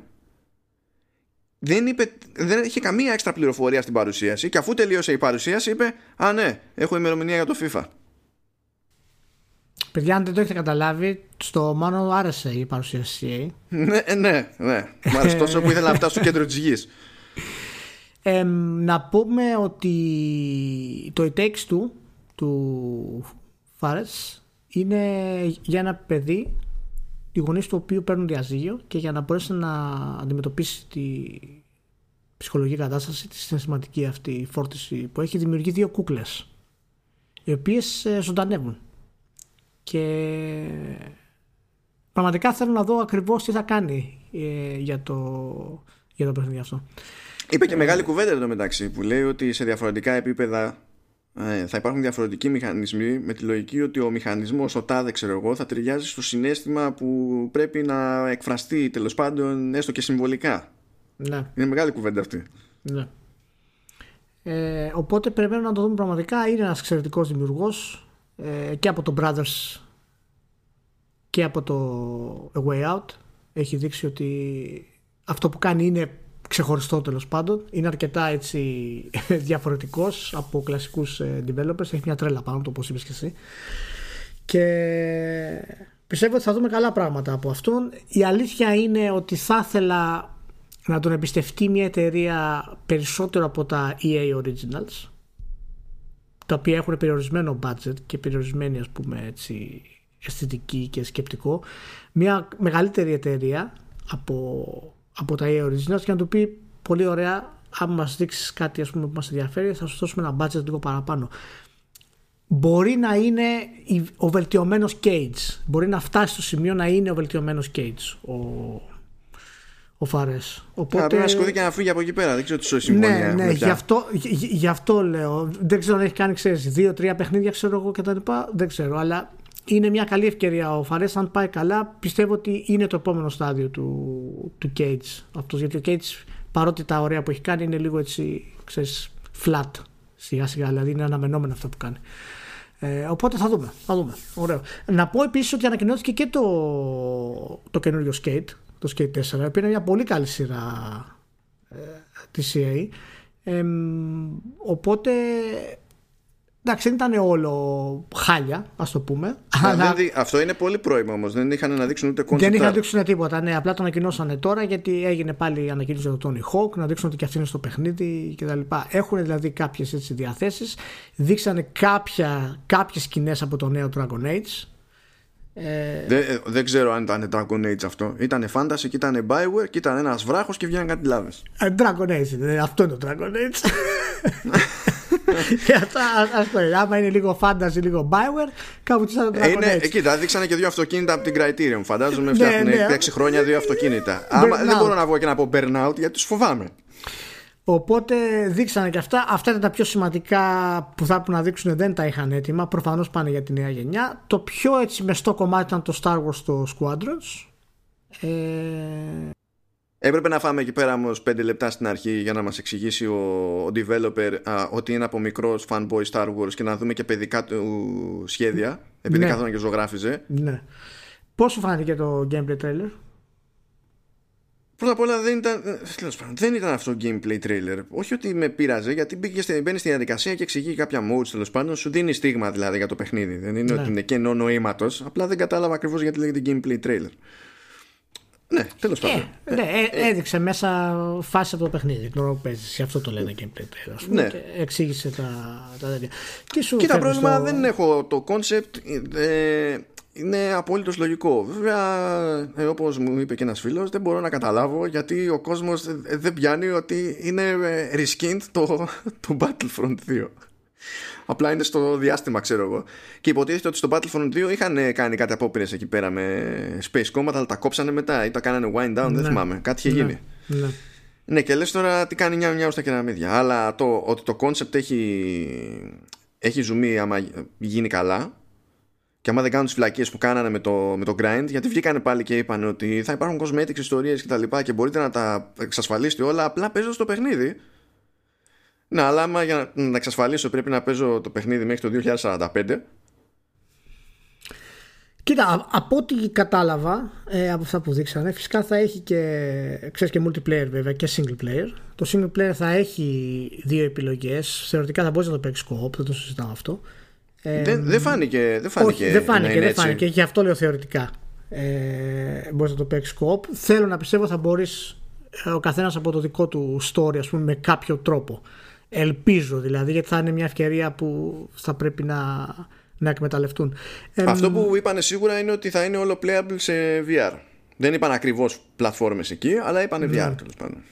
Δεν, είπε, δεν είχε καμία έξτρα πληροφορία στην παρουσίαση και αφού τελείωσε η παρουσίαση είπε Α ναι, έχω ημερομηνία για το FIFA. Παιδιά, αν δεν το έχετε καταλάβει, στο μόνο άρεσε η παρουσίαση. ναι, ναι, ναι. Μ' άρεσε τόσο που ήθελα να φτάσω στο κέντρο της γης. Ε, να πούμε ότι το e Takes του του Fares είναι για ένα παιδί οι γονείς του οποίου παίρνουν διαζύγιο και για να μπορέσει να αντιμετωπίσει τη ψυχολογική κατάσταση, της συναισθηματική αυτή φόρτιση που έχει δημιουργεί δύο κούκλες οι οποίες ε, ζωντανεύουν και πραγματικά θέλω να δω ακριβώς τι θα κάνει ε, για το, για το παιχνίδι αυτό. Είπε και μεγάλη κουβέντα εδώ μεταξύ που λέει ότι σε διαφορετικά επίπεδα ε, θα υπάρχουν διαφορετικοί μηχανισμοί με τη λογική ότι ο μηχανισμός ο τάδε ξέρω εγώ θα ταιριάζει στο συνέστημα που πρέπει να εκφραστεί τέλος πάντων έστω και συμβολικά ναι. είναι μεγάλη κουβέντα αυτή ναι. ε, οπότε πρέπει να το δούμε πραγματικά είναι ένας εξαιρετικός δημιουργός ε, και από το Brothers και από το A Way Out έχει δείξει ότι αυτό που κάνει είναι ξεχωριστό τέλος πάντων. Είναι αρκετά έτσι διαφορετικός από κλασικούς ε, developers. Έχει μια τρέλα πάνω το όπως είπες και εσύ. Και πιστεύω ότι θα δούμε καλά πράγματα από αυτόν. Η αλήθεια είναι ότι θα ήθελα να τον εμπιστευτεί μια εταιρεία περισσότερο από τα EA Originals. τα οποία έχουν περιορισμένο budget και περιορισμένη ας πούμε έτσι αισθητική και σκεπτικό μια μεγαλύτερη εταιρεία από, από τα EA Originals και να του πει πολύ ωραία αν μας δείξεις κάτι ας πούμε, που μας ενδιαφέρει θα σου δώσουμε ένα budget λίγο παραπάνω μπορεί να είναι ο βελτιωμένος Cage μπορεί να φτάσει στο σημείο να είναι ο βελτιωμένος Cage ο, ο Φαρές. Οπότε... πρέπει να σηκωθεί και να φύγει από εκεί πέρα. Δεν ξέρω τι σου συμφωνία. Ναι, ναι, γι αυτό, γι' αυτό λέω. Δεν ξέρω αν έχει κάνει, ξέρεις, δύο-τρία παιχνίδια, ξέρω εγώ κτλ. Δεν ξέρω, αλλά είναι μια καλή ευκαιρία ο Φαρές. Αν πάει καλά, πιστεύω ότι είναι το επόμενο στάδιο του, του Cage. Αυτός, γιατί ο Cage, παρότι τα ωραία που έχει κάνει, είναι λίγο έτσι, ξέρεις, flat σιγά σιγά. Δηλαδή είναι αναμενόμενο αυτό που κάνει. Ε, οπότε θα δούμε. Θα δούμε. Ωραίο. Να πω επίσης ότι ανακοινώθηκε και το, το καινούριο Skate το Skate 4 που είναι μια πολύ καλή σειρά ε, της EA οπότε εντάξει δεν ήταν όλο χάλια ας το πούμε. Αλλά... αυτό είναι πολύ πρώιμο όμως. Δεν είχαν να δείξουν ούτε concept δεν είχαν να δείξουν τίποτα ναι. Απλά το ανακοινώσανε τώρα γιατί έγινε πάλι η ανακοίνωση για το Tony Hawk να δείξουν ότι και αυτή είναι στο παιχνίδι κτλ. Έχουν δηλαδή κάποιες έτσι διαθέσεις. Δείξανε κάποια, κάποιες σκηνές από το νέο Dragon Age. Ε... Δεν, ε, δεν ξέρω αν ήταν Dragon Age αυτό. Ήταν Fantasy και ήταν Bioware και ήταν ένας βράχος και βγαίνουν κάτι λάβες. Ε, Dragon Age, αυτό είναι το Dragon Age. Α το άμα είναι λίγο fantasy, λίγο Bioware, κάπου τι θα το Dragon είναι, Age. Κοίτα, δείξανε και δύο αυτοκίνητα από την Criterion. Φαντάζομαι ναι, φτιάχνουν ναι, 6 χρόνια δύο αυτοκίνητα. Άμα, δεν μπορώ να βγω και να πω burnout γιατί τους φοβάμαι. Οπότε δείξανε και αυτά. Αυτά ήταν τα πιο σημαντικά που θα έπρεπε να δείξουν. Δεν τα είχαν έτοιμα. Προφανώς πάνε για τη νέα γενιά. Το πιο έτσι μεστό κομμάτι ήταν το Star Wars στο Squadrons. Ε... Έπρεπε να φάμε εκεί πέρα όμως 5 λεπτά στην αρχή για να μας εξηγήσει ο, ο developer α, ότι είναι από μικρός fanboy Star Wars και να δούμε και παιδικά του σχέδια. Επειδή ναι. καθόταν και ζωγράφιζε. Ναι. Πώς σου φάνηκε το gameplay trailer, Πρώτα απ' όλα δεν ήταν, δεν ήταν αυτό gameplay trailer. Όχι ότι με πείραζε, γιατί μπήκε, μπαίνει στη διαδικασία και εξηγεί κάποια modes τέλος πάντων. Σου δίνει στίγμα δηλαδή για το παιχνίδι. Δεν είναι ναι. ότι είναι κενό νοήματος. Απλά δεν κατάλαβα ακριβώς γιατί λέγεται gameplay trailer. Ναι, τέλος ε, πάντων. ναι, ε, ε, έδειξε μέσα φάση από το παιχνίδι. Την ώρα που παίζεις. Αυτό το λένε gameplay trailer. Ας πούμε, ναι. και εξήγησε τα, τα τέτοια. Κοίτα, πρόβλημα δεν έχω το concept. Ε, είναι απόλυτος λογικό. Βέβαια, ε, όπως μου είπε και ένας φίλος, δεν μπορώ να καταλάβω γιατί ο κόσμος δεν πιάνει ότι είναι ε, reskinned το, το Battlefront 2. Απλά είναι στο διάστημα, ξέρω εγώ. Και υποτίθεται ότι στο Battlefront 2 είχαν κάνει κάτι απόπειρες εκεί πέρα με Space Combat, αλλά τα κόψανε μετά ή τα κάνανε wind down, δεν ναι. θυμάμαι. Κάτι είχε ναι. γίνει. Ναι. ναι, και λες τώρα τι κάνει μια μια στα κεραμίδια. Αλλά το, ότι το concept έχει, έχει ζουμί άμα γίνει καλά και άμα δεν κάνουν τις φυλακίε που κάνανε με το, με το grind, γιατί βγήκανε πάλι και είπαν ότι θα υπάρχουν cosmetics, ιστορίες κτλ. Και, και μπορείτε να τα εξασφαλίσετε όλα απλά παίζω στο παιχνίδι. Ναι, αλλά άμα για να τα εξασφαλίσω πρέπει να παίζω το παιχνίδι μέχρι το 2045. Κοίτα, από ό,τι κατάλαβα ε, από αυτά που δείξανε, φυσικά θα έχει και, ξέρεις, και multiplayer βέβαια και single player. Το single player θα έχει δύο επιλογές. Θεωρητικά θα μπορείς να το παίξεις co-op, δεν το συζητάω αυτό. Ε, δεν, δεν φάνηκε. Δεν φάνηκε, όχι, δεν φάνηκε, δεν φάνηκε. Γι' αυτό λέω θεωρητικά. Ε, μπορείς να το παίξεις κοπ. Θέλω να πιστεύω θα μπορείς ε, ο καθένας από το δικό του story, ας πούμε, με κάποιο τρόπο. Ελπίζω δηλαδή, γιατί θα είναι μια ευκαιρία που θα πρέπει να, να εκμεταλλευτούν. Αυτό που είπανε σίγουρα είναι ότι θα είναι όλο playable σε VR. Δεν είπαν ακριβώς πλατφόρμες εκεί, αλλά είπαν VR ναι. τέλος πάντων.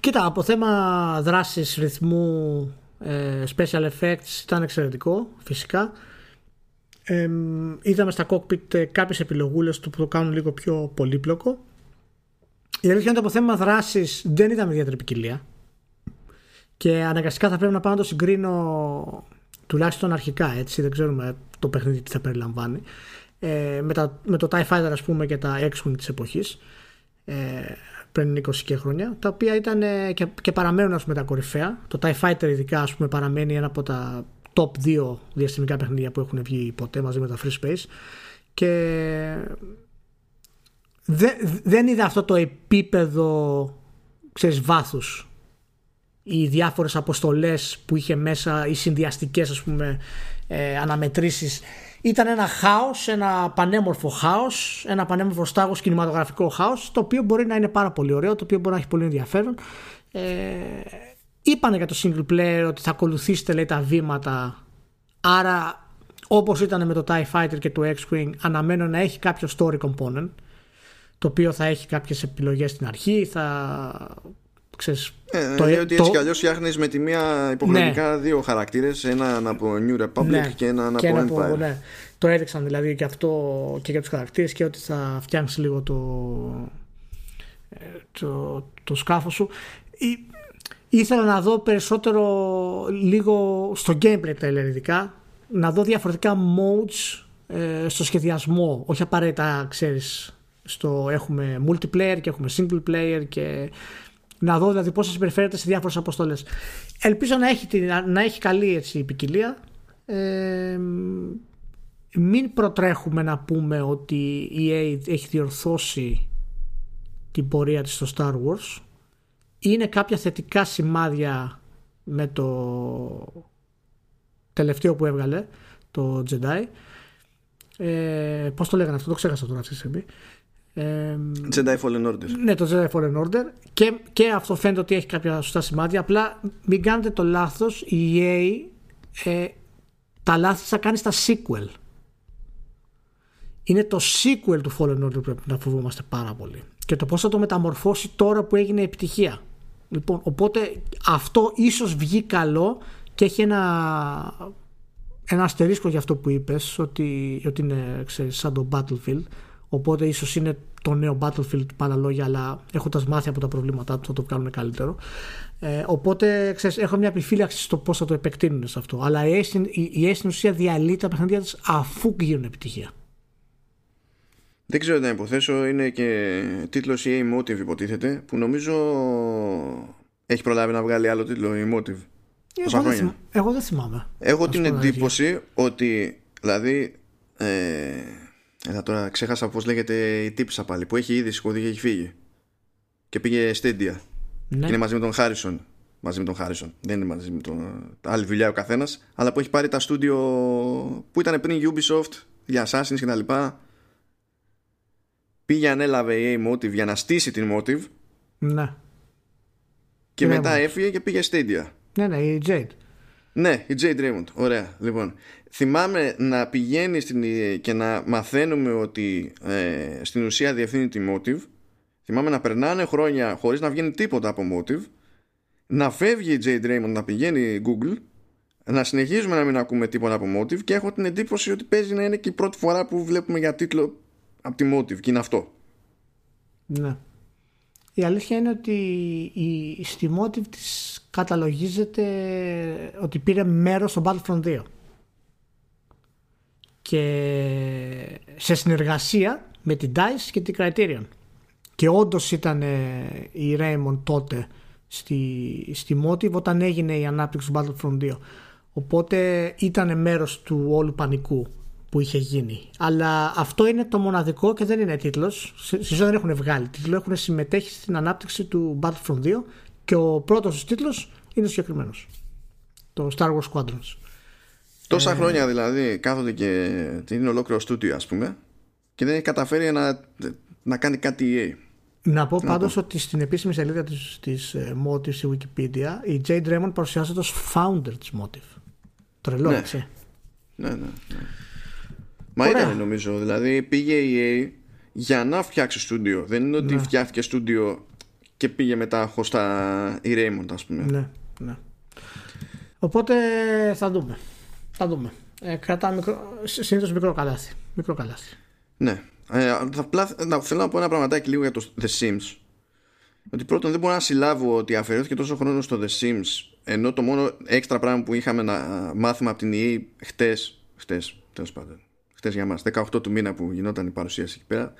Κοίτα, από θέμα δράσης, ρυθμού ε, special effects ήταν εξαιρετικό φυσικά ε, είδαμε στα cockpit ε, κάποιες επιλογούλες του που το κάνουν λίγο πιο πολύπλοκο η αλήθεια είναι ότι από θέμα δράσης δεν είδαμε ιδιαίτερη ποικιλία και αναγκαστικά θα πρέπει να πάω να το συγκρίνω τουλάχιστον αρχικά έτσι δεν ξέρουμε το παιχνίδι τι θα περιλαμβάνει ε, με, τα, με το TIE Fighter ας πούμε και τα X-Wing της εποχής ε, πριν 20 και χρόνια, τα οποία ήταν και, και παραμένουν ας πούμε, τα κορυφαία. Το TIE Fighter ειδικά ας πούμε, παραμένει ένα από τα top 2 διαστημικά παιχνίδια που έχουν βγει ποτέ μαζί με τα Free Space και δεν είδα αυτό το επίπεδο ξέρεις, βάθους οι διάφορες αποστολές που είχε μέσα οι συνδυαστικές ας πούμε ε, αναμετρήσεις ήταν ένα χάος, ένα πανέμορφο χάος, ένα πανέμορφο στάγος κινηματογραφικό χάος, το οποίο μπορεί να είναι πάρα πολύ ωραίο, το οποίο μπορεί να έχει πολύ ενδιαφέρον. Ε, είπανε για το single player ότι θα ακολουθήσετε λέει τα βήματα άρα όπως ήταν με το TIE Fighter και το X-Wing αναμένω να έχει κάποιο story component το οποίο θα έχει κάποιες επιλογές στην αρχή θα ξέρεις, ε, το, ότι έτσι κι αλλιώς φτιάχνεις με τη μία υποχρεωτικά ναι. δύο χαρακτήρες έναν από New Republic ναι. και έναν από Empire ναι. το έδειξαν δηλαδή και αυτό και για τους χαρακτήρες και ότι θα φτιάξεις λίγο το, ε, το, το σκάφος σου ήθελα να δω περισσότερο λίγο στο gameplay trailer ειδικά να δω διαφορετικά modes ε, στο σχεδιασμό όχι απαραίτητα ξέρεις στο έχουμε multiplayer και έχουμε single player και να δω δηλαδή πώς θα συμπεριφέρεται σε διάφορες αποστολές. Ελπίζω να έχει, να έχει καλή έτσι, ποικιλία. Ε, μην προτρέχουμε να πούμε ότι η EA έχει διορθώσει την πορεία της στο Star Wars. Είναι κάποια θετικά σημάδια με το τελευταίο που έβγαλε το Jedi. Ε, πώς το λέγανε αυτό το ξέχασα τώρα αυτή τη στιγμή ε, Jedi Fallen Order. Ναι το Jedi Fallen Order. Και, και αυτό φαίνεται ότι έχει κάποια σωστά σημάδια. Απλά μην κάνετε το λάθος η EA ε, τα λάθη θα κάνει στα sequel. Είναι το sequel του Fallen Order που πρέπει να φοβόμαστε πάρα πολύ. Και το πώς θα το μεταμορφώσει τώρα που έγινε επιτυχία. Λοιπόν, οπότε αυτό ίσως βγει καλό και έχει ένα, ένα αστερίσκο για αυτό που είπες ότι, ότι είναι ξέρεις, σαν το Battlefield οπότε ίσως είναι το νέο Battlefield με άλλα λόγια αλλά έχοντας μάθει από τα προβλήματά τους θα το κάνουν καλύτερο ε, οπότε ξέρεις, έχω μια επιφύλαξη στο πώς θα το επεκτείνουν σε αυτό αλλά η η, στην ουσία διαλύει τα παιχνίδια της αφού γίνουν επιτυχία δεν ξέρω να υποθέσω, είναι και τίτλος EA Motive υποτίθεται, που νομίζω έχει προλάβει να βγάλει άλλο τίτλο η Motive. Εγώ, δεν θυμάμαι. Εγώ δεν θυμάμαι. Έχω την εντύπωση ότι, δηλαδή, ε, εδώ τώρα ξέχασα πώς λέγεται η τύπησα πάλι, που έχει ήδη σηκωθεί και έχει φύγει. Και πήγε Stadia. Ναι. Και είναι μαζί με τον Χάρισον. Μαζί με τον Χάρισον. Δεν είναι μαζί με τον. Άλλη δουλειά ο καθένας. Αλλά που έχει πάρει τα στούντιο που ήταν πριν Ubisoft για Assassin's και τα λοιπά πήγε ανέλαβε η Motive για να στήσει την Motive ναι και μετά έφυγε και πήγε Stadia ναι ναι η Jade ναι η Jade Raymond ωραία λοιπόν θυμάμαι να πηγαίνει στην, και να μαθαίνουμε ότι ε, στην ουσία διευθύνει τη Motive θυμάμαι να περνάνε χρόνια χωρίς να βγαίνει τίποτα από Motive να φεύγει η Jade Raymond να πηγαίνει Google να συνεχίζουμε να μην ακούμε τίποτα από Motive και έχω την εντύπωση ότι παίζει να είναι και η πρώτη φορά που βλέπουμε για τίτλο από τη Motive και είναι αυτό. Ναι. Η αλήθεια είναι ότι η, στη Motive της καταλογίζεται ότι πήρε μέρος στο Battlefront 2 και σε συνεργασία με την DICE και την Criterion και όντως ήταν ε, η Raymond τότε στη, στη Motive όταν έγινε η ανάπτυξη του Battlefront 2 οπότε ήταν μέρος του όλου πανικού που είχε γίνει. Αλλά αυτό είναι το μοναδικό και δεν είναι τίτλος. Στη δεν έχουν βγάλει τίτλο, έχουν συμμετέχει στην ανάπτυξη του Battlefront 2 και ο πρώτος τους τίτλος είναι συγκεκριμένος. Το Star Wars Squadrons. Τόσα ε... χρόνια δηλαδή κάθονται και την είναι ολόκληρο στούτιο, ας πούμε, και δεν έχει καταφέρει να, να κάνει κάτι EA. Να πω πάντως ότι στην επίσημη σελίδα της, της ε, Motive στη Wikipedia η Jade Raymond παρουσιάζεται ως founder της Motive. Τρελό, ναι. έτσι. Ναι, ναι, ναι. Μα ήταν νομίζω. Δηλαδή πήγε η EA για να φτιάξει στούντιο. Δεν είναι ότι ναι. φτιάχτηκε στούντιο και πήγε μετά χωστά η Raymond, ας πούμε. Ναι, ναι. Οπότε θα δούμε. Θα δούμε. Ε, κρατά μικρό, συνήθως μικρό καλάθι. Μικρό καλάθι. Ναι. Ε, απλά να, θέλω να πω ένα πραγματάκι λίγο για το The Sims. Ότι πρώτον δεν μπορώ να συλλάβω ότι αφαιρέθηκε τόσο χρόνο στο The Sims ενώ το μόνο έξτρα πράγμα που είχαμε να μάθουμε από την EA χτες, χτες τέλος πάντων για μας 18 του μήνα που γινόταν η παρουσίαση εκεί πέρα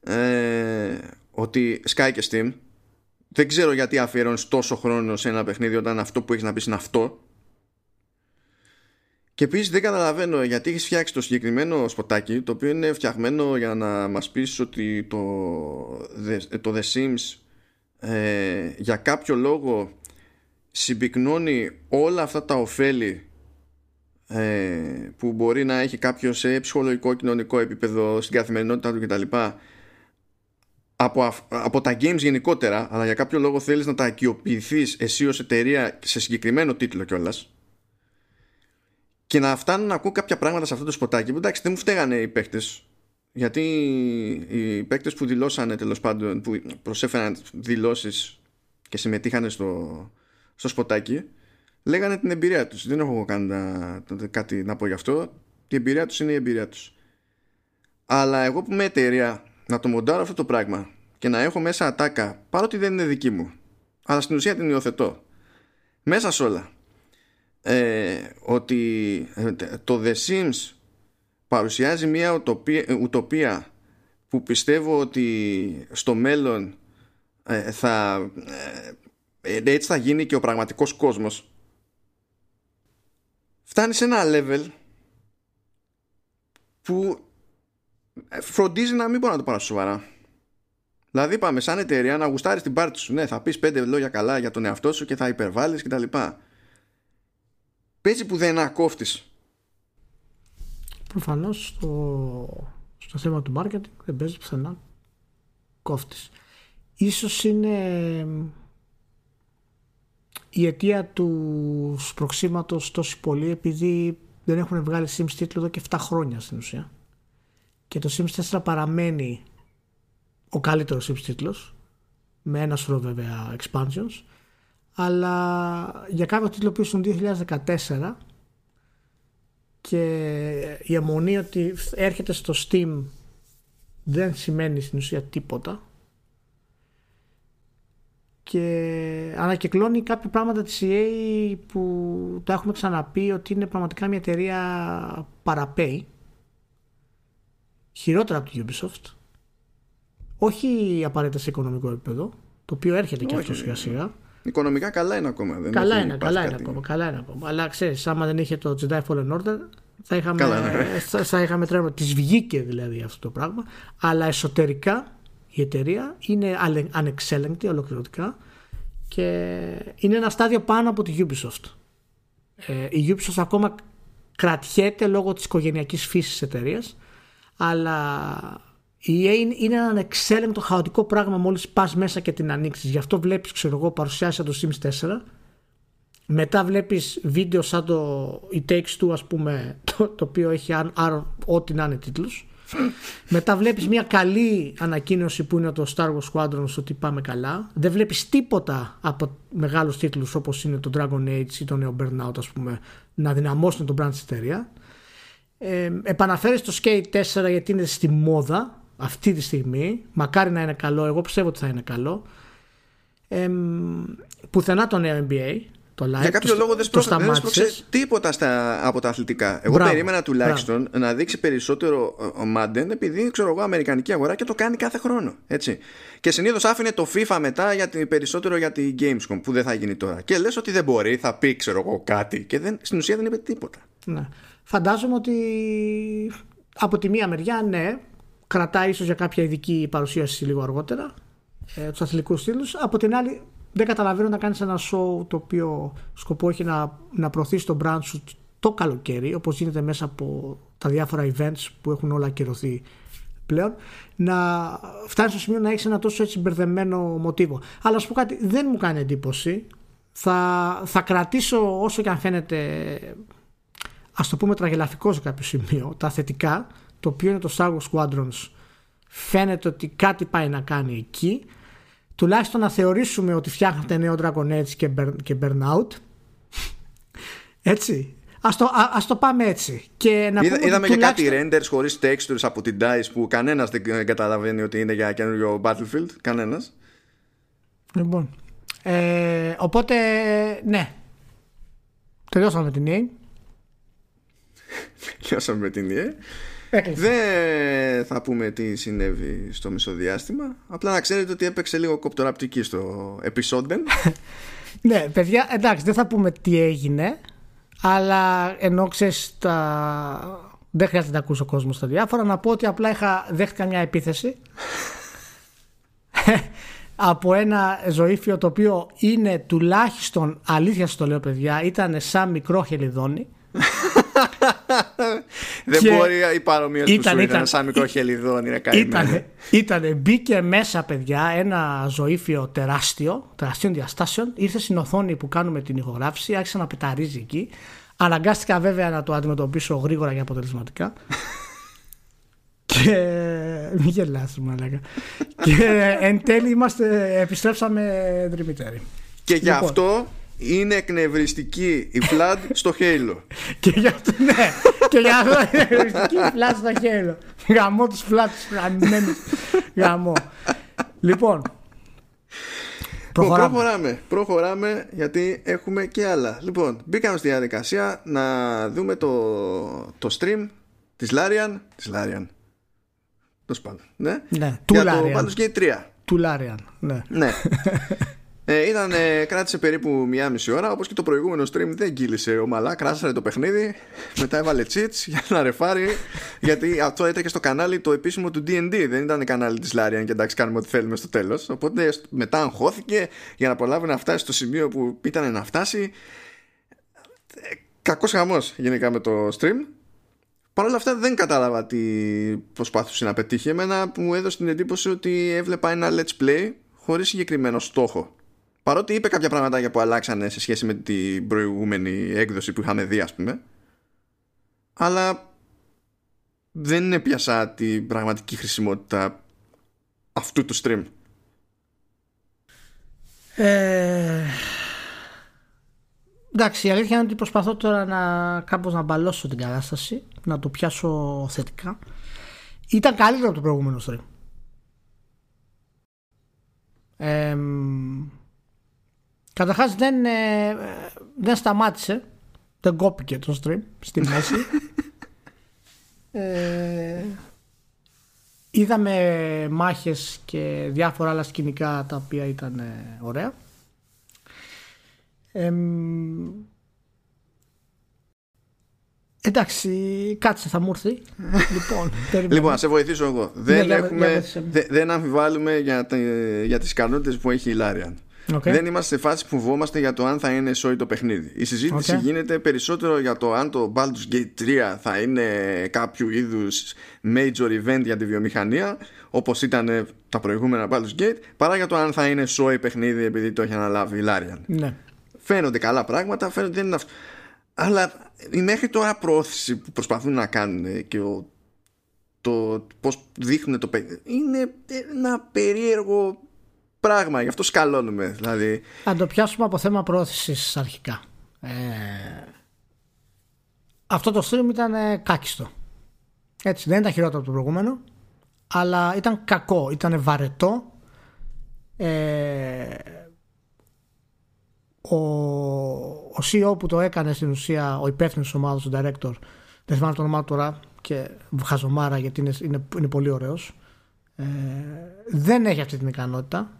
ε, ότι Sky και Steam δεν ξέρω γιατί αφιερώνεις τόσο χρόνο σε ένα παιχνίδι όταν αυτό που έχεις να πεις είναι αυτό και επίσης δεν καταλαβαίνω γιατί έχεις φτιάξει το συγκεκριμένο σποτάκι το οποίο είναι φτιαγμένο για να μας πεις ότι το, το The Sims ε, για κάποιο λόγο συμπυκνώνει όλα αυτά τα ωφέλη ε, που μπορεί να έχει κάποιος σε ψυχολογικό κοινωνικό επίπεδο στην καθημερινότητά του κτλ. από, από τα games γενικότερα, αλλά για κάποιο λόγο θέλεις να τα ακιοποιηθείς εσύ ως εταιρεία σε συγκεκριμένο τίτλο κιόλας. Και να φτάνουν να ακούω κάποια πράγματα σε αυτό το σποτάκι. Εντάξει, δεν μου φταίγανε οι παίκτες γιατί οι παίκτες που δηλώσανε τέλος πάντων, που προσέφεραν δηλώσεις και συμμετείχαν στο, στο σποτάκι, λέγανε την εμπειρία τους. Δεν έχω κάνει κάτι να πω γι' αυτό. Η εμπειρία τους είναι η εμπειρία τους. Αλλά εγώ που είμαι εταιρεία να το μοντάρω αυτό το πράγμα και να έχω μέσα ατάκα, παρότι δεν είναι δική μου, αλλά στην ουσία την υιοθετώ, μέσα σε όλα, ε, ότι ε, το The Sims παρουσιάζει μια ουτοπία, ουτοπία που πιστεύω ότι στο μέλλον ε, θα ε, έτσι θα γίνει και ο πραγματικός κόσμος φτάνει σε ένα level που φροντίζει να μην μπορεί να το πάρεις σοβαρά. Δηλαδή, είπαμε σαν εταιρεία να γουστάρεις την πάρτι σου. Ναι, θα πεις πέντε λόγια καλά για τον εαυτό σου και θα υπερβάλλεις κτλ. Παίζει που δεν ακόφτει. Προφανώς στο, στο θέμα του marketing δεν παίζει πουθενά κόφτης. Ίσως είναι η αιτία τους σπροξήματος τόσο πολύ επειδή δεν έχουν βγάλει Sims τίτλο εδώ και 7 χρόνια στην ουσία και το Sims 4 παραμένει ο καλύτερος Sims τίτλος με ένα σωρό βέβαια expansions αλλά για κάποιο τίτλο που ήσουν 2014 και η αιμονή ότι έρχεται στο Steam δεν σημαίνει στην ουσία τίποτα. Και ανακυκλώνει κάποια πράγματα της EA που τα έχουμε ξαναπεί ότι είναι πραγματικά μια εταιρεία παραπέει χειρότερα από το Ubisoft. Όχι απαραίτητα σε οικονομικό επίπεδο το οποίο έρχεται και αυτό σιγά σιγά Οικονομικά καλά είναι ακόμα. Δεν καλά είναι, καλά είναι ακόμα, καλά είναι ακόμα. Αλλά ξέρεις, άμα δεν είχε το Jedi Fallen Order, θα είχαμε, καλά, ναι. θα, θα είχαμε τρέμμα. Της βγήκε δηλαδή αυτό το πράγμα. Αλλά εσωτερικά η εταιρεία είναι ανεξέλεγκτη ολοκληρωτικά και είναι ένα στάδιο πάνω από τη Ubisoft. Ε, η Ubisoft ακόμα κρατιέται λόγω της οικογενειακής φύσης της εταιρείας αλλά η EA είναι ένα ανεξέλεγκτο χαοτικό πράγμα μόλις πας μέσα και την ανοίξεις. Γι' αυτό βλέπεις, ξέρω εγώ, παρουσιάσει το Sims 4 μετά βλέπεις βίντεο σαν το It Takes Two ας πούμε το, το οποίο έχει ό,τι να είναι τίτλους μετά βλέπεις μια καλή ανακοίνωση που είναι το Star Wars Squadrons ότι πάμε καλά. Δεν βλέπεις τίποτα από μεγάλους τίτλους όπως είναι το Dragon Age ή το νέο Burnout ας πούμε να δυναμώσουν τον brand της εταιρεία. Ε, επαναφέρεις το Skate 4 γιατί είναι στη μόδα αυτή τη στιγμή μακάρι να είναι καλό εγώ πιστεύω ότι θα είναι καλό ε, πουθενά το νέο NBA το live, Για κάποιο λόγο δεν σπρώξε τίποτα στα, από τα αθλητικά. Εγώ μπράβο, περίμενα τουλάχιστον μπράβο. να δείξει περισσότερο ο Μάντεν επειδή ξέρω εγώ Αμερικανική αγορά και το κάνει κάθε χρόνο. Έτσι. Και συνήθως άφηνε το FIFA μετά για την, περισσότερο για την Gamescom που δεν θα γίνει τώρα. Και λες ότι δεν μπορεί, θα πει ξέρω εγώ κάτι και δεν, στην ουσία δεν είπε τίποτα. Ναι. Φαντάζομαι ότι από τη μία μεριά ναι, κρατάει ίσως για κάποια ειδική παρουσίαση λίγο αργότερα ε, τους αθλητικούς στήλου. Από την άλλη δεν καταλαβαίνω να κάνεις ένα show το οποίο σκοπό έχει να, να προωθήσει τον brand σου το καλοκαίρι όπως γίνεται μέσα από τα διάφορα events που έχουν όλα ακυρωθεί πλέον να φτάνεις στο σημείο να έχεις ένα τόσο έτσι μπερδεμένο μοτίβο. Αλλά σου πω κάτι δεν μου κάνει εντύπωση. Θα, θα κρατήσω όσο και αν φαίνεται ας το πούμε τραγελαφικό σε κάποιο σημείο τα θετικά το οποίο είναι το Star Wars Squadrons φαίνεται ότι κάτι πάει να κάνει εκεί τουλάχιστον να θεωρήσουμε ότι φτιάχνετε νέο Dragon Age και, και Burnout. Έτσι. Ας το, ας το πάμε έτσι. Και να Είδα, είδαμε και κάτι renders χωρίς textures από την DICE που κανένας δεν καταλαβαίνει ότι είναι για καινούριο Battlefield. Κανένας. Λοιπόν. Ε, οπότε, ναι. Τελειώσαμε με την EA. Τελειώσαμε με την EA. Δεν θα πούμε τι συνέβη στο μισοδιάστημα. Απλά να ξέρετε ότι έπαιξε λίγο κοπτοραπτική στο επεισόδιο. ναι, παιδιά, εντάξει, δεν θα πούμε τι έγινε. Αλλά ενώ ξέρεις τα. Δεν χρειάζεται να ακούσει ο κόσμο τα διάφορα. Να πω ότι απλά είχα, δέχτηκα μια επίθεση από ένα ζωήφιο το οποίο είναι τουλάχιστον, αλήθεια σας το λέω παιδιά, ήταν σαν μικρό χελιδόνι Δεν Και μπορεί η παρομοία του ήταν- σου ήταν ήταν- σαν μικρό χελιδόν, είναι καημένο. Ήτανε, ήτανε, μπήκε μέσα παιδιά ένα ζωήφιο τεράστιο, τεραστίων διαστάσεων, ήρθε στην οθόνη που κάνουμε την ηχογράφηση, άρχισε να πεταρίζει εκεί. Αναγκάστηκα βέβαια να το αντιμετωπίσω γρήγορα και αποτελεσματικά. και μην γελάς μου έλεγα. και εν τέλει είμαστε, επιστρέψαμε δρυμύτεροι. Και γι' Λοιπόν. αυτό είναι εκνευριστική η Flood στο Halo. και γι' αυτό ναι, και γι' αυτό είναι οριστική φλάτ στο χέρι. Γαμώ τους φλάτους γαμμένους. Γαμώ. Λοιπόν, προχωράμε. Προχωράμε. Προχωράμε γιατί έχουμε και άλλα. Λοιπόν, μπήκαμε στη διαδικασία να δούμε το, το stream της Larian. Της Larian. Τέλος πάντων. Ναι. Ναι, του Για το Larian. Baldur's Gate 3. Του Λάριαν. Ναι. Ναι. Ε, ήταν, ε, κράτησε περίπου μία μισή ώρα όπως και το προηγούμενο stream δεν κύλησε ομαλά κράσαρε το παιχνίδι μετά έβαλε cheats για να ρεφάρει γιατί αυτό έτρεχε στο κανάλι το επίσημο του D&D δεν ήταν κανάλι της Larian και εντάξει κάνουμε ό,τι θέλουμε στο τέλος οπότε μετά αγχώθηκε για να προλάβει να φτάσει στο σημείο που ήταν να φτάσει ε, κακός χαμός γενικά με το stream Παρ' όλα αυτά δεν κατάλαβα τι προσπάθησε να πετύχει. Εμένα μου έδωσε την εντύπωση ότι έβλεπα ένα let's play χωρίς συγκεκριμένο στόχο. Παρότι είπε κάποια πραγματάκια που αλλάξανε σε σχέση με την προηγούμενη έκδοση που είχαμε δει ας πούμε. Αλλά δεν έπιασα την πραγματική χρησιμότητα αυτού του stream. Ε, εντάξει, η αλήθεια είναι ότι προσπαθώ τώρα να κάπως να μπαλώσω την κατάσταση, να το πιάσω θετικά. Ήταν καλύτερο από το προηγούμενο stream. Ε, καταρχάς δεν, ε, δεν σταμάτησε, δεν κόπηκε το stream στη μέση. ε, είδαμε μάχες και διάφορα άλλα σκηνικά τα οποία ήταν ε, ωραία. Εμ, εντάξει, κάτσε θα μου έρθει. λοιπόν, περιμένω. Λοιπόν, να σε βοηθήσω εγώ. Δεν, για- έχουμε, για βοήθησε με. δε- δεν αμφιβάλλουμε για, τα, για τις ικανότητες που έχει η Larian. OK. Δεν είμαστε σε φάση που φοβόμαστε για το αν θα είναι σόι το παιχνίδι. Η συζήτηση Οκ. γίνεται περισσότερο για το αν το Baldur's Gate 3 θα είναι κάποιο είδους major event για τη βιομηχανία όπως ήταν τα προηγούμενα Baldur's Gate παρά για το αν θα είναι σόι παιχνίδι επειδή το έχει αναλάβει η Larian. Ναι. Φαίνονται καλά πράγματα, φαίνονται δεν είναι αυτό. Αλλά η μέχρι τώρα πρόθεση που προσπαθούν να κάνουν και ο, το πώς δείχνουν το παιχνίδι είναι ένα περίεργο πράγμα, γι' αυτό σκαλώνουμε. Δηλαδή, Θα το πιάσουμε από θέμα πρόθεσης αρχικά. Ε, αυτό το stream ήταν ε, κάκιστο. Έτσι, δεν ήταν χειρότερο από το προηγούμενο, αλλά ήταν κακό, ήταν βαρετό. Ε, ο, ο CEO που το έκανε στην ουσία, ο υπεύθυνος τη ομάδα, ο director, δεν θυμάμαι το όνομά του τώρα και χαζομάρα γιατί είναι, είναι, είναι πολύ ωραίος ε, δεν έχει αυτή την ικανότητα ε,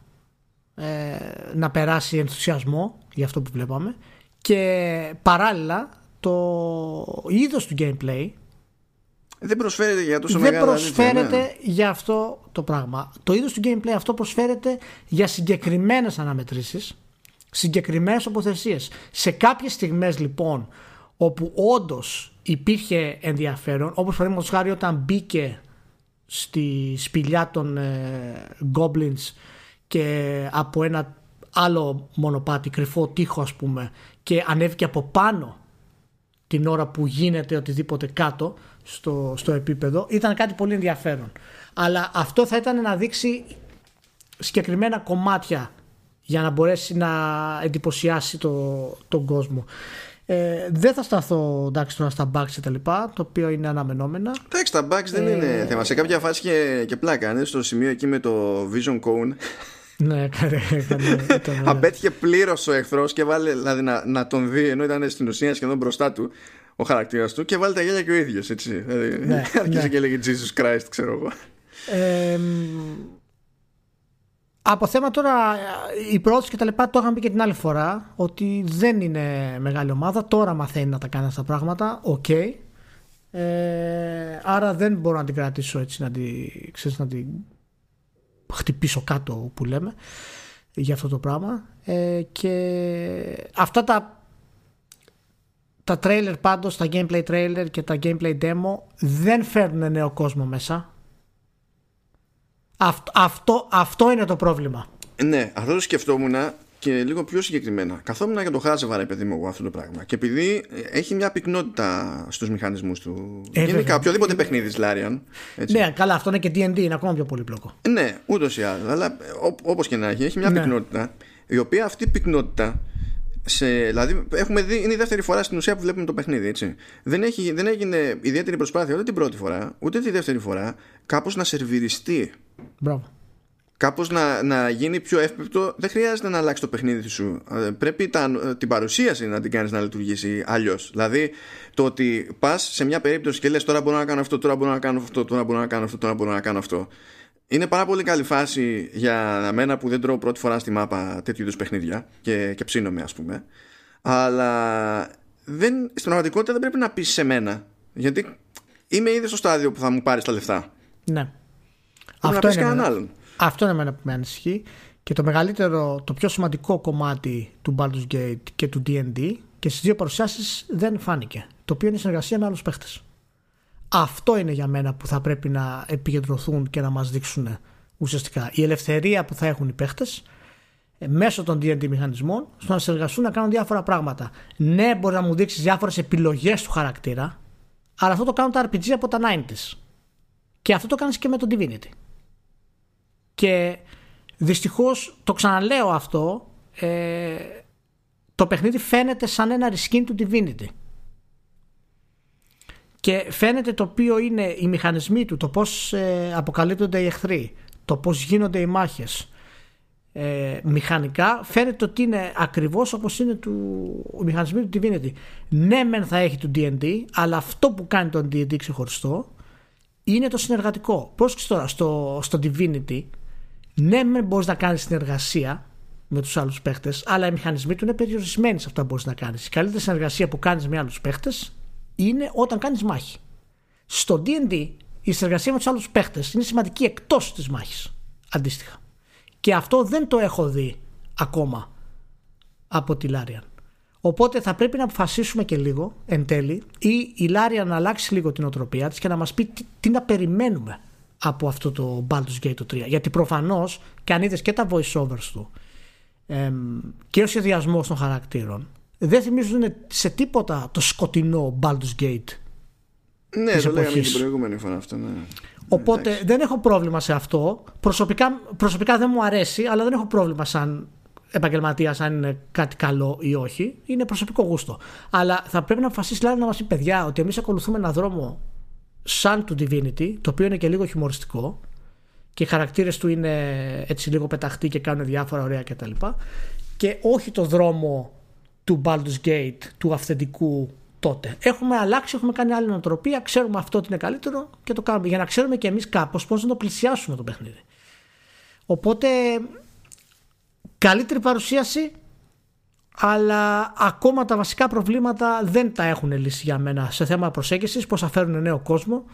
να περάσει ενθουσιασμό για αυτό που βλέπαμε και παράλληλα το είδος του gameplay δεν προσφέρεται για τόσο δεν μεγάλα προσφέρεται τέτοια, ναι. για αυτό το πράγμα. Το είδος του gameplay αυτό προσφέρεται για συγκεκριμένες αναμετρήσεις, συγκεκριμένες τοποθεσίες. Σε κάποιες στιγμές λοιπόν όπου όντως υπήρχε ενδιαφέρον, όπως παραδείγματος χάρη όταν μπήκε στη σπηλιά των ε, Goblins και από ένα άλλο μονοπάτι, κρυφό τείχο ας πούμε και ανέβηκε από πάνω την ώρα που γίνεται οτιδήποτε κάτω στο, στο επίπεδο ήταν κάτι πολύ ενδιαφέρον. Αλλά αυτό θα ήταν να δείξει συγκεκριμένα κομμάτια για να μπορέσει να εντυπωσιάσει το, τον κόσμο. Ε, δεν θα σταθώ εντάξει τώρα στα bugs και τα λοιπά, το οποίο είναι αναμενόμενα. Εντάξει, τα bugs δεν Ε, είναι θέμα. Σε κάποια φάση και, και πλάκα. Είναι στο σημείο εκεί με το Vision Cone. Ναι, έκανε. έκανε ήταν, Απέτυχε πλήρως ο εχθρός και βάλε δηλαδή, να, να τον δει ενώ ήταν στην ουσία σχεδόν μπροστά του ο χαρακτήρας του και έβαλε τα γέλια και ο ίδιος. Έτσι. Δηλαδή, Ναι, άρχισε ναι. και έλεγε Jesus Christ, ξέρω εγώ. Ε, από θέμα τώρα η πρόοδος και τα λοιπά το είχαμε πει και την άλλη φορά ότι δεν είναι μεγάλη ομάδα τώρα μαθαίνει να τα κάνει αυτά τα πράγματα οκ ε, άρα δεν μπορώ να την κρατήσω έτσι να την, ξέρεις, να την χτυπήσω κάτω που λέμε για αυτό το πράγμα ε, και αυτά τα τα trailer πάντως, τα gameplay trailer και τα gameplay demo δεν φέρνουν νέο κόσμο μέσα. Αυτό, αυτό, αυτό είναι το πρόβλημα. Ναι, αυτό το σκεφτόμουν και λίγο πιο συγκεκριμένα. Καθόμουν για το χάζευα, ρε παιδί μου, εγώ αυτό το πράγμα. Και επειδή έχει μια πυκνότητα στους μηχανισμούς του. Ε, Γενικά, βέβαια. οποιοδήποτε παιχνίδι τη Larian. Έτσι. Ναι, καλά, αυτό είναι και D&D, είναι ακόμα πιο πολύπλοκο. Ναι, ούτως ή άλλως. Αλλά όπως και να έχει, έχει μια Ναι. πυκνότητα. Η οποία αυτή η πυκνότητα. Σε, δηλαδή, έχουμε δει, είναι η δεύτερη φορά στην ουσία που βλέπουμε το παιχνίδι. Έτσι. Δεν, έχει, δεν έγινε ιδιαίτερη προσπάθεια ούτε την πρώτη φορά, ούτε τη δεύτερη φορά, κάπως να σερβιριστεί. Μπράβο. Κάπως να, να γίνει πιο εύπεπτο. Δεν χρειάζεται να αλλάξει το παιχνίδι σου. Ε, Πρέπει τα, την παρουσίαση να την κάνεις να λειτουργήσει αλλιώς. Δηλαδή, το ότι πας σε μια περίπτωση και λες τώρα μπορώ να κάνω αυτό, τώρα μπορώ να κάνω αυτό, τώρα μπορώ να κάνω αυτό, τώρα μπορώ να κάνω αυτό. Είναι πάρα πολύ καλή φάση για μένα που δεν τρώω πρώτη φορά στη μάπα τέτοιου είδους παιχνίδια και, και ψήνομαι, ας πούμε. Αλλά δεν, στην πραγματικότητα δεν πρέπει να πεις σε μένα. Γιατί είμαι ήδη στο στάδιο που θα μου πάρεις τα λεφτά. Ναι. Πρέπει να Αυτό πεις είναι, κανέναν εμένα, άλλον. Αυτό είναι εμένα που με ανησυχεί. Και το μεγαλύτερο, το πιο σημαντικό κομμάτι του Baldur's Gate και του D&D και στις δύο παρουσιάσεις δεν φάνηκε. Το οποίο είναι η συνεργασία με άλλους παίχτες. Αυτό είναι για μένα που θα πρέπει να επικεντρωθούν και να μας δείξουν ουσιαστικά. Η ελευθερία που θα έχουν οι παίχτες ε, μέσω των D&D μηχανισμών στο να συνεργαστούν να κάνουν διάφορα πράγματα. Ναι, μπορεί να μου δείξεις διάφορες επιλογές του χαρακτήρα, αλλά αυτό το κάνουν τα RPG από τα 90s. Και αυτό το κάνεις και με τον Divinity. Και δυστυχώς το ξαναλέω αυτό ε, το παιχνίδι φαίνεται σαν ένα reskin του Divinity. Και φαίνεται το οποίο είναι οι μηχανισμοί του το πως ε, αποκαλύπτονται οι εχθροί το πως γίνονται οι μάχες. Ε, μηχανικά φαίνεται ότι είναι ακριβώς όπως είναι του, οι μηχανισμοί του Divinity. Ναι μεν θα έχει του D&D αλλά αυτό που κάνει τον D&D ξεχωριστό είναι το συνεργατικό. Πρόσεξε τώρα στο, στο Divinity ναι, μεν μπορείς να κάνεις συνεργασία με τους άλλους παίχτες, αλλά οι μηχανισμοί του είναι περιορισμένοι σε αυτά που μπορείς να κάνεις. Η καλύτερη συνεργασία που κάνεις με άλλους παίχτες είναι όταν κάνεις μάχη. Στο DD, η συνεργασία με τους άλλους παίχτες είναι σημαντική εκτός της μάχης. Αντίστοιχα. Και αυτό δεν το έχω δει ακόμα από τη Larian. Οπότε θα πρέπει να αποφασίσουμε και λίγο εν τέλει ή η Larian να αλλάξει λίγο την οτροπία της και να μας πει τι, τι να περιμένουμε από αυτό το Baldur's Gate το 3. Γιατί προφανώς και αν είδες και τα voiceovers του εμ, και ο σχεδιασμός των χαρακτήρων δεν θυμίζουν σε τίποτα το σκοτεινό Baldur's Gate. Ναι, της το λέγαμε και εποχής. την προηγούμενη φορά αυτό. Ναι. Οπότε Εντάξει. δεν έχω πρόβλημα σε αυτό. Προσωπικά, προσωπικά δεν μου αρέσει, αλλά δεν έχω πρόβλημα σαν επαγγελματία αν είναι κάτι καλό ή όχι. Είναι προσωπικό γούστο. Αλλά θα πρέπει να αποφασίσει δηλαδή, να μας πει παιδιά ότι εμείς ακολουθούμε έναν δρόμο σαν του Divinity, το οποίο είναι και λίγο χιουμοριστικό και οι χαρακτήρες του είναι έτσι λίγο πεταχτοί και κάνουν διάφορα ωραία κτλ. Και όχι το δρόμο του Baldur's Gate, του αυθεντικού τότε. Έχουμε αλλάξει, έχουμε κάνει άλλη νοοτροπία, ξέρουμε αυτό ότι είναι καλύτερο και το κάνουμε. Για να ξέρουμε και εμείς κάπως πώς να το πλησιάσουμε το παιχνίδι. Οπότε, καλύτερη παρουσίαση, αλλά ακόμα τα βασικά προβλήματα δεν τα έχουν λύσει για μένα σε θέμα προσέγγισης, πώς θα φέρουν νέο κόσμο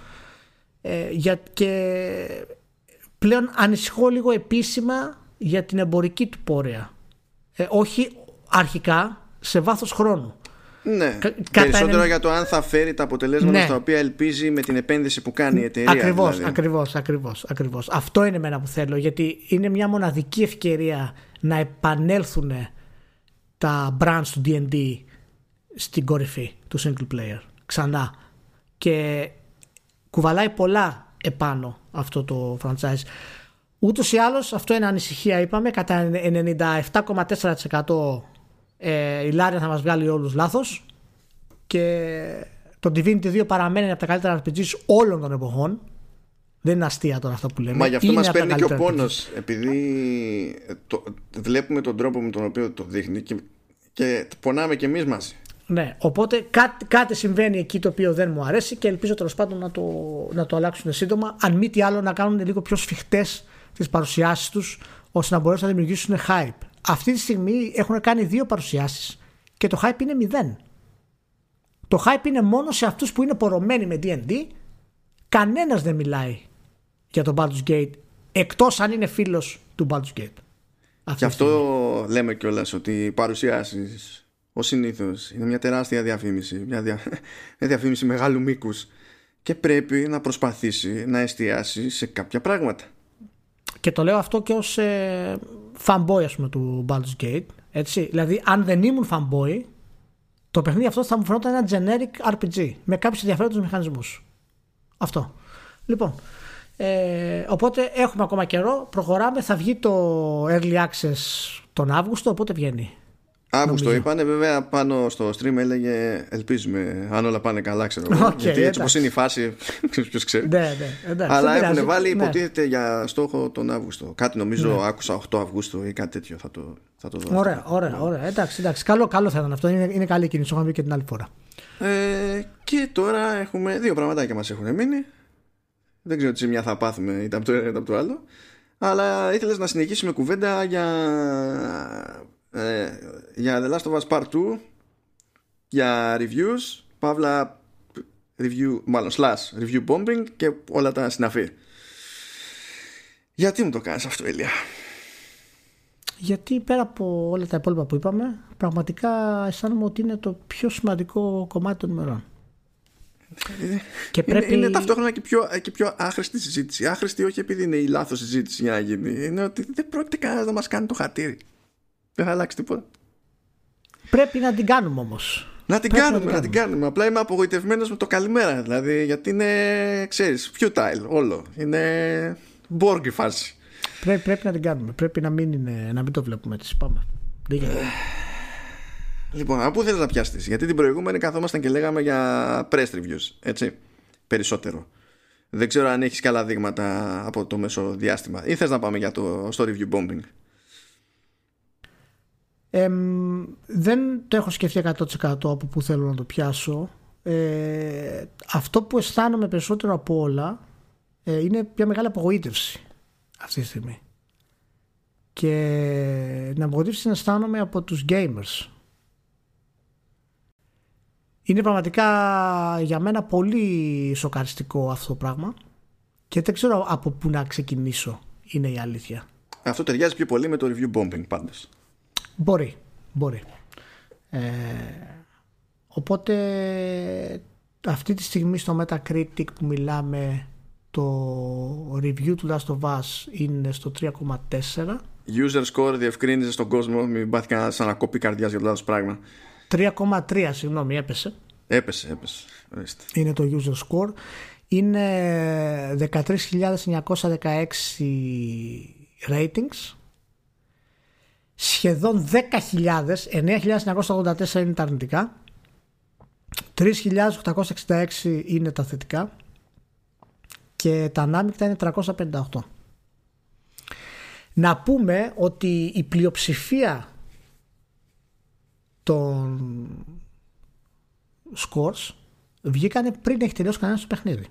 ε, για, και πλέον ανησυχώ λίγο επίσημα για την εμπορική του πορεία. Ε, όχι αρχικά, σε βάθος χρόνου. Ναι. Κα- κατά Περισσότερο ένα- για το αν θα φέρει τα αποτελέσματα Ναι. στα οποία ελπίζει με την επένδυση που κάνει η εταιρεία. Ακριβώς, δηλαδή. ακριβώς, ακριβώς, ακριβώς. Αυτό είναι εμένα που θέλω, γιατί είναι μια μοναδική ευκαιρία να επανέλθουν τα brands του D&D στην κορυφή του single player ξανά. Και κουβαλάει πολλά επάνω αυτό το franchise. Ούτως ή άλλως αυτό είναι ανησυχία είπαμε κατά 97,4% ε, η Larian θα μας βγάλει όλους λάθος. Και το Divinity 2 παραμένει από τα καλύτερα RPGs όλων των εποχών. Δεν είναι αστεία τώρα αυτά που λέμε. Μα γι' αυτό Είναι μας από τα παίρνει και ο καλύτερα πόνος επειδή το, βλέπουμε τον τρόπο με τον οποίο το δείχνει και, και πονάμε και εμείς μαζί. Ναι, οπότε κάτι, κάτι συμβαίνει εκεί το οποίο δεν μου αρέσει και ελπίζω τέλος πάντων να το, να το αλλάξουν σύντομα. Αν μη τι άλλο, να κάνουν λίγο πιο σφιχτές τις παρουσιάσεις τους, ώστε να μπορέσουν να δημιουργήσουν hype. Αυτή τη στιγμή έχουν κάνει δύο παρουσιάσεις και το hype είναι μηδέn. Το hype είναι μόνο σε αυτούς που είναι πορωμένοι με DD. Κανένας δεν μιλάει για τον Baldur's Gate εκτός αν είναι φίλος του Baldur's Gate. Αυτή Και τη στιγμή. αυτό λέμε κιόλας ότι οι παρουσιάσεις ο συνήθως είναι μια τεράστια διαφήμιση μια, δια... μια διαφήμιση μεγάλου μήκους και πρέπει να προσπαθήσει να εστιάσει σε κάποια πράγματα και το λέω αυτό και ως ε, fanboy ας πούμε του Baldur's Gate έτσι. δηλαδή αν δεν ήμουν fanboy το παιχνίδι αυτό θα μου φαινόταν ένα generic RPG με κάποιους ενδιαφέροντες μηχανισμούς αυτό λοιπόν ε, οπότε έχουμε ακόμα καιρό προχωράμε θα βγει το Early Access τον Αύγουστο οπότε βγαίνει Αύγουστο είπανε, βέβαια πάνω στο stream έλεγε Ελπίζουμε αν όλα πάνε καλά, ξέρω εγώ. Okay, γιατί έτσι όπως είναι η φάση, ποιος ξέρει. Ναι, ναι, εντάξει, Αλλά έχουν βάλει, ναι. υποτίθεται, για στόχο τον Αύγουστο. Κάτι νομίζω ναι. άκουσα 8 Αυγούστου ή κάτι τέτοιο θα το, θα το δω. Ωραία, ωραία, ωραία. Εντάξει, εντάξει. Καλό, καλό θα ήταν αυτό. Είναι, είναι καλή κίνηση. Το είχαμε πει και την άλλη φορά. Ε, και τώρα έχουμε δύο πραγματάκια μας έχουν μείνει. Δεν ξέρω τι μια θα πάθουμε είτε από το ένα είτε από το άλλο. Αλλά ήθελες να συνεχίσουμε κουβέντα για ε, για The Last of Us Part 2 για reviews. Παύλα review, μάλλον slash review bombing και όλα τα συναφή. Γιατί μου το κάνεις αυτό Ηλία; Γιατί πέρα από όλα τα υπόλοιπα που είπαμε πραγματικά αισθάνομαι ότι είναι το πιο σημαντικό κομμάτι των ημερών. είναι, και πρέπει... είναι, είναι ταυτόχρονα και πιο, και πιο άχρηστη συζήτηση. Άχρηστη όχι επειδή είναι η λάθος συζήτηση για να γίνει. Είναι ότι δεν πρόκειται κανένας να μας κάνει το χατήρι. Δεν θα αλλάξει τίποτα. Πρέπει να την κάνουμε όμως. Να την κάνουμε, να την, κάνουμε. Απλά είμαι απογοητευμένος με το καλημέρα. Δηλαδή, γιατί είναι, ξέρεις, futile όλο. Είναι μπόργκη φάση. Πρέπει, πρέπει να την κάνουμε. Πρέπει να μην, είναι, να μην το βλέπουμε έτσι. Πάμε. Λοιπόν, από πού θέλεις να πιάσεις, Γιατί την προηγούμενη καθόμασταν και λέγαμε για press reviews. Έτσι. Περισσότερο. Δεν ξέρω αν έχεις καλά δείγματα από το μέσο διάστημα. Ή θες να πάμε για το στο review bombing; Δεν το έχω σκεφτεί 100% από που θέλω να το πιάσω. Ε, αυτό που αισθάνομαι περισσότερο από όλα ε, είναι μια μεγάλη απογοήτευση αυτή τη στιγμή. Και την απογοήτευση την αισθάνομαι από τους gamers. Είναι πραγματικά για μένα πολύ σοκαριστικό αυτό το πράγμα και δεν ξέρω από πού να ξεκινήσω είναι η αλήθεια. Αυτό ταιριάζει πιο πολύ με το review bombing πάντως. Μπορεί, μπορεί. Ε, οπότε αυτή τη στιγμή στο Metacritic που μιλάμε το review του Last of Us είναι στο 3,4 User score διευκρίνησε στον κόσμο μην πάθει κανένα σαν να κόπει καρδιάς για το λάθος πράγμα 3,3 συγγνώμη έπεσε. Έπεσε, έπεσε. Είναι το user score. Είναι 13.916 ratings. Σχεδόν 10.000, 9.984 είναι τα αρνητικά, 3.866 είναι τα θετικά. Και τα ανάμεικτα είναι 358. Να πούμε ότι η πλειοψηφία των scores βγήκανε πριν έχει τελειώσει κανένας το παιχνίδι.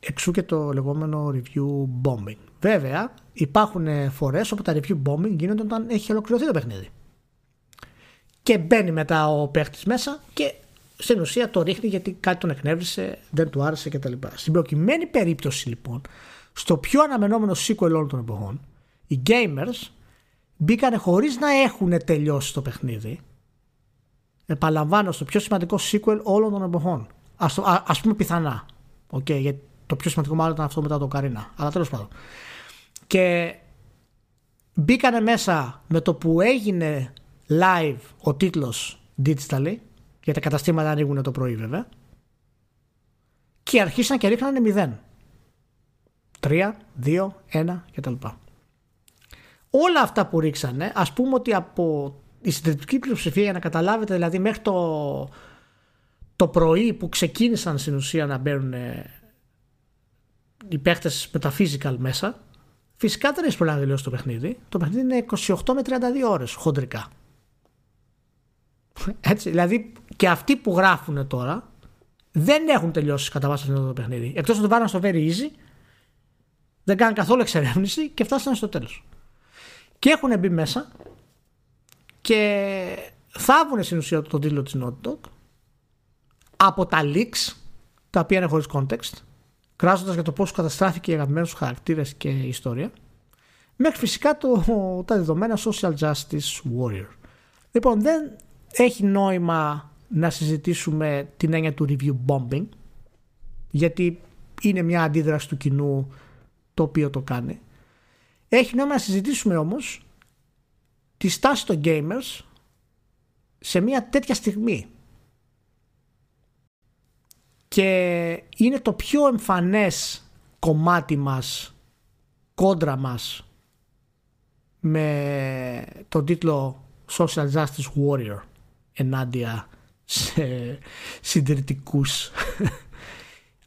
Εξού και το λεγόμενο review bombing. Βέβαια, υπάρχουν φορές όπου τα review bombing γίνονται όταν έχει ολοκληρωθεί το παιχνίδι. Και μπαίνει μετά ο παίχτης μέσα και στην ουσία το ρίχνει γιατί κάτι τον εκνεύρισε, δεν του άρεσε κτλ. Στην προκειμένη περίπτωση λοιπόν, στο πιο αναμενόμενο sequel όλων των εποχών, οι gamers μπήκανε χωρίς να έχουν τελειώσει το παιχνίδι. Επαναλαμβάνω, στο πιο σημαντικό sequel όλων των εποχών. Α πούμε πιθανά. Okay, γιατί το πιο σημαντικό μάλλον ήταν αυτό μετά το Καρίνα. Αλλά τέλος πάντων. Και μπήκανε μέσα με το που έγινε live ο τίτλος digitally γιατί τα καταστήματα ανοίγουν το πρωί βέβαια και αρχίσαν και ρίχνανε 0 3, 2, 1 κτλ. Όλα αυτά που ρίξανε ας πούμε ότι από η συντριπτική πλειοψηφία για να καταλάβετε δηλαδή μέχρι το, το πρωί που ξεκίνησαν στην ουσία να μπαίνουν οι παίχτες με τα physical μέσα, φυσικά δεν έχεις προλάβει να τελειώσει το παιχνίδι. Το παιχνίδι είναι 28 με 32 ώρες χοντρικά. Έτσι, δηλαδή και αυτοί που γράφουν τώρα δεν έχουν τελειώσει κατά βάση αυτό το παιχνίδι. Εκτός ότι το βάλαν στο very easy, δεν κάνουν καθόλου εξερεύνηση και φτάσανε στο τέλος. Και έχουν μπει μέσα και θάβουν στην ουσία τον τίτλο της Naughty Dog από τα leaks τα οποία είναι χωρίς context κράζοντας για το πώς καταστράφηκε η αγαπημένο του χαρακτήρες και η ιστορία, μέχρι φυσικά το, τα δεδομένα social justice warrior. Λοιπόν, δεν έχει νόημα να συζητήσουμε την έννοια του review bombing γιατί είναι μια αντίδραση του κοινού το οποίο το κάνει. Έχει νόημα να συζητήσουμε όμως τη στάση των gamers σε μια τέτοια στιγμή. Και είναι το πιο εμφανές κομμάτι μας, κόντρα μας με τον τίτλο Social Justice Warrior ενάντια σε συντηρητικούς.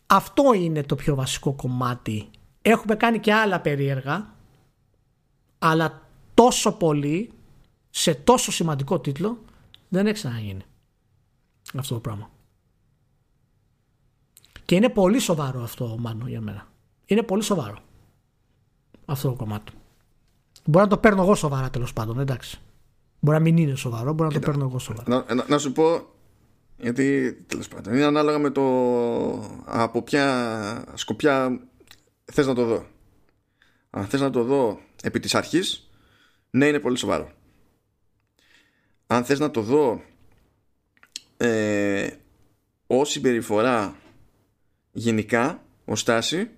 Αυτό είναι το πιο βασικό κομμάτι. Έχουμε κάνει και άλλα περίεργα αλλά τόσο πολύ σε τόσο σημαντικό τίτλο δεν έχει ξαναγίνει αυτό το πράγμα. Και είναι πολύ σοβαρό αυτό, Μάνο, για μένα. Είναι πολύ σοβαρό αυτό το κομμάτι. Μπορεί να το παίρνω εγώ σοβαρά τέλος πάντων, εντάξει. Μπορεί να μην είναι σοβαρό, μπορεί να το παίρνω εγώ σοβαρά. Να, να, σου πω, γιατί τέλος πάντων είναι ανάλογα με το από ποια σκοπιά θες να το δω. Αν θες να το δω επί της αρχής, ναι είναι πολύ σοβαρό. Αν θες να το δω ε, ως συμπεριφορά γενικά, ως στάση,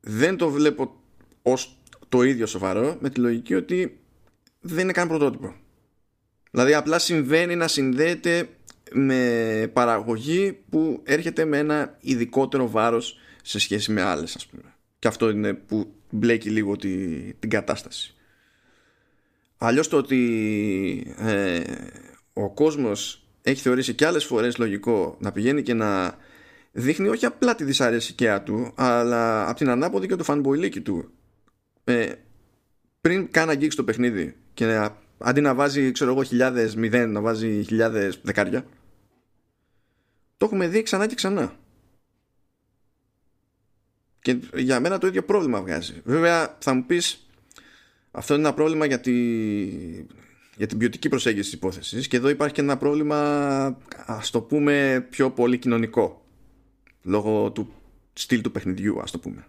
δεν το βλέπω ως το ίδιο σοβαρό με τη λογική ότι δεν είναι καν πρωτότυπο. Δηλαδή απλά συμβαίνει να συνδέεται με παραγωγή που έρχεται με ένα ειδικότερο βάρος σε σχέση με άλλες ας πούμε. Και αυτό είναι που μπλέκει λίγο τη, την κατάσταση. Αλλιώς το ότι ε, ο κόσμος έχει θεωρήσει και άλλες φορές λογικό να πηγαίνει και να δείχνει όχι απλά τη δυσαρέσκεια του αλλά από την ανάποδη και το φανμποϊλίκι του ε, πριν καν αγγίξει το παιχνίδι και να, αντί να βάζει ξέρω εγώ χιλιάδες μηδέν να βάζει χιλιάδες δεκάρια το έχουμε δει ξανά και ξανά και για μένα το ίδιο πρόβλημα βγάζει. Βέβαια θα μου πεις αυτό είναι ένα πρόβλημα για, τη, για την ποιοτική προσέγγιση της υπόθεσης και εδώ υπάρχει και ένα πρόβλημα ας το πούμε πιο πολύ κοινωνικό λόγω του στυλ του παιχνιδιού ας το πούμε.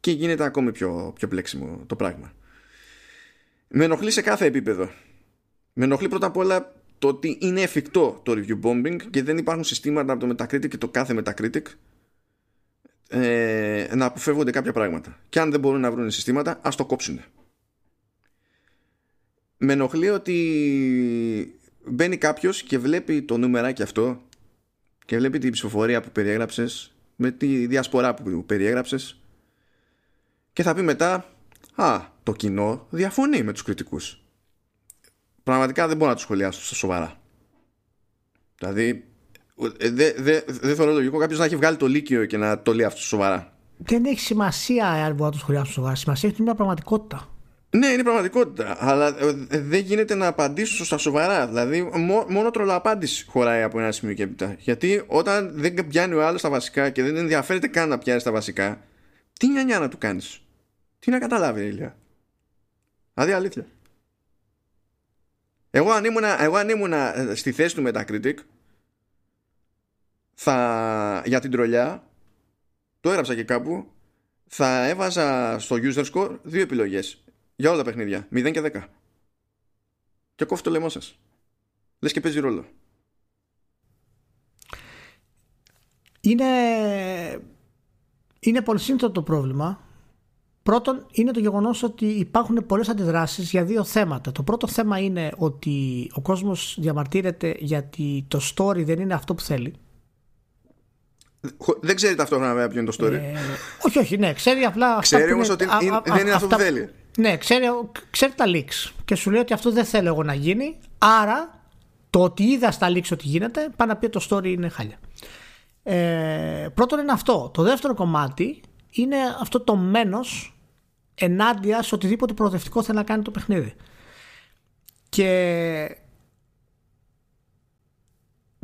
Και γίνεται ακόμη πιο, πιο πλέξιμο το πράγμα. Με ενοχλεί σε κάθε επίπεδο. Με ενοχλεί πρώτα απ' όλα το ότι είναι εφικτό το review bombing και δεν υπάρχουν συστήματα από το Metacritic και το κάθε Metacritic ε, να αποφεύγονται κάποια πράγματα και αν δεν μπορούν να βρουν συστήματα ας το κόψουν με ενοχλεί ότι μπαίνει κάποιος και βλέπει το νούμεράκι αυτό και βλέπει την ψηφοφορία που περιέγραψες με τη διασπορά που περιέγραψες και θα πει μετά «Α, το κοινό διαφωνεί με τους κριτικούς». Πραγματικά δεν μπορώ να το σχολιάσω στα σοβαρά. Δηλαδή, δεν δε, δε, δε θεωρώ λογικό κάποιος να έχει βγάλει το Λύκειο και να το λέει αυτό σοβαρά. Δεν έχει σημασία αν μπορεί να το σχολιάσω σοβαρά. Σημασία έχει μια πραγματικότητα. Ναι, είναι πραγματικότητα. Αλλά ε, δεν γίνεται να απαντήσω στα σοβαρά. Δηλαδή, μόνο τρολαπάντηση χωράει από ένα σημείο και έπειτα. Γιατί όταν δεν πιάνει ο άλλος τα βασικά και δεν ενδιαφέρεται καν να πιάσει τα βασικά, τι νιανιά να του κάνεις; Τι να καταλάβει, Ηλία; Δηλαδή, αλήθεια. Εγώ αν ήμουν, εγώ αν ήμουν ε, στη θέση του Metacritic θα, για την τρολιά το έγραψα και κάπου θα έβαζα στο user score δύο επιλογές για όλα τα παιχνίδια. 0 και 10. Και κόφει το λαιμό σας. Λες και παίζει ρόλο. Είναι, είναι πολύ σύνθετο το πρόβλημα. Πρώτον, είναι το γεγονός ότι υπάρχουν πολλές αντιδράσεις για δύο θέματα. Το πρώτο θέμα είναι ότι ο κόσμος διαμαρτύρεται γιατί το story δεν είναι αυτό που θέλει. Δεν ξέρει ταυτόχρονα βέβαια ποιο είναι το story. Ε, όχι, όχι, ναι. Ξέρει απλά. Ξέρει όμως ότι δεν είναι αυτό που θέλει. Ναι, ξέρει, ξέρει τα leaks και σου λέει ότι αυτό δεν θέλω εγώ να γίνει. Άρα το ότι είδα στα leaks ότι γίνεται, πάει να πει το story είναι χάλια. Ε, πρώτον είναι αυτό. Το δεύτερο κομμάτι είναι αυτό το μένος ενάντια σε οτιδήποτε προοδευτικό θέλει να κάνει το παιχνίδι. Και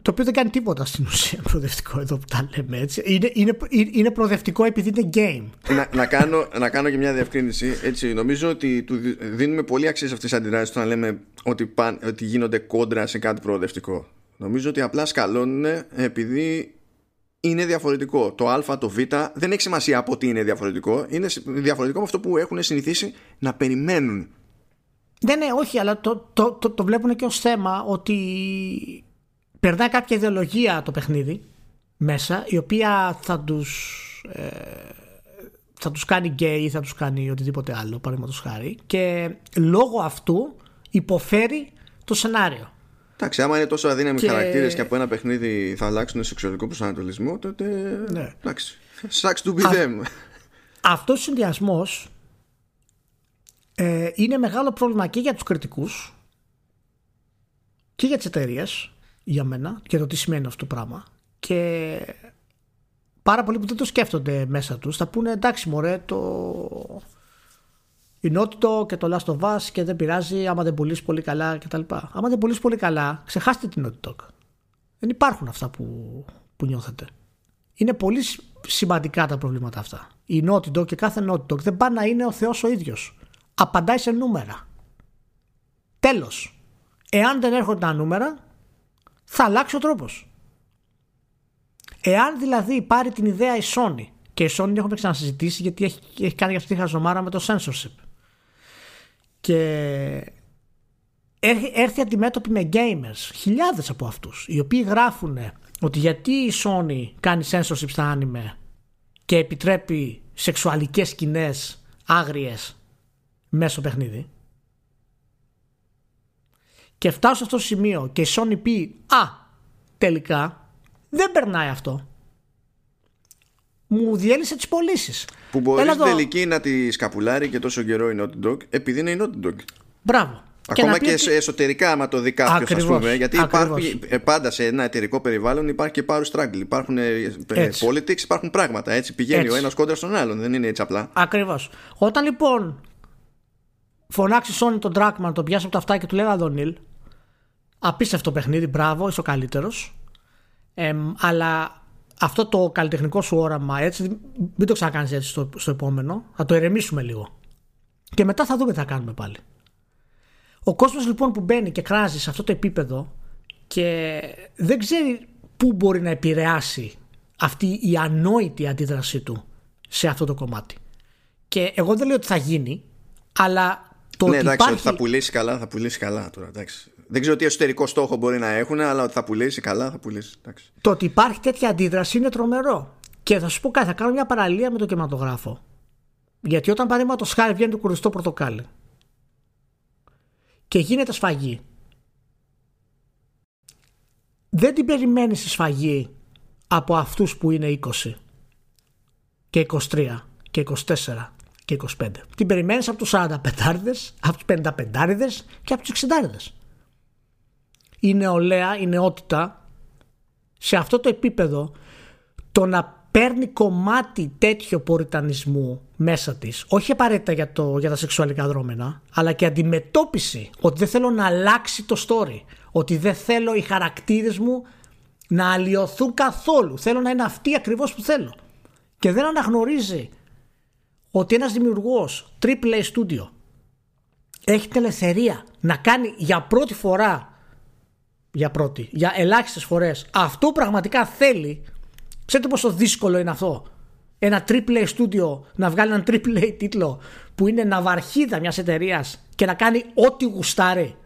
το οποίο δεν κάνει τίποτα στην ουσία προοδευτικό εδώ που τα λέμε έτσι. Είναι, είναι, είναι προοδευτικό επειδή είναι game. Να, να, κάνω, να κάνω και μια διευκρίνηση. Έτσι, νομίζω ότι του δίνουμε πολύ αξία σε αυτές τις αντιδράσεις όταν λέμε ότι, παν, ότι γίνονται κόντρα σε κάτι προοδευτικό. Νομίζω ότι απλά σκαλώνουν επειδή είναι διαφορετικό. Το Α, το Β δεν έχει σημασία από τι είναι διαφορετικό. Είναι διαφορετικό από αυτό που έχουν συνηθίσει να περιμένουν Ναι, ναι, όχι, αλλά το, το, το, το βλέπουν και ως θέμα ότι περνάει κάποια ιδεολογία το παιχνίδι μέσα, η οποία θα τους, ε, θα τους κάνει γκέι ή θα τους κάνει οτιδήποτε άλλο, παραδείγματος χάρη, και λόγω αυτού υποφέρει το σενάριο. Εντάξει, άμα είναι τόσο αδύναμοι και... χαρακτήρες και από ένα παιχνίδι θα αλλάξουν σεξουαλικό προσανατολισμό, τότε. Ναι. Εντάξει. Sucks to be them. Αυτός ο συνδυασμός ε, είναι μεγάλο πρόβλημα και για τους κριτικούς και για τις εταιρείες, για μένα και το τι σημαίνει αυτό το πράγμα και πάρα πολλοί που δεν το σκέφτονται μέσα τους θα πούνε εντάξει μωρέ το η Naughty και το Last of Us και δεν πειράζει άμα δεν πουλήσει πολύ καλά κτλ. Άμα δεν πουλήσει πολύ καλά ξεχάστε την Naughty δεν υπάρχουν αυτά που, που νιώθετε είναι πολύ σημαντικά τα προβλήματα αυτά η Naughty και κάθε Naughty δεν πάει να είναι ο Θεός ο ίδιος απαντάει σε νούμερα. Τέλος. Εάν δεν έρχονται τα νούμερα, θα αλλάξει ο τρόπος. Εάν δηλαδή πάρει την ιδέα η Sony και η Sony έχουμε ξανασυζητήσει γιατί έχει, έχει κάνει αυτή τη χαζομάρα με το censorship και έρθει αντιμέτωπη με gamers, χιλιάδες από αυτούς, οι οποίοι γράφουν ότι γιατί η Sony κάνει censorship στα άνιμε και επιτρέπει σεξουαλικές σκηνές άγριες μέσω παιχνίδι και φτάσω σε αυτό το σημείο και η Sony πει «Α, τελικά δεν περνάει αυτό». Μου διέλυσε τις πωλήσεις. Που μπορείς στην τελική να τη σκαπουλάρει και τόσο καιρό η Naughty Dog επειδή είναι η Naughty Dog. Μπράβο. Ακόμα και, και εσωτερικά, άμα το δει κάποιος, ας πούμε. Γιατί υπάρχει, ε, πάντα σε ένα εταιρικό περιβάλλον υπάρχει και πάρου struggle. Υπάρχουν ε, ε, politics, υπάρχουν πράγματα. Έτσι πηγαίνει έτσι. ο ένας κόντρα στον άλλον. Δεν είναι έτσι απλά. Ακριβώς. Όταν λοιπόν φωνάξει Sony τον Dragman, τον πιάσει από τα αυτά και του λέει Αδονίλ. Απίστευτο παιχνίδι, μπράβο, είσαι ο καλύτερος. αλλά αυτό το καλλιτεχνικό σου όραμα έτσι, μην το ξανακάνεις έτσι στο, στο επόμενο. Θα το ερεμήσουμε λίγο. Και μετά θα δούμε τι θα κάνουμε πάλι. Ο κόσμος λοιπόν που μπαίνει και κράζει σε αυτό το επίπεδο και δεν ξέρει πού μπορεί να επηρεάσει αυτή η ανόητη αντίδρασή του σε αυτό το κομμάτι. Και εγώ δεν λέω ότι θα γίνει, αλλά το ναι, ότι εντάξει, υπάρχει... ότι θα πουλήσει καλά, θα πουλήσει καλά τώρα. Εντάξει. Δεν ξέρω τι εσωτερικό στόχο μπορεί να έχουν, αλλά ότι θα πουλήσει καλά, θα πουλήσει. Εντάξει. Το ότι υπάρχει τέτοια αντίδραση είναι τρομερό. Και θα σου πω κάτι, θα κάνω μια παραλία με το κινηματογράφο. Γιατί όταν παραδείγματο χάρη βγαίνει το κουριστό πορτοκάλι και γίνεται σφαγή, δεν την περιμένεις τη σφαγή από αυτούς που είναι 20 και 23 και 24 και 25. Την περιμένεις από τους 45 από τους 55 και από τους 60 Η νεολαία, η νεότητα σε αυτό το επίπεδο το να παίρνει κομμάτι τέτοιο ποριτανισμού μέσα της όχι απαραίτητα για, το, για τα σεξουαλικά δρόμενα αλλά και αντιμετώπιση ότι δεν θέλω να αλλάξει το story ότι δεν θέλω οι χαρακτήρες μου να αλλοιωθούν καθόλου. Θέλω να είναι αυτοί ακριβώς που θέλω. Και δεν αναγνωρίζει ότι ένας δημιουργός AAA studio έχει την ελευθερία να κάνει για πρώτη φορά για πρώτη, για ελάχιστες φορές. Αυτό πραγματικά θέλει ξέρετε πόσο δύσκολο είναι αυτό ένα AAA studio να βγάλει έναν AAA τίτλο που είναι ναυαρχίδα μιας εταιρείας και να κάνει ό,τι γουστάρει.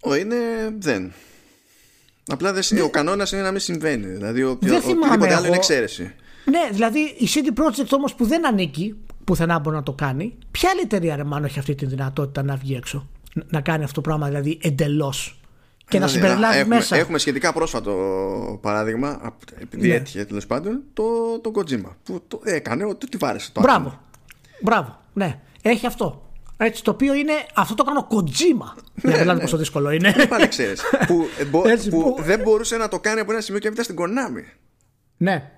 Ο είναι δεν. Απλά δεν, ο κανόνας είναι να μην συμβαίνει Δηλαδή ο, δεν οτιδήποτε άλλο είναι εξαίρεση. Ναι, δηλαδή η CD Projekt όμως που δεν ανήκει, πουθενά μπορεί να το κάνει. Ποια άλλη εταιρεία ρε μάλλον έχει αυτή τη δυνατότητα να βγει έξω, να κάνει αυτό το πράγμα δηλαδή εντελώς; Και να δηλαδή, συμπεριλάβεις έχουμε, μέσα. Έχουμε σχετικά πρόσφατο παράδειγμα, επειδή ναι. έτυχε τέλος πάντων, το, το Kojima που το έκανε ότι τη βάρεσε το Μπράβο. Άτομο. Μπράβο. Ναι, έχει αυτό. Έτσι, το οποίο είναι. Αυτό το κάνω Kojima. Ναι, Για να ναι. πόσο δύσκολο είναι. Πάλι ξέρεις. που, που, που, δεν μπορούσε να το κάνει από ένα σημείο και έπειτα στην Konami. Ναι.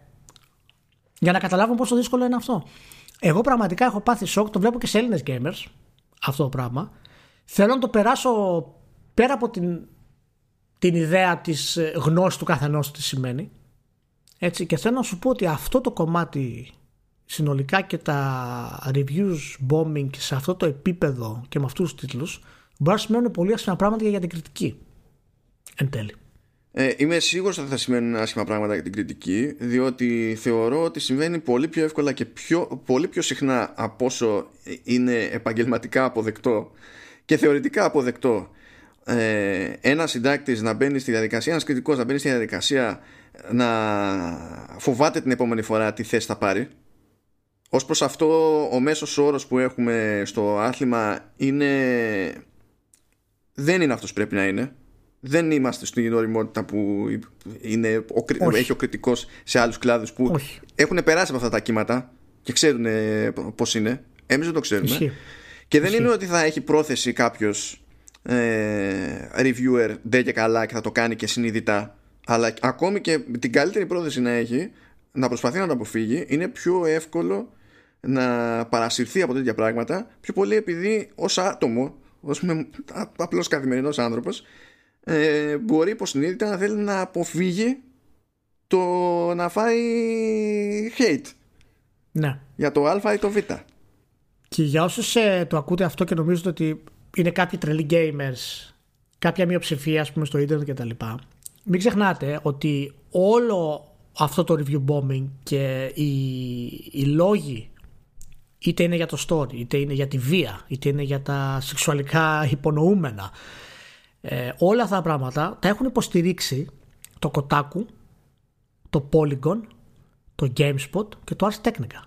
Για να καταλάβουμε πόσο δύσκολο είναι αυτό. Εγώ πραγματικά έχω πάθει σοκ, το βλέπω και σε Έλληνες gamers αυτό το πράγμα. Θέλω να το περάσω πέρα από την, την ιδέα της ε, γνώσης του καθενός τι σημαίνει. Έτσι, και θέλω να σου πω ότι αυτό το κομμάτι συνολικά και τα reviews bombing σε αυτό το επίπεδο και με αυτούς τους τίτλους μπορεί να σημαίνουν πολύ άσχημα πράγματα για την κριτική εν τέλει. Ε, είμαι σίγουρος ότι θα σημαίνουν άσχημα πράγματα για την κριτική, διότι θεωρώ ότι συμβαίνει πολύ πιο εύκολα και πιο, πολύ πιο συχνά από όσο είναι επαγγελματικά αποδεκτό και θεωρητικά αποδεκτό ε, ένας συντάκτης να μπαίνει στη διαδικασία, ένας κριτικός να μπαίνει στη διαδικασία να φοβάται την επόμενη φορά τι θέση θα πάρει. Ως προς αυτό ο μέσος όρος που έχουμε στο άθλημα είναι δεν είναι αυτός πρέπει να είναι. Δεν είμαστε στην οριμότητα που είναι ο, έχει ο κριτικός σε άλλους κλάδους που έχουν περάσει από αυτά τα κύματα και ξέρουν πώς είναι. Εμείς δεν το ξέρουμε. Και δεν είναι ότι θα έχει πρόθεση κάποιος ε, reviewer δεν και καλά και θα το κάνει και συνειδητά. Αλλά ακόμη και την καλύτερη πρόθεση να έχει να προσπαθεί να το αποφύγει είναι πιο εύκολο να παρασυρθεί από τέτοια πράγματα πιο πολύ επειδή ως άτομο ως με, απλός καθημερινός άνθρωπος ε, μπορεί υποσυνείδητα να θέλει να αποφύγει το να φάει hate. Ναι. για το α ή το β. Και για όσους ε, το ακούτε αυτό και νομίζετε ότι είναι κάποιοι τρελοί gamers κάποια μειοψηφία ας πούμε στο ίντερνετ και τα λοιπά μην ξεχνάτε ότι όλο αυτό το review bombing και οι, οι λόγοι είτε είναι για το story, είτε είναι για τη βία, είτε είναι για τα σεξουαλικά υπονοούμενα ε, όλα αυτά τα πράγματα τα έχουν υποστηρίξει το Kotaku, το Polygon, το GameSpot και το Ars Technica.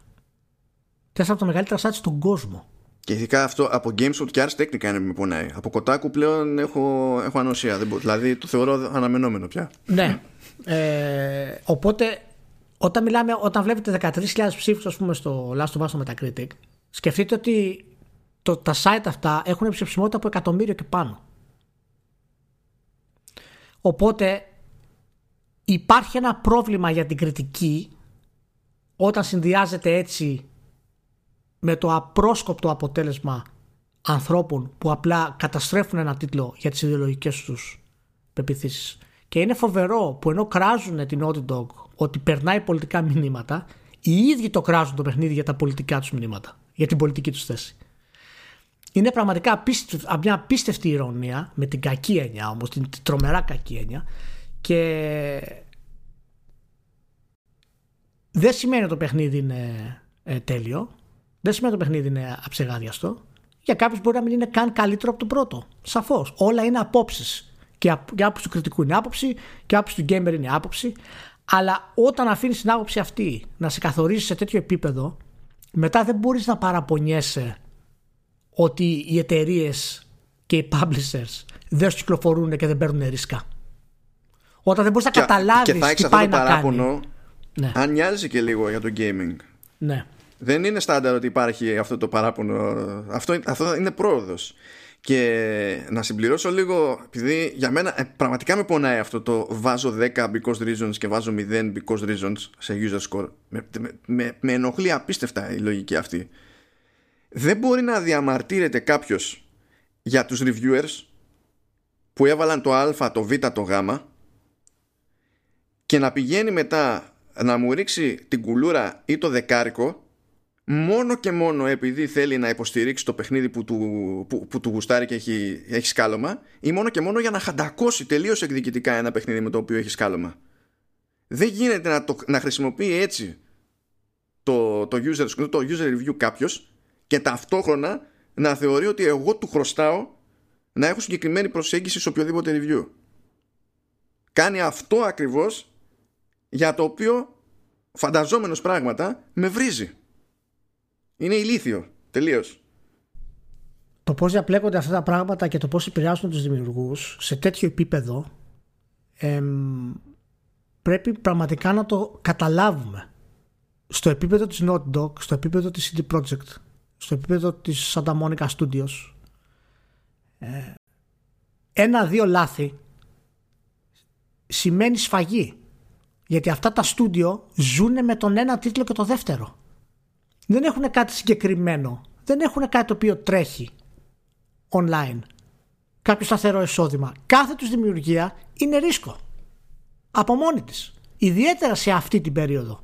Τέσσερα από τα μεγαλύτερα sites στον κόσμο. Και ειδικά αυτό από GameSpot και Ars Technica είναι με πονάει. Από Kotaku πλέον έχω, έχω ανοσία. Δεν δηλαδή το θεωρώ αναμενόμενο πια. Ναι. Ε, οπότε όταν μιλάμε, όταν βλέπετε 13.000 ψήφους ας πούμε στο Last of Us στο Metacritic σκεφτείτε ότι το, τα site αυτά έχουν ψηφισμότητα από εκατομμύριο και πάνω. Οπότε υπάρχει ένα πρόβλημα για την κριτική όταν συνδυάζεται έτσι με το απρόσκοπτο αποτέλεσμα ανθρώπων που απλά καταστρέφουν ένα τίτλο για τις ιδεολογικές τους πεπιθήσεις. Και είναι φοβερό που ενώ κράζουν την Naughty Dog ότι περνάει πολιτικά μηνύματα, οι ίδιοι το κράζουν το παιχνίδι για τα πολιτικά τους μηνύματα, για την πολιτική τους θέση. Είναι πραγματικά μια απίστευτη ηρωνία, με την κακή έννοια όμως, την τρομερά κακή έννοια και δεν σημαίνει ότι το παιχνίδι είναι ε, τέλειο, δεν σημαίνει ότι το παιχνίδι είναι αψεγάδιαστο. Για κάποιους μπορεί να μην είναι καν καλύτερο από το πρώτο. Σαφώς. Όλα είναι απόψεις. Και η άποψη του κριτικού είναι άποψη και η άποψη του gamer είναι άποψη. Αλλά όταν αφήνεις την άποψη αυτή να σε καθορίζει σε τέτοιο επίπεδο, μετά δεν μπορείς να παραπονιέσαι ότι οι εταιρείες και οι publishers δεν σου κυκλοφορούν και δεν παίρνουν ρίσκα. Όταν δεν μπορείς να καταλάβεις τι πάει να παράπονο, Ναι. Αν νοιάζει και λίγο για το gaming. Ναι. Δεν είναι στάνταρ ότι υπάρχει αυτό το παράπονο. Αυτό, αυτό είναι πρόοδος. Και να συμπληρώσω λίγο, επειδή για μένα ε, πραγματικά με πονάει αυτό το βάζω 10 because reasons και βάζω 0 because reasons σε user score. Με, με, με ενοχλεί απίστευτα η λογική αυτή. Δεν μπορεί να διαμαρτύρεται κάποιος για τους reviewers που έβαλαν το α, το β, το γ και να πηγαίνει μετά να μου ρίξει την κουλούρα ή το δεκάρικο μόνο και μόνο επειδή θέλει να υποστηρίξει το παιχνίδι που του, που, που του γουστάρει και έχει, έχει σκάλωμα ή μόνο και μόνο για να χαντακώσει τελείως εκδικητικά ένα παιχνίδι με το οποίο έχει σκάλωμα. Δεν γίνεται να, το, να χρησιμοποιεί έτσι το, το, user, το user review κάποιος και ταυτόχρονα να θεωρεί ότι εγώ του χρωστάω να έχω συγκεκριμένη προσέγγιση σε οποιοδήποτε review. Κάνει αυτό ακριβώς για το οποίο φανταζόμενος πράγματα με βρίζει. Είναι ηλίθιο. Τελείως. Το πώς διαπλέκονται αυτά τα πράγματα και το πώς επηρεάζουν τους δημιουργούς σε τέτοιο επίπεδο εμ, πρέπει πραγματικά να το καταλάβουμε. Στο επίπεδο της Naughty Dog, στο επίπεδο της CD Projekt, στο επίπεδο της Santa Monica Studios, ε, ένα-δύο λάθη σημαίνει σφαγή. Γιατί αυτά τα στούντιο ζουν με τον ένα τίτλο και το δεύτερο δεν έχουν κάτι συγκεκριμένο. Δεν έχουν κάτι το οποίο τρέχει online. Κάποιο σταθερό εισόδημα. Κάθε τους δημιουργία είναι ρίσκο. Από μόνη της. Ιδιαίτερα σε αυτή την περίοδο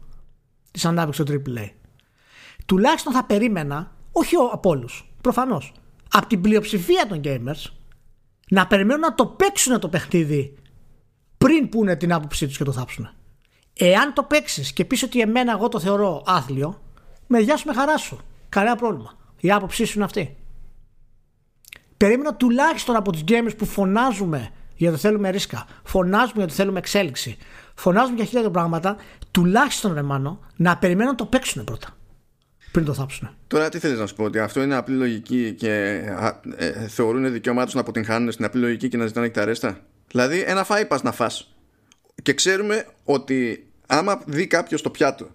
της ανάπτυξης του AAA. Τουλάχιστον θα περίμενα, όχι από όλους, προφανώς, από την πλειοψηφία των gamers να περιμένουν να το παίξουν το παιχνίδι πριν πούνε την άποψή τους και το θάψουν. Εάν το παίξεις και πεις ότι εμένα εγώ το θεωρώ άθλιο, με γεια σου με χαρά σου. Κανένα πρόβλημα. Η άποψή σου είναι αυτή. Περίμενα τουλάχιστον από τους gamers που φωνάζουμε για το θέλουμε ρίσκα, φωνάζουμε για το θέλουμε εξέλιξη, φωνάζουμε για χίλια πράγματα, τουλάχιστον ρε μάνο, να περιμένουν να το παίξουν πρώτα. Πριν το θάψουν. Τώρα τι θέλει να σου πω, ότι αυτό είναι απλή λογική και ε, θεωρούν δικαίωμά του να αποτυγχάνουν στην απλή λογική και να ζητάνε εκταρέστα. Δηλαδή, ένα φάι πα να φά. Και ξέρουμε ότι άμα δει κάποιος το πιάτο,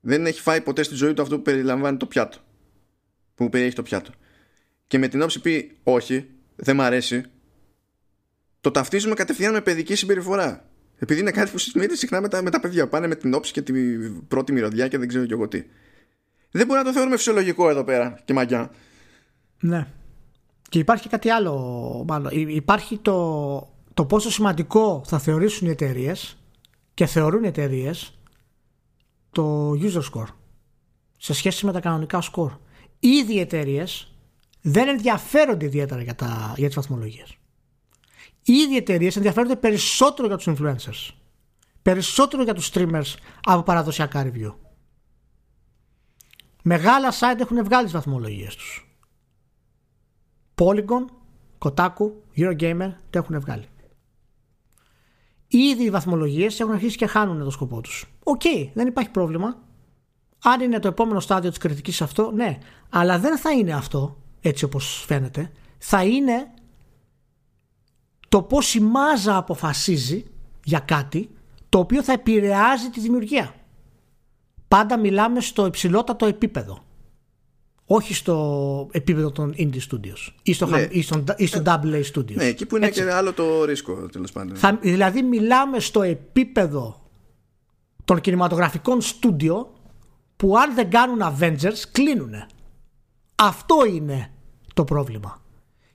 δεν έχει φάει ποτέ στη ζωή του αυτό που περιλαμβάνει το πιάτο. Που περιέχει το πιάτο. Και με την όψη πει όχι, δεν μ' αρέσει, το ταυτίζουμε κατευθείαν με παιδική συμπεριφορά. Επειδή είναι κάτι που συζητείται συχνά με τα, με τα παιδιά. Πάνε με την όψη και την πρώτη μυρωδιά και δεν ξέρω και εγώ τι. Δεν μπορεί να το θεωρούμε φυσιολογικό εδώ πέρα και μαγιά. Ναι. Και υπάρχει κάτι άλλο μάλλον. Υπάρχει το, το πόσο σημαντικό θα θεωρήσουν οι εταιρείες και θεωρούν οι εταιρείες το user score σε σχέση με τα κανονικά score. Ήδη οι εταιρείες δεν ενδιαφέρονται ιδιαίτερα για, τα, για τις βαθμολογίες. Ήδη οι εταιρείες ενδιαφέρονται περισσότερο για τους influencers. Περισσότερο για τους streamers από παραδοσιακά review. Μεγάλα site έχουν βγάλει τις βαθμολογίες τους. Polygon, Kotaku, Eurogamer το έχουν βγάλει. Ήδη οι βαθμολογίες έχουν αρχίσει και χάνουν το σκοπό τους. Οκ, δεν υπάρχει πρόβλημα. Αν είναι το επόμενο στάδιο της κριτικής αυτό, ναι. Αλλά δεν θα είναι αυτό, έτσι όπως φαίνεται. Θα είναι το πώς η μάζα αποφασίζει για κάτι το οποίο θα επηρεάζει τη δημιουργία. Πάντα μιλάμε στο υψηλότατο επίπεδο. Όχι στο επίπεδο των indie studios ή στο, ναι. ή στο, ή στο AA studios. Ναι, εκεί που είναι και άλλο το ρίσκο τέλος πάντων. Θα, δηλαδή μιλάμε στο επίπεδο των κινηματογραφικών στούντιο που αν δεν κάνουν Avengers κλείνουν. Αυτό είναι το πρόβλημα.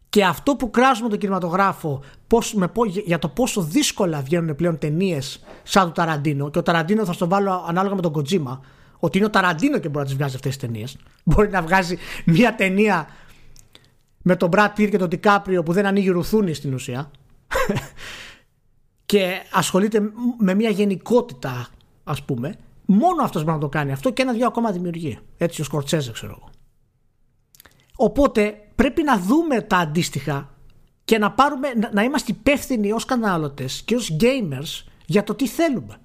Και αυτό που κράζουμε τον κινηματογράφο πώς, με, για το πόσο δύσκολα βγαίνουν πλέον ταινίες σαν του Ταραντίνο, και ο Ταραντίνο θα στο βάλω ανάλογα με τον Κοτζίμα, ότι είναι ο Ταραντίνο και μπορεί να τις βγάζει αυτές τις ταινίες. Μπορεί να βγάζει μια ταινία με τον Μπρατ Πίρ και τον Τικάπριο που δεν ανοίγει ρουθούνη στην ουσία. και ασχολείται με μια γενικότητα, ας πούμε. Μόνο αυτός μπορεί να το κάνει αυτό και ένα-δυο ακόμα δημιουργεί. Έτσι ο Σκορτσέζε, ξέρω εγώ. Οπότε πρέπει να δούμε τα αντίστοιχα και να, πάρουμε, να είμαστε υπεύθυνοι ως καταναλωτές και ως gamers για το τι θέλουμε.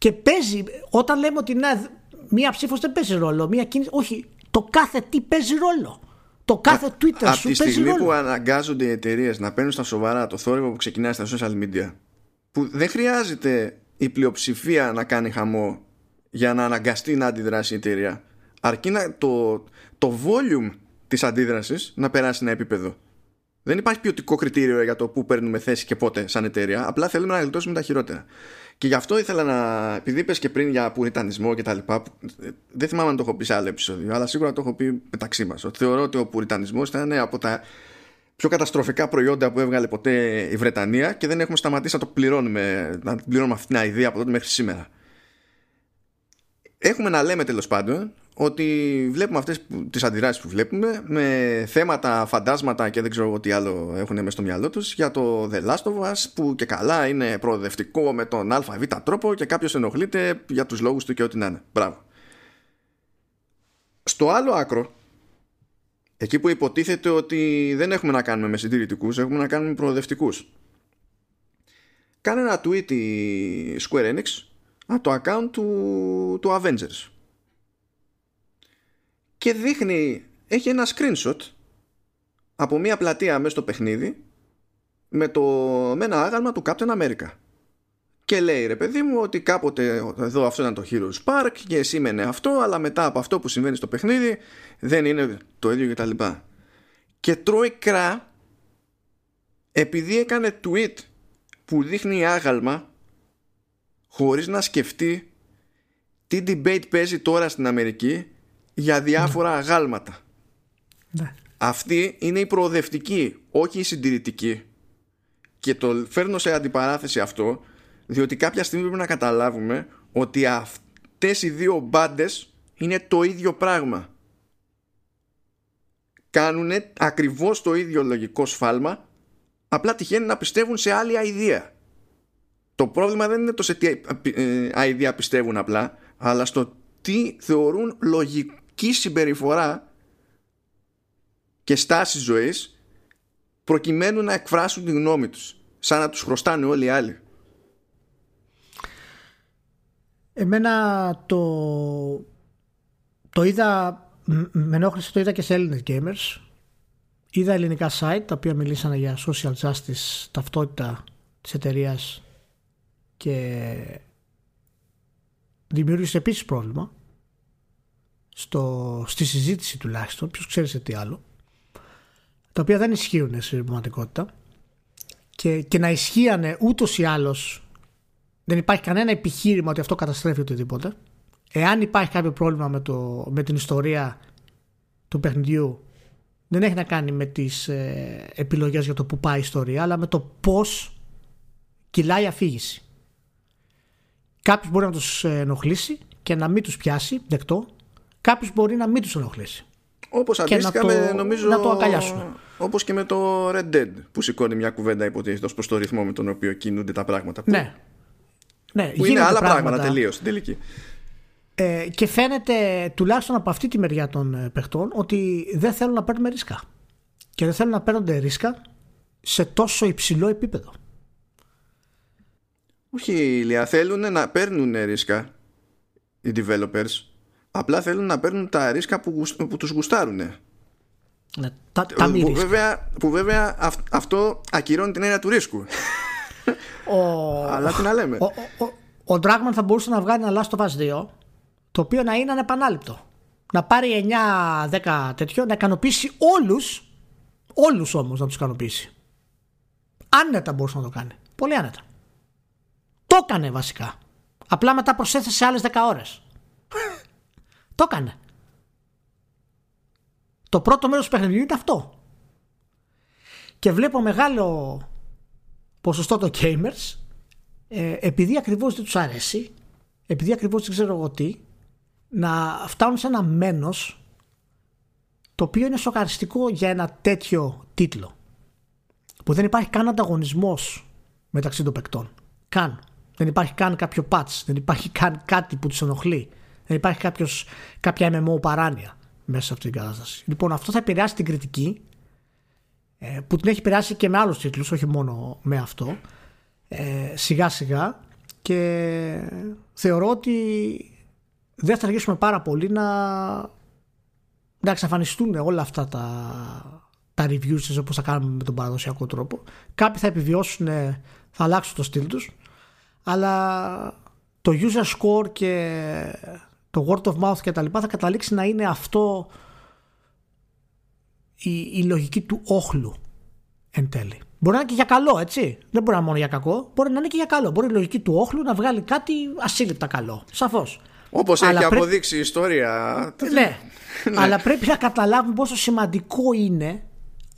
Και παίζει, όταν λέμε ότι ναι, μία ψήφος δεν παίζει ρόλο, μία κίνηση, όχι, το κάθε τι παίζει ρόλο. Το κάθε Α, Twitter σου παίζει ρόλο. Από τη στιγμή που αναγκάζονται οι εταιρείες να παίρνουν στα σοβαρά το θόρυβο που ξεκινάει στα social media, που δεν χρειάζεται η πλειοψηφία να κάνει χαμό για να αναγκαστεί να αντιδράσει η εταιρεία, αρκεί να, το, το volume της αντίδρασης να περάσει ένα επίπεδο. Δεν υπάρχει ποιοτικό κριτήριο για το πού παίρνουμε θέση και πότε σαν εταιρεία. Απλά θέλουμε να γλιτώσουμε τα χειρότερα. Και γι' αυτό ήθελα να. Επειδή είπες και πριν για πουριτανισμό και τα λοιπά. Δεν θυμάμαι αν το έχω πει σε άλλο επεισόδιο, αλλά σίγουρα το έχω πει μεταξύ μας. Θεωρώ ότι ο πουριτανισμός ήταν από τα πιο καταστροφικά προϊόντα που έβγαλε ποτέ η Βρετανία και δεν έχουμε σταματήσει να το πληρώνουμε, να πληρώνουμε αυτή την ιδέα από τότε μέχρι σήμερα. Έχουμε να λέμε τέλος πάντων ότι βλέπουμε αυτές τις αντιδράσεις που βλέπουμε με θέματα, φαντάσματα και δεν ξέρω τι άλλο έχουν μέσα στο μυαλό τους για το The Last of Us που και καλά είναι προοδευτικό με τον αβ τρόπο και κάποιος ενοχλείται για τους λόγους του και ό,τι να είναι. Μπράβο. Στο άλλο άκρο εκεί που υποτίθεται ότι δεν έχουμε να κάνουμε με συντηρητικούς έχουμε να κάνουμε με προοδευτικούς κάνει ένα tweet η Square Enix από το account του, του Avengers και δείχνει, έχει ένα screenshot από μια πλατεία μέσα στο παιχνίδι με, το, με ένα άγαλμα του Captain America. Και λέει ρε παιδί μου ότι κάποτε εδώ αυτό ήταν το Heroes Park και σήμαινε αυτό αλλά μετά από αυτό που συμβαίνει στο παιχνίδι δεν είναι το ίδιο και τα λοιπά. Και τρώει κρά επειδή έκανε tweet που δείχνει άγαλμα χωρίς να σκεφτεί τι debate παίζει τώρα στην Αμερική για διάφορα αγάλματα. Ναι. Αυτή είναι η προοδευτική, όχι η συντηρητική. Και το φέρνω σε αντιπαράθεση αυτό, διότι κάποια στιγμή πρέπει να καταλάβουμε ότι αυτές οι δύο μπάντες είναι το ίδιο πράγμα. Κάνουν ακριβώς το ίδιο λογικό σφάλμα, απλά τυχαίνει να πιστεύουν σε άλλη αηδία. Το πρόβλημα δεν είναι το σε τι ε, αηδία πιστεύουν απλά, αλλά στο τι θεωρούν λογικό συμπεριφορά και στάσεις ζωής προκειμένου να εκφράσουν τη γνώμη τους σαν να τους χρωστάνε όλοι οι άλλοι. Εμένα το, το είδα με ενόχληση το είδα και σε Έλληνες gamers. Είδα ελληνικά site τα οποία μιλήσανε για social justice ταυτότητα της εταιρείας και δημιούργησε επίσης πρόβλημα στο, στη συζήτηση τουλάχιστον ποιος ξέρει σε τι άλλο τα οποία δεν ισχύουν στην πραγματικότητα και, και να ισχύανε ούτως ή άλλως δεν υπάρχει κανένα επιχείρημα ότι αυτό καταστρέφει οτιδήποτε εάν υπάρχει κάποιο πρόβλημα με, το, με την ιστορία του παιχνιδιού δεν έχει να κάνει με τις ε, επιλογές για το που πάει η ιστορία αλλά με το πώς κυλάει η αφήγηση. Κάποιος μπορεί να τους ενοχλήσει και να μην τους πιάσει, δεκτό. Κάποιος μπορεί να μην τους ενοχλήσει. Όπως αντίστοιχα με, νομίζω, να το αγκαλιάσουν. Όπως και με το Red Dead που σηκώνει μια κουβέντα υποτίθεται ως προς το ρυθμό με τον οποίο κινούνται τα πράγματα. Ναι. ναι που είναι άλλα πράγματα, πράγματα τελείως στην τελική. Ε, και φαίνεται τουλάχιστον από αυτή τη μεριά των ε, παιχτών ότι δεν θέλουν να παίρνουν ρίσκα. Και δεν θέλουν να παίρνουν ρίσκα σε τόσο υψηλό επίπεδο. Όχι, Ηλία, θέλουν να παίρνουν ρίσκα οι developers. Απλά θέλουν να παίρνουν τα ρίσκα που, που τους γουστάρουν. Ναι, τα, τα που, βέβαια, που βέβαια αυτό ακυρώνει την έννοια του ρίσκου. Ο... Αλλά τι να λέμε. Ο, ο, ο, ο Dragman θα μπορούσε να βγάλει ένα Last of Us 2 το οποίο να είναι ανεπανάληπτο. Να πάρει 9-10 τέτοιο, να ικανοποιήσει όλους, όλους όμως να τους ικανοποιήσει. Άνετα μπορούσε να το κάνει. Πολύ άνετα. Το έκανε βασικά. Απλά μετά προσέθεσε άλλες 10 ώρες. Το έκανε. Το πρώτο μέρος του παιχνιδιού είναι αυτό. Και βλέπω μεγάλο ποσοστό των gamers ε, επειδή ακριβώς δεν τους αρέσει επειδή ακριβώς δεν ξέρω εγώ τι να φτάνουν σε ένα μένος το οποίο είναι σοκαριστικό για ένα τέτοιο τίτλο που δεν υπάρχει καν ανταγωνισμός μεταξύ των παικτών. Καν. Δεν υπάρχει καν κάποιο patch, δεν υπάρχει καν κάτι που τους ενοχλεί. Δεν υπάρχει κάποιος, κάποια MMO παράνοια μέσα σε αυτή την κατάσταση. Λοιπόν, αυτό θα επηρεάσει την κριτική ε, που την έχει επηρεάσει και με άλλους τίτλους, όχι μόνο με αυτό, ε, σιγά σιγά και θεωρώ ότι δεν θα αργήσουμε πάρα πολύ να, να εξαφανιστούν όλα αυτά τα, τα reviews όπως θα κάνουμε με τον παραδοσιακό τρόπο. Κάποιοι θα επιβιώσουν, θα αλλάξουν το στυλ τους, αλλά το user score και το word of mouth και τα λοιπά θα καταλήξει να είναι αυτό η, η λογική του όχλου εν τέλει. Μπορεί να είναι και για καλό, έτσι. Δεν μπορεί να είναι μόνο για κακό. Μπορεί να είναι και για καλό. Μπορεί η λογική του όχλου να βγάλει κάτι ασύλληπτα καλό. Σαφώς. Όπως έχει αποδείξει η ιστορία. Ναι. ναι. Αλλά πρέπει να καταλάβουμε πόσο σημαντικό είναι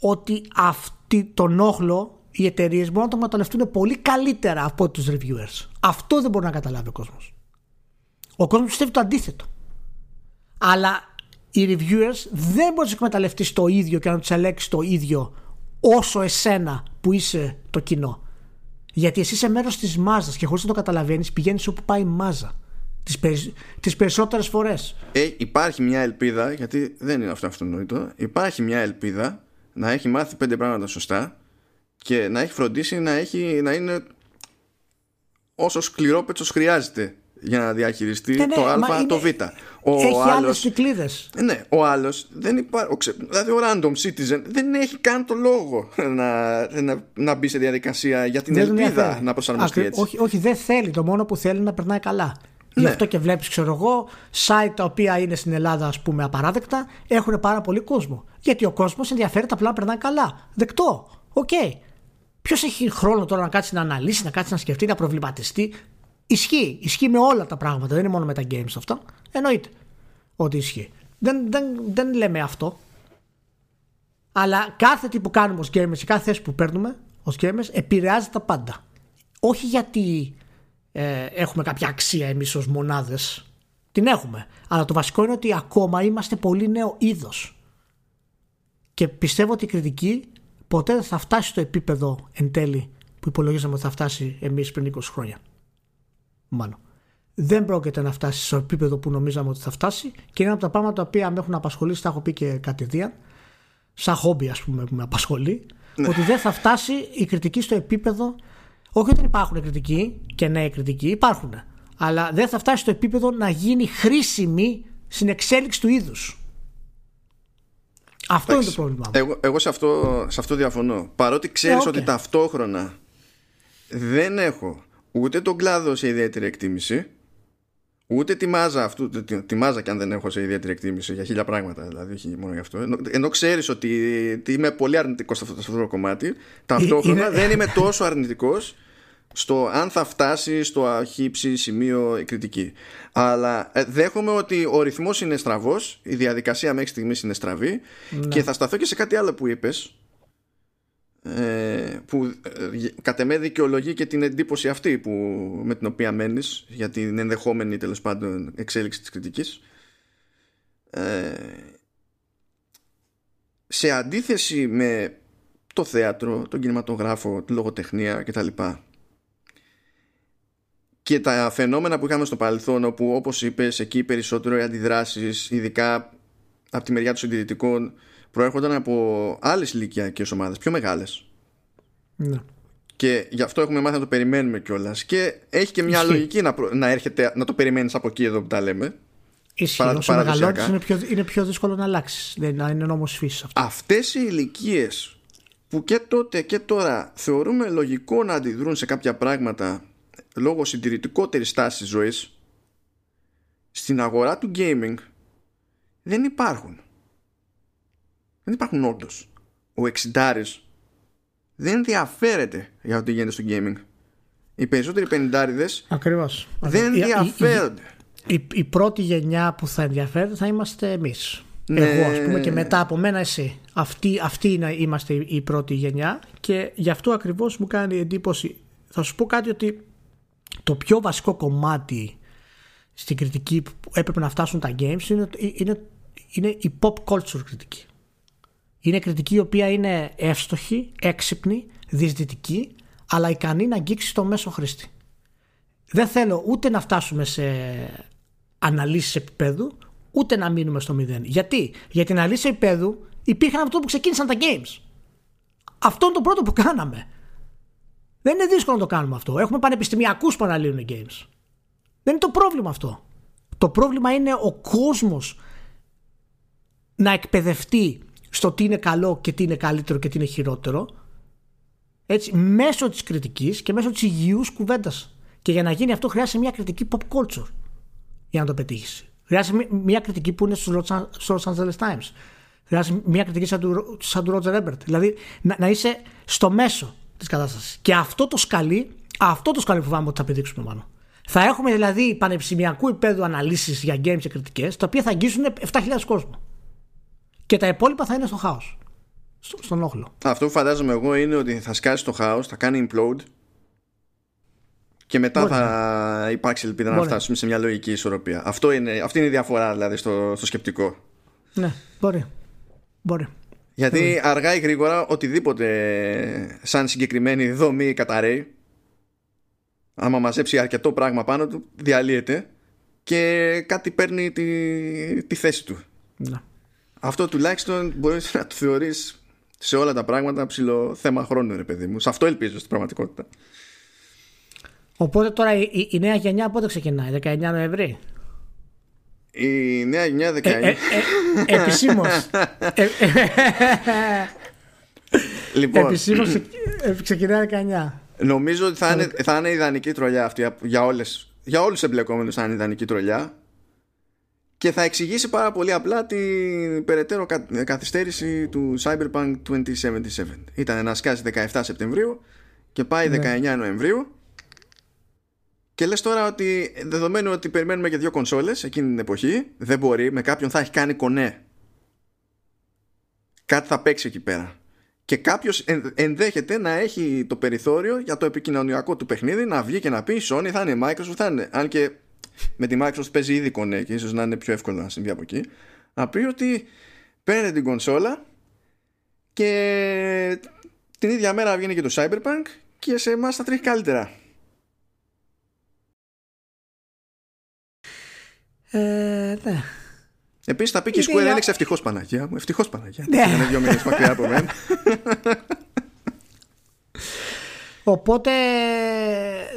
ότι αυτή τον όχλο οι εταιρείες μπορούν να το μεταλλευτούν πολύ καλύτερα από τους reviewers. Αυτό δεν μπορεί να καταλάβει ο κόσμος. Ο κόσμος πιστεύει το αντίθετο. Αλλά οι reviewers δεν μπορείς να τους εκμεταλλευτείς το ίδιο και να τους ελέγξεις το ίδιο όσο εσένα που είσαι το κοινό. Γιατί εσύ είσαι μέρος της μάζας και χωρίς να το καταλαβαίνεις πηγαίνεις όπου πάει η μάζα. Τις περι... τις περισσότερες φορές. Ε, υπάρχει μια ελπίδα, γιατί δεν είναι αυτό αυτονόητο. Υπάρχει μια ελπίδα να έχει μάθει πέντε πράγματα σωστά και να έχει φροντίσει να, έχει, να είναι όσο σκληρόπετσος χρειάζεται για να διαχειριστεί ναι, ναι, το Α, το Β. Ο έχει άλλος, άλλες κυκλίδες. Ναι, ο άλλος δεν υπάρχει. Δηλαδή ο random citizen δεν έχει καν το λόγο να, να, να μπει σε διαδικασία για την δεν ελπίδα να προσαρμοστεί έτσι. Όχι, όχι, δεν θέλει. Το μόνο που θέλει να περνάει καλά. Ναι. Γι' αυτό και βλέπεις, ξέρω εγώ, site τα οποία είναι στην Ελλάδα, ας πούμε, απαράδεκτα, έχουν πάρα πολύ κόσμο. Γιατί ο κόσμος ενδιαφέρεται απλά να περνάει καλά. Δεκτό. OK. Okay. Ποιος έχει χρόνο τώρα να κάτσει να αναλύσει, να κάτσει να σκεφτεί, να προβληματιστεί; Ισχύει. Ισχύει με όλα τα πράγματα. Δεν είναι μόνο με τα games αυτό. Εννοείται ότι ισχύει. Δεν, δεν, δεν λέμε αυτό. Αλλά κάθε τι που κάνουμε ως gamers και κάθε θέση που παίρνουμε ως gamers επηρεάζει τα πάντα. Όχι γιατί ε, έχουμε κάποια αξία εμείς ως μονάδες. Την έχουμε. Αλλά το βασικό είναι ότι ακόμα είμαστε πολύ νέο είδος. Και πιστεύω ότι η κριτική ποτέ δεν θα φτάσει στο επίπεδο εν τέλει που υπολογίζαμε ότι θα φτάσει εμείς πριν 20 χρόνια μάλλον. Δεν πρόκειται να φτάσει στο επίπεδο που νομίζαμε ότι θα φτάσει και είναι από τα πράγματα τα οποία με έχουν απασχολήσει, τα έχω πει και κατηδίαν. σαν χόμπι ας πούμε που με απασχολεί, ναι. ότι δεν θα φτάσει η κριτική στο επίπεδο, όχι ότι δεν υπάρχουν κριτικοί και νέοι κριτικοί, υπάρχουν, αλλά δεν θα φτάσει στο επίπεδο να γίνει χρήσιμη στην εξέλιξη του είδους. Αυτό είναι το πρόβλημα. Εγώ, εγώ σε, αυτό, σε αυτό διαφωνώ. Παρότι ξέρεις ε, ότι ταυτόχρονα δεν έχω ούτε τον κλάδο σε ιδιαίτερη εκτίμηση, ούτε τη μάζα αυτού, τη, τη μάζα και αν δεν έχω σε ιδιαίτερη εκτίμηση για χίλια πράγματα, δηλαδή όχι μόνο γι' αυτό. Ενώ, ενώ ξέρεις ότι, είμαι πολύ αρνητικός σε αυτό, σε αυτό το κομμάτι, ταυτόχρονα δεν είμαι τόσο αρνητικός στο αν θα φτάσει στο αχύψη σημείο η κριτική. Αλλά ε, δέχομαι ότι ο ρυθμός είναι στραβός, η διαδικασία μέχρι στιγμής είναι στραβή ναι. και θα σταθώ και σε κάτι άλλο που είπες ε, που ε, κατ' εμέ δικαιολογεί και την εντύπωση αυτή που, με την οποία μένεις για την ενδεχόμενη τέλος πάντων εξέλιξη της κριτικής. Σε αντίθεση με το θέατρο, τον κινηματογράφο, τη λογοτεχνία κτλ. Και τα φαινόμενα που είχαμε στο παρελθόν όπου όπως είπες εκεί περισσότερο οι αντιδράσεις ειδικά από τη μεριά των συντηρητικών προέρχονταν από άλλες ηλικιακές ομάδες πιο μεγάλες ναι. και γι' αυτό έχουμε μάθει να το περιμένουμε κιόλας. και έχει και μια λογική να, να, έρχεται, να το περιμένεις από εκεί εδώ που τα λέμε Ισχύει, όσο μεγαλώνεις είναι πιο, είναι πιο δύσκολο να αλλάξεις. Δεν είναι νόμος φύσης αυτό. Αυτές οι ηλικίες που και τότε και τώρα θεωρούμε λογικό να αντιδρούν σε κάποια πράγματα λόγω συντηρητικότερης στάσης ζωής στην αγορά του gaming δεν υπάρχουν. Δεν υπάρχουν όντως. Ο εξιντάρης δεν ενδιαφέρεται για ό,τι γίνεται στο gaming. Οι περισσότεροι πενιντάριδες Ακριβώς. δεν ενδιαφέρονται. Η, η, η, πρώτη γενιά που θα ενδιαφέρεται θα είμαστε εμείς. Ναι. Εγώ ας πούμε και μετά από μένα εσύ. Αυτή, αυτή είναι, είμαστε η πρώτη γενιά και γι' αυτό ακριβώς μου κάνει εντύπωση. Θα σου πω κάτι ότι το πιο βασικό κομμάτι στην κριτική που έπρεπε να φτάσουν τα games είναι, είναι, είναι η pop culture κριτική. Είναι κριτική η οποία είναι εύστοχη, έξυπνη, διεισδυτική, αλλά ικανή να αγγίξει το μέσο χρήστη. Δεν θέλω ούτε να φτάσουμε σε αναλύσεις επίπεδου, ούτε να μείνουμε στο μηδέν. Γιατί; Για την αναλύση επίπεδου υπήρχαν αυτό που ξεκίνησαν τα games. Αυτό είναι το πρώτο που κάναμε. Δεν είναι δύσκολο να το κάνουμε αυτό. Έχουμε πανεπιστημιακούς που αναλύουν games. Δεν είναι το πρόβλημα αυτό. Το πρόβλημα είναι ο κόσμος να εκπαιδευτεί στο τι είναι καλό και τι είναι καλύτερο και τι είναι χειρότερο έτσι, μέσω της κριτικής και μέσω της υγιούς κουβέντας. Και για να γίνει αυτό χρειάζεται μια κριτική pop culture για να το πετύχεις. Χρειάζεται μια κριτική που είναι στους Los Angeles Times. Χρειάζεται μια κριτική σαν του, σαν του Roger Ebert. Δηλαδή να, να είσαι στο μέσο της κατάστασης. Και αυτό το σκαλί, αυτό το σκαλί φοβάμαι ότι θα πηδήξουμε πάνω. Θα έχουμε δηλαδή πανεπιστημιακού επίπεδου αναλύσεις για games και κριτικές, τα οποία θα αγγίσουν 7.000 κόσμο. Και τα υπόλοιπα θα είναι στο χάος. Στο, στον όχλο. Αυτό που φαντάζομαι εγώ είναι ότι θα σκάσει το χάος, θα κάνει implode και μετά Μπορεί. θα υπάρξει ελπίδα Μπορεί. να φτάσουμε σε μια λογική ισορροπία. Αυτό είναι, αυτή είναι η διαφορά δηλαδή στο, στο σκεπτικό. Ναι, μπορεί. Μπορεί. Γιατί αργά ή γρήγορα οτιδήποτε σαν συγκεκριμένη δομή καταραίει άμα μαζέψει αρκετό πράγμα πάνω του διαλύεται και κάτι παίρνει τη, τη θέση του. Να. Αυτό τουλάχιστον μπορείς να το θεωρείς σε όλα τα πράγματα ψηλό θέμα χρόνου ρε παιδί μου. Σε αυτό ελπίζω στην πραγματικότητα. Οπότε τώρα η, η, νέα γενιά πότε ξεκινάει, 19 Νοεμβρίου; Η νέα γενιά 19. Ε, ε, ε, Επισήμω. λοιπόν. Επισήμως ξεκινάει 19. Νομίζω ότι θα είναι, θα είναι ιδανική τρολιά αυτή για, όλες, για όλους τους εμπλεκόμενους θα είναι ιδανική τρολιά και θα εξηγήσει πάρα πολύ απλά την περαιτέρω καθυστέρηση του Cyberpunk 2077. Ήταν να σκάσει 17 Σεπτεμβρίου και πάει 19 ναι. Νοεμβρίου και λες τώρα ότι δεδομένου ότι περιμένουμε και δύο κονσόλες εκείνη την εποχή, δεν μπορεί, με κάποιον θα έχει κάνει κονέ. Κάτι θα παίξει εκεί πέρα. Και κάποιος ενδέχεται να έχει το περιθώριο για το επικοινωνιακό του παιχνίδι να βγει και να πει Sony θα είναι Microsoft θα είναι. Αν και με τη Microsoft παίζει ήδη κονέ και ίσως να είναι πιο εύκολο να συμβεί από εκεί. Να πει ότι παίρνετε την κονσόλα και την ίδια μέρα βγαίνει και το Cyberpunk και σε εμάς θα τρέχει καλύτερα. Ε, ναι. Επίσης θα πει και η Square Enix ευτυχώς Παναγία μου. Ευτυχώς Παναγία. Ναι. Είναι δύο μήνες μακριά από μένα. Οπότε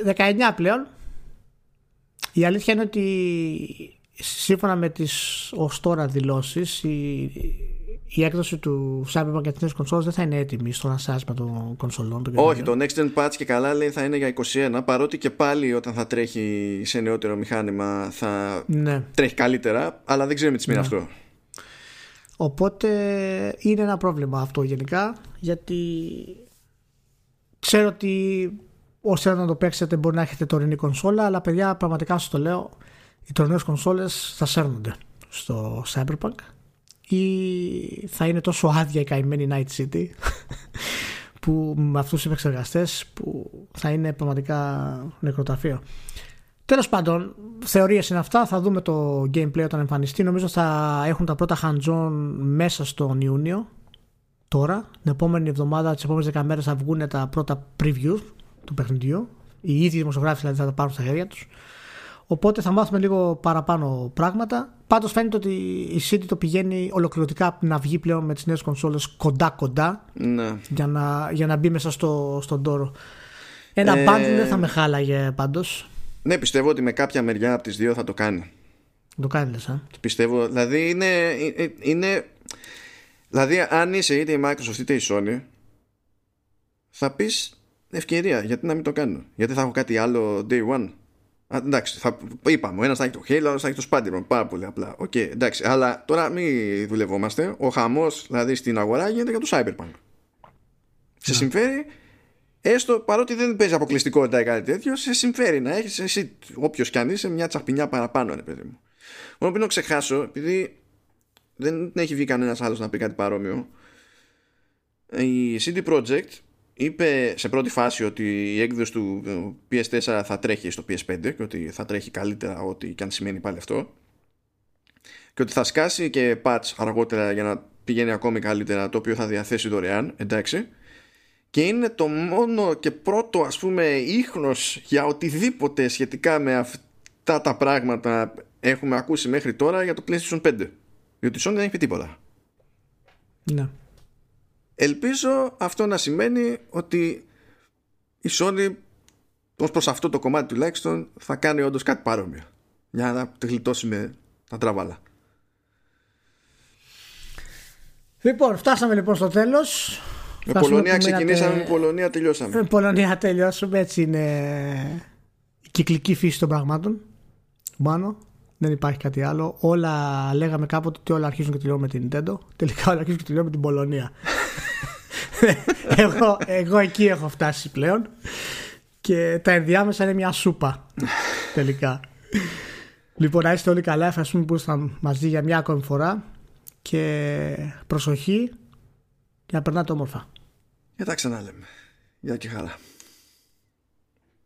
19 πλέον. Η αλήθεια είναι ότι σύμφωνα με τις ως τώρα δηλώσεις η, η έκδοση του Cyberpunk για τις νέες κονσόλες δεν θα είναι έτοιμη στο ανασάσμα των κονσολών. Των Όχι, το Next Gen Patch και καλά λέει θα είναι για 21 παρότι και πάλι όταν θα τρέχει σε νεότερο μηχάνημα θα ναι. τρέχει καλύτερα αλλά δεν ξέρουμε τι σημαίνει Ναι. αυτό. Οπότε είναι ένα πρόβλημα αυτό γενικά γιατί ξέρω ότι όσοι θέλετε να το παίξετε μπορεί να έχετε τωρινή κονσόλα αλλά παιδιά πραγματικά σας το λέω οι τωρινές κονσόλες θα σέρνονται στο Cyberpunk ή θα είναι τόσο άδεια η καημένη Night City που με αυτούς τους επεξεργαστές που θα είναι πραγματικά νεκροταφείο. Τέλος πάντων, θεωρίες είναι αυτά. Θα δούμε το gameplay όταν εμφανιστεί. Νομίζω θα έχουν τα πρώτα hands-on μέσα στον Ιούνιο. Τώρα, την επόμενη εβδομάδα, τις επόμενες 10 μέρες θα βγουν τα πρώτα previews του παιχνιδιού. Οι ίδιοι δημοσιογράφοι δηλαδή θα τα πάρουν στα χέρια τους. Οπότε θα μάθουμε λίγο παραπάνω πράγματα. Πάντως φαίνεται ότι η City το πηγαίνει ολοκληρωτικά να βγει πλέον με τις νέες κονσόλες κοντά κοντά Ναι. για να, για να μπει μέσα στο, στον τόρο. Ένα Ε, bundle δεν θα με χάλαγε πάντως. ναι, πιστεύω ότι με κάποια μεριά από τις δύο θα το κάνει. Το κάνει λες, ε. Πιστεύω, δηλαδή είναι, ε, είναι δηλαδή αν είσαι είτε η Microsoft είτε η Sony θα πεις ευκαιρία γιατί να μην το κάνω γιατί θα έχω κάτι άλλο day one; Α, εντάξει, θα, είπαμε, ο ένας θα έχει το Halo, ο άλλος θα έχει το Spider-Man, πάρα πολύ απλά. Οκ, εντάξει, αλλά τώρα μην δουλευόμαστε. Ο χαμός, δηλαδή στην αγορά, γίνεται για το Cyberpunk. Σε συμφέρει, έστω παρότι δεν παίζει αποκλειστικότητα ή κάτι τέτοιο, σε συμφέρει να έχεις εσύ, όποιος κι αν είσαι, μια τσαχπινιά παραπάνω, ρε παιδί μου. Μόνο πριν το ξεχάσω, επειδή δεν έχει βγει κανένας άλλος να πει κάτι παρόμοιο, η CD Projekt είπε σε πρώτη φάση ότι η έκδοση του PS4 θα τρέχει στο PS5 και ότι θα τρέχει καλύτερα ό,τι και αν σημαίνει πάλι αυτό. Και ότι θα σκάσει και patch αργότερα για να πηγαίνει ακόμη καλύτερα το οποίο θα διαθέσει δωρεάν εντάξει. Και είναι το μόνο και πρώτο ας πούμε ίχνος για οτιδήποτε σχετικά με αυτά τα πράγματα έχουμε ακούσει μέχρι τώρα για το PlayStation 5 διότι η Sony δεν έχει πει τίποτα. Ναι. Ελπίζω αυτό να σημαίνει ότι η Sony ως προς αυτό το κομμάτι τουλάχιστον θα κάνει όντως κάτι παρόμοιο για να τη γλιτώσει με τα τραβάλα. Λοιπόν, φτάσαμε λοιπόν στο τέλος. Με Φτάσουμε Πολωνία που ξεκινήσαμε, μείνατε- με Πολωνία τελειώσαμε. Με Πολωνία τελειώσουμε. Έτσι είναι η κυκλική φύση των πραγμάτων. Μόνο. Δεν υπάρχει κάτι άλλο. Όλα λέγαμε κάποτε ότι όλα αρχίζουν και τελειώνουν με την Nintendo. Τελικά όλα αρχίζουν και τελειώνουν με την Πολωνία. εγώ, εγώ εκεί έχω φτάσει πλέον. Και τα ενδιάμεσα είναι μια σούπα. τελικά. Λοιπόν, να είστε όλοι καλά. Ευχαριστούμε που ήσασταν μαζί για μια ακόμη φορά. Και προσοχή και να περνάτε όμορφα. Για τα ξαναλέμε. Γεια και χαρά.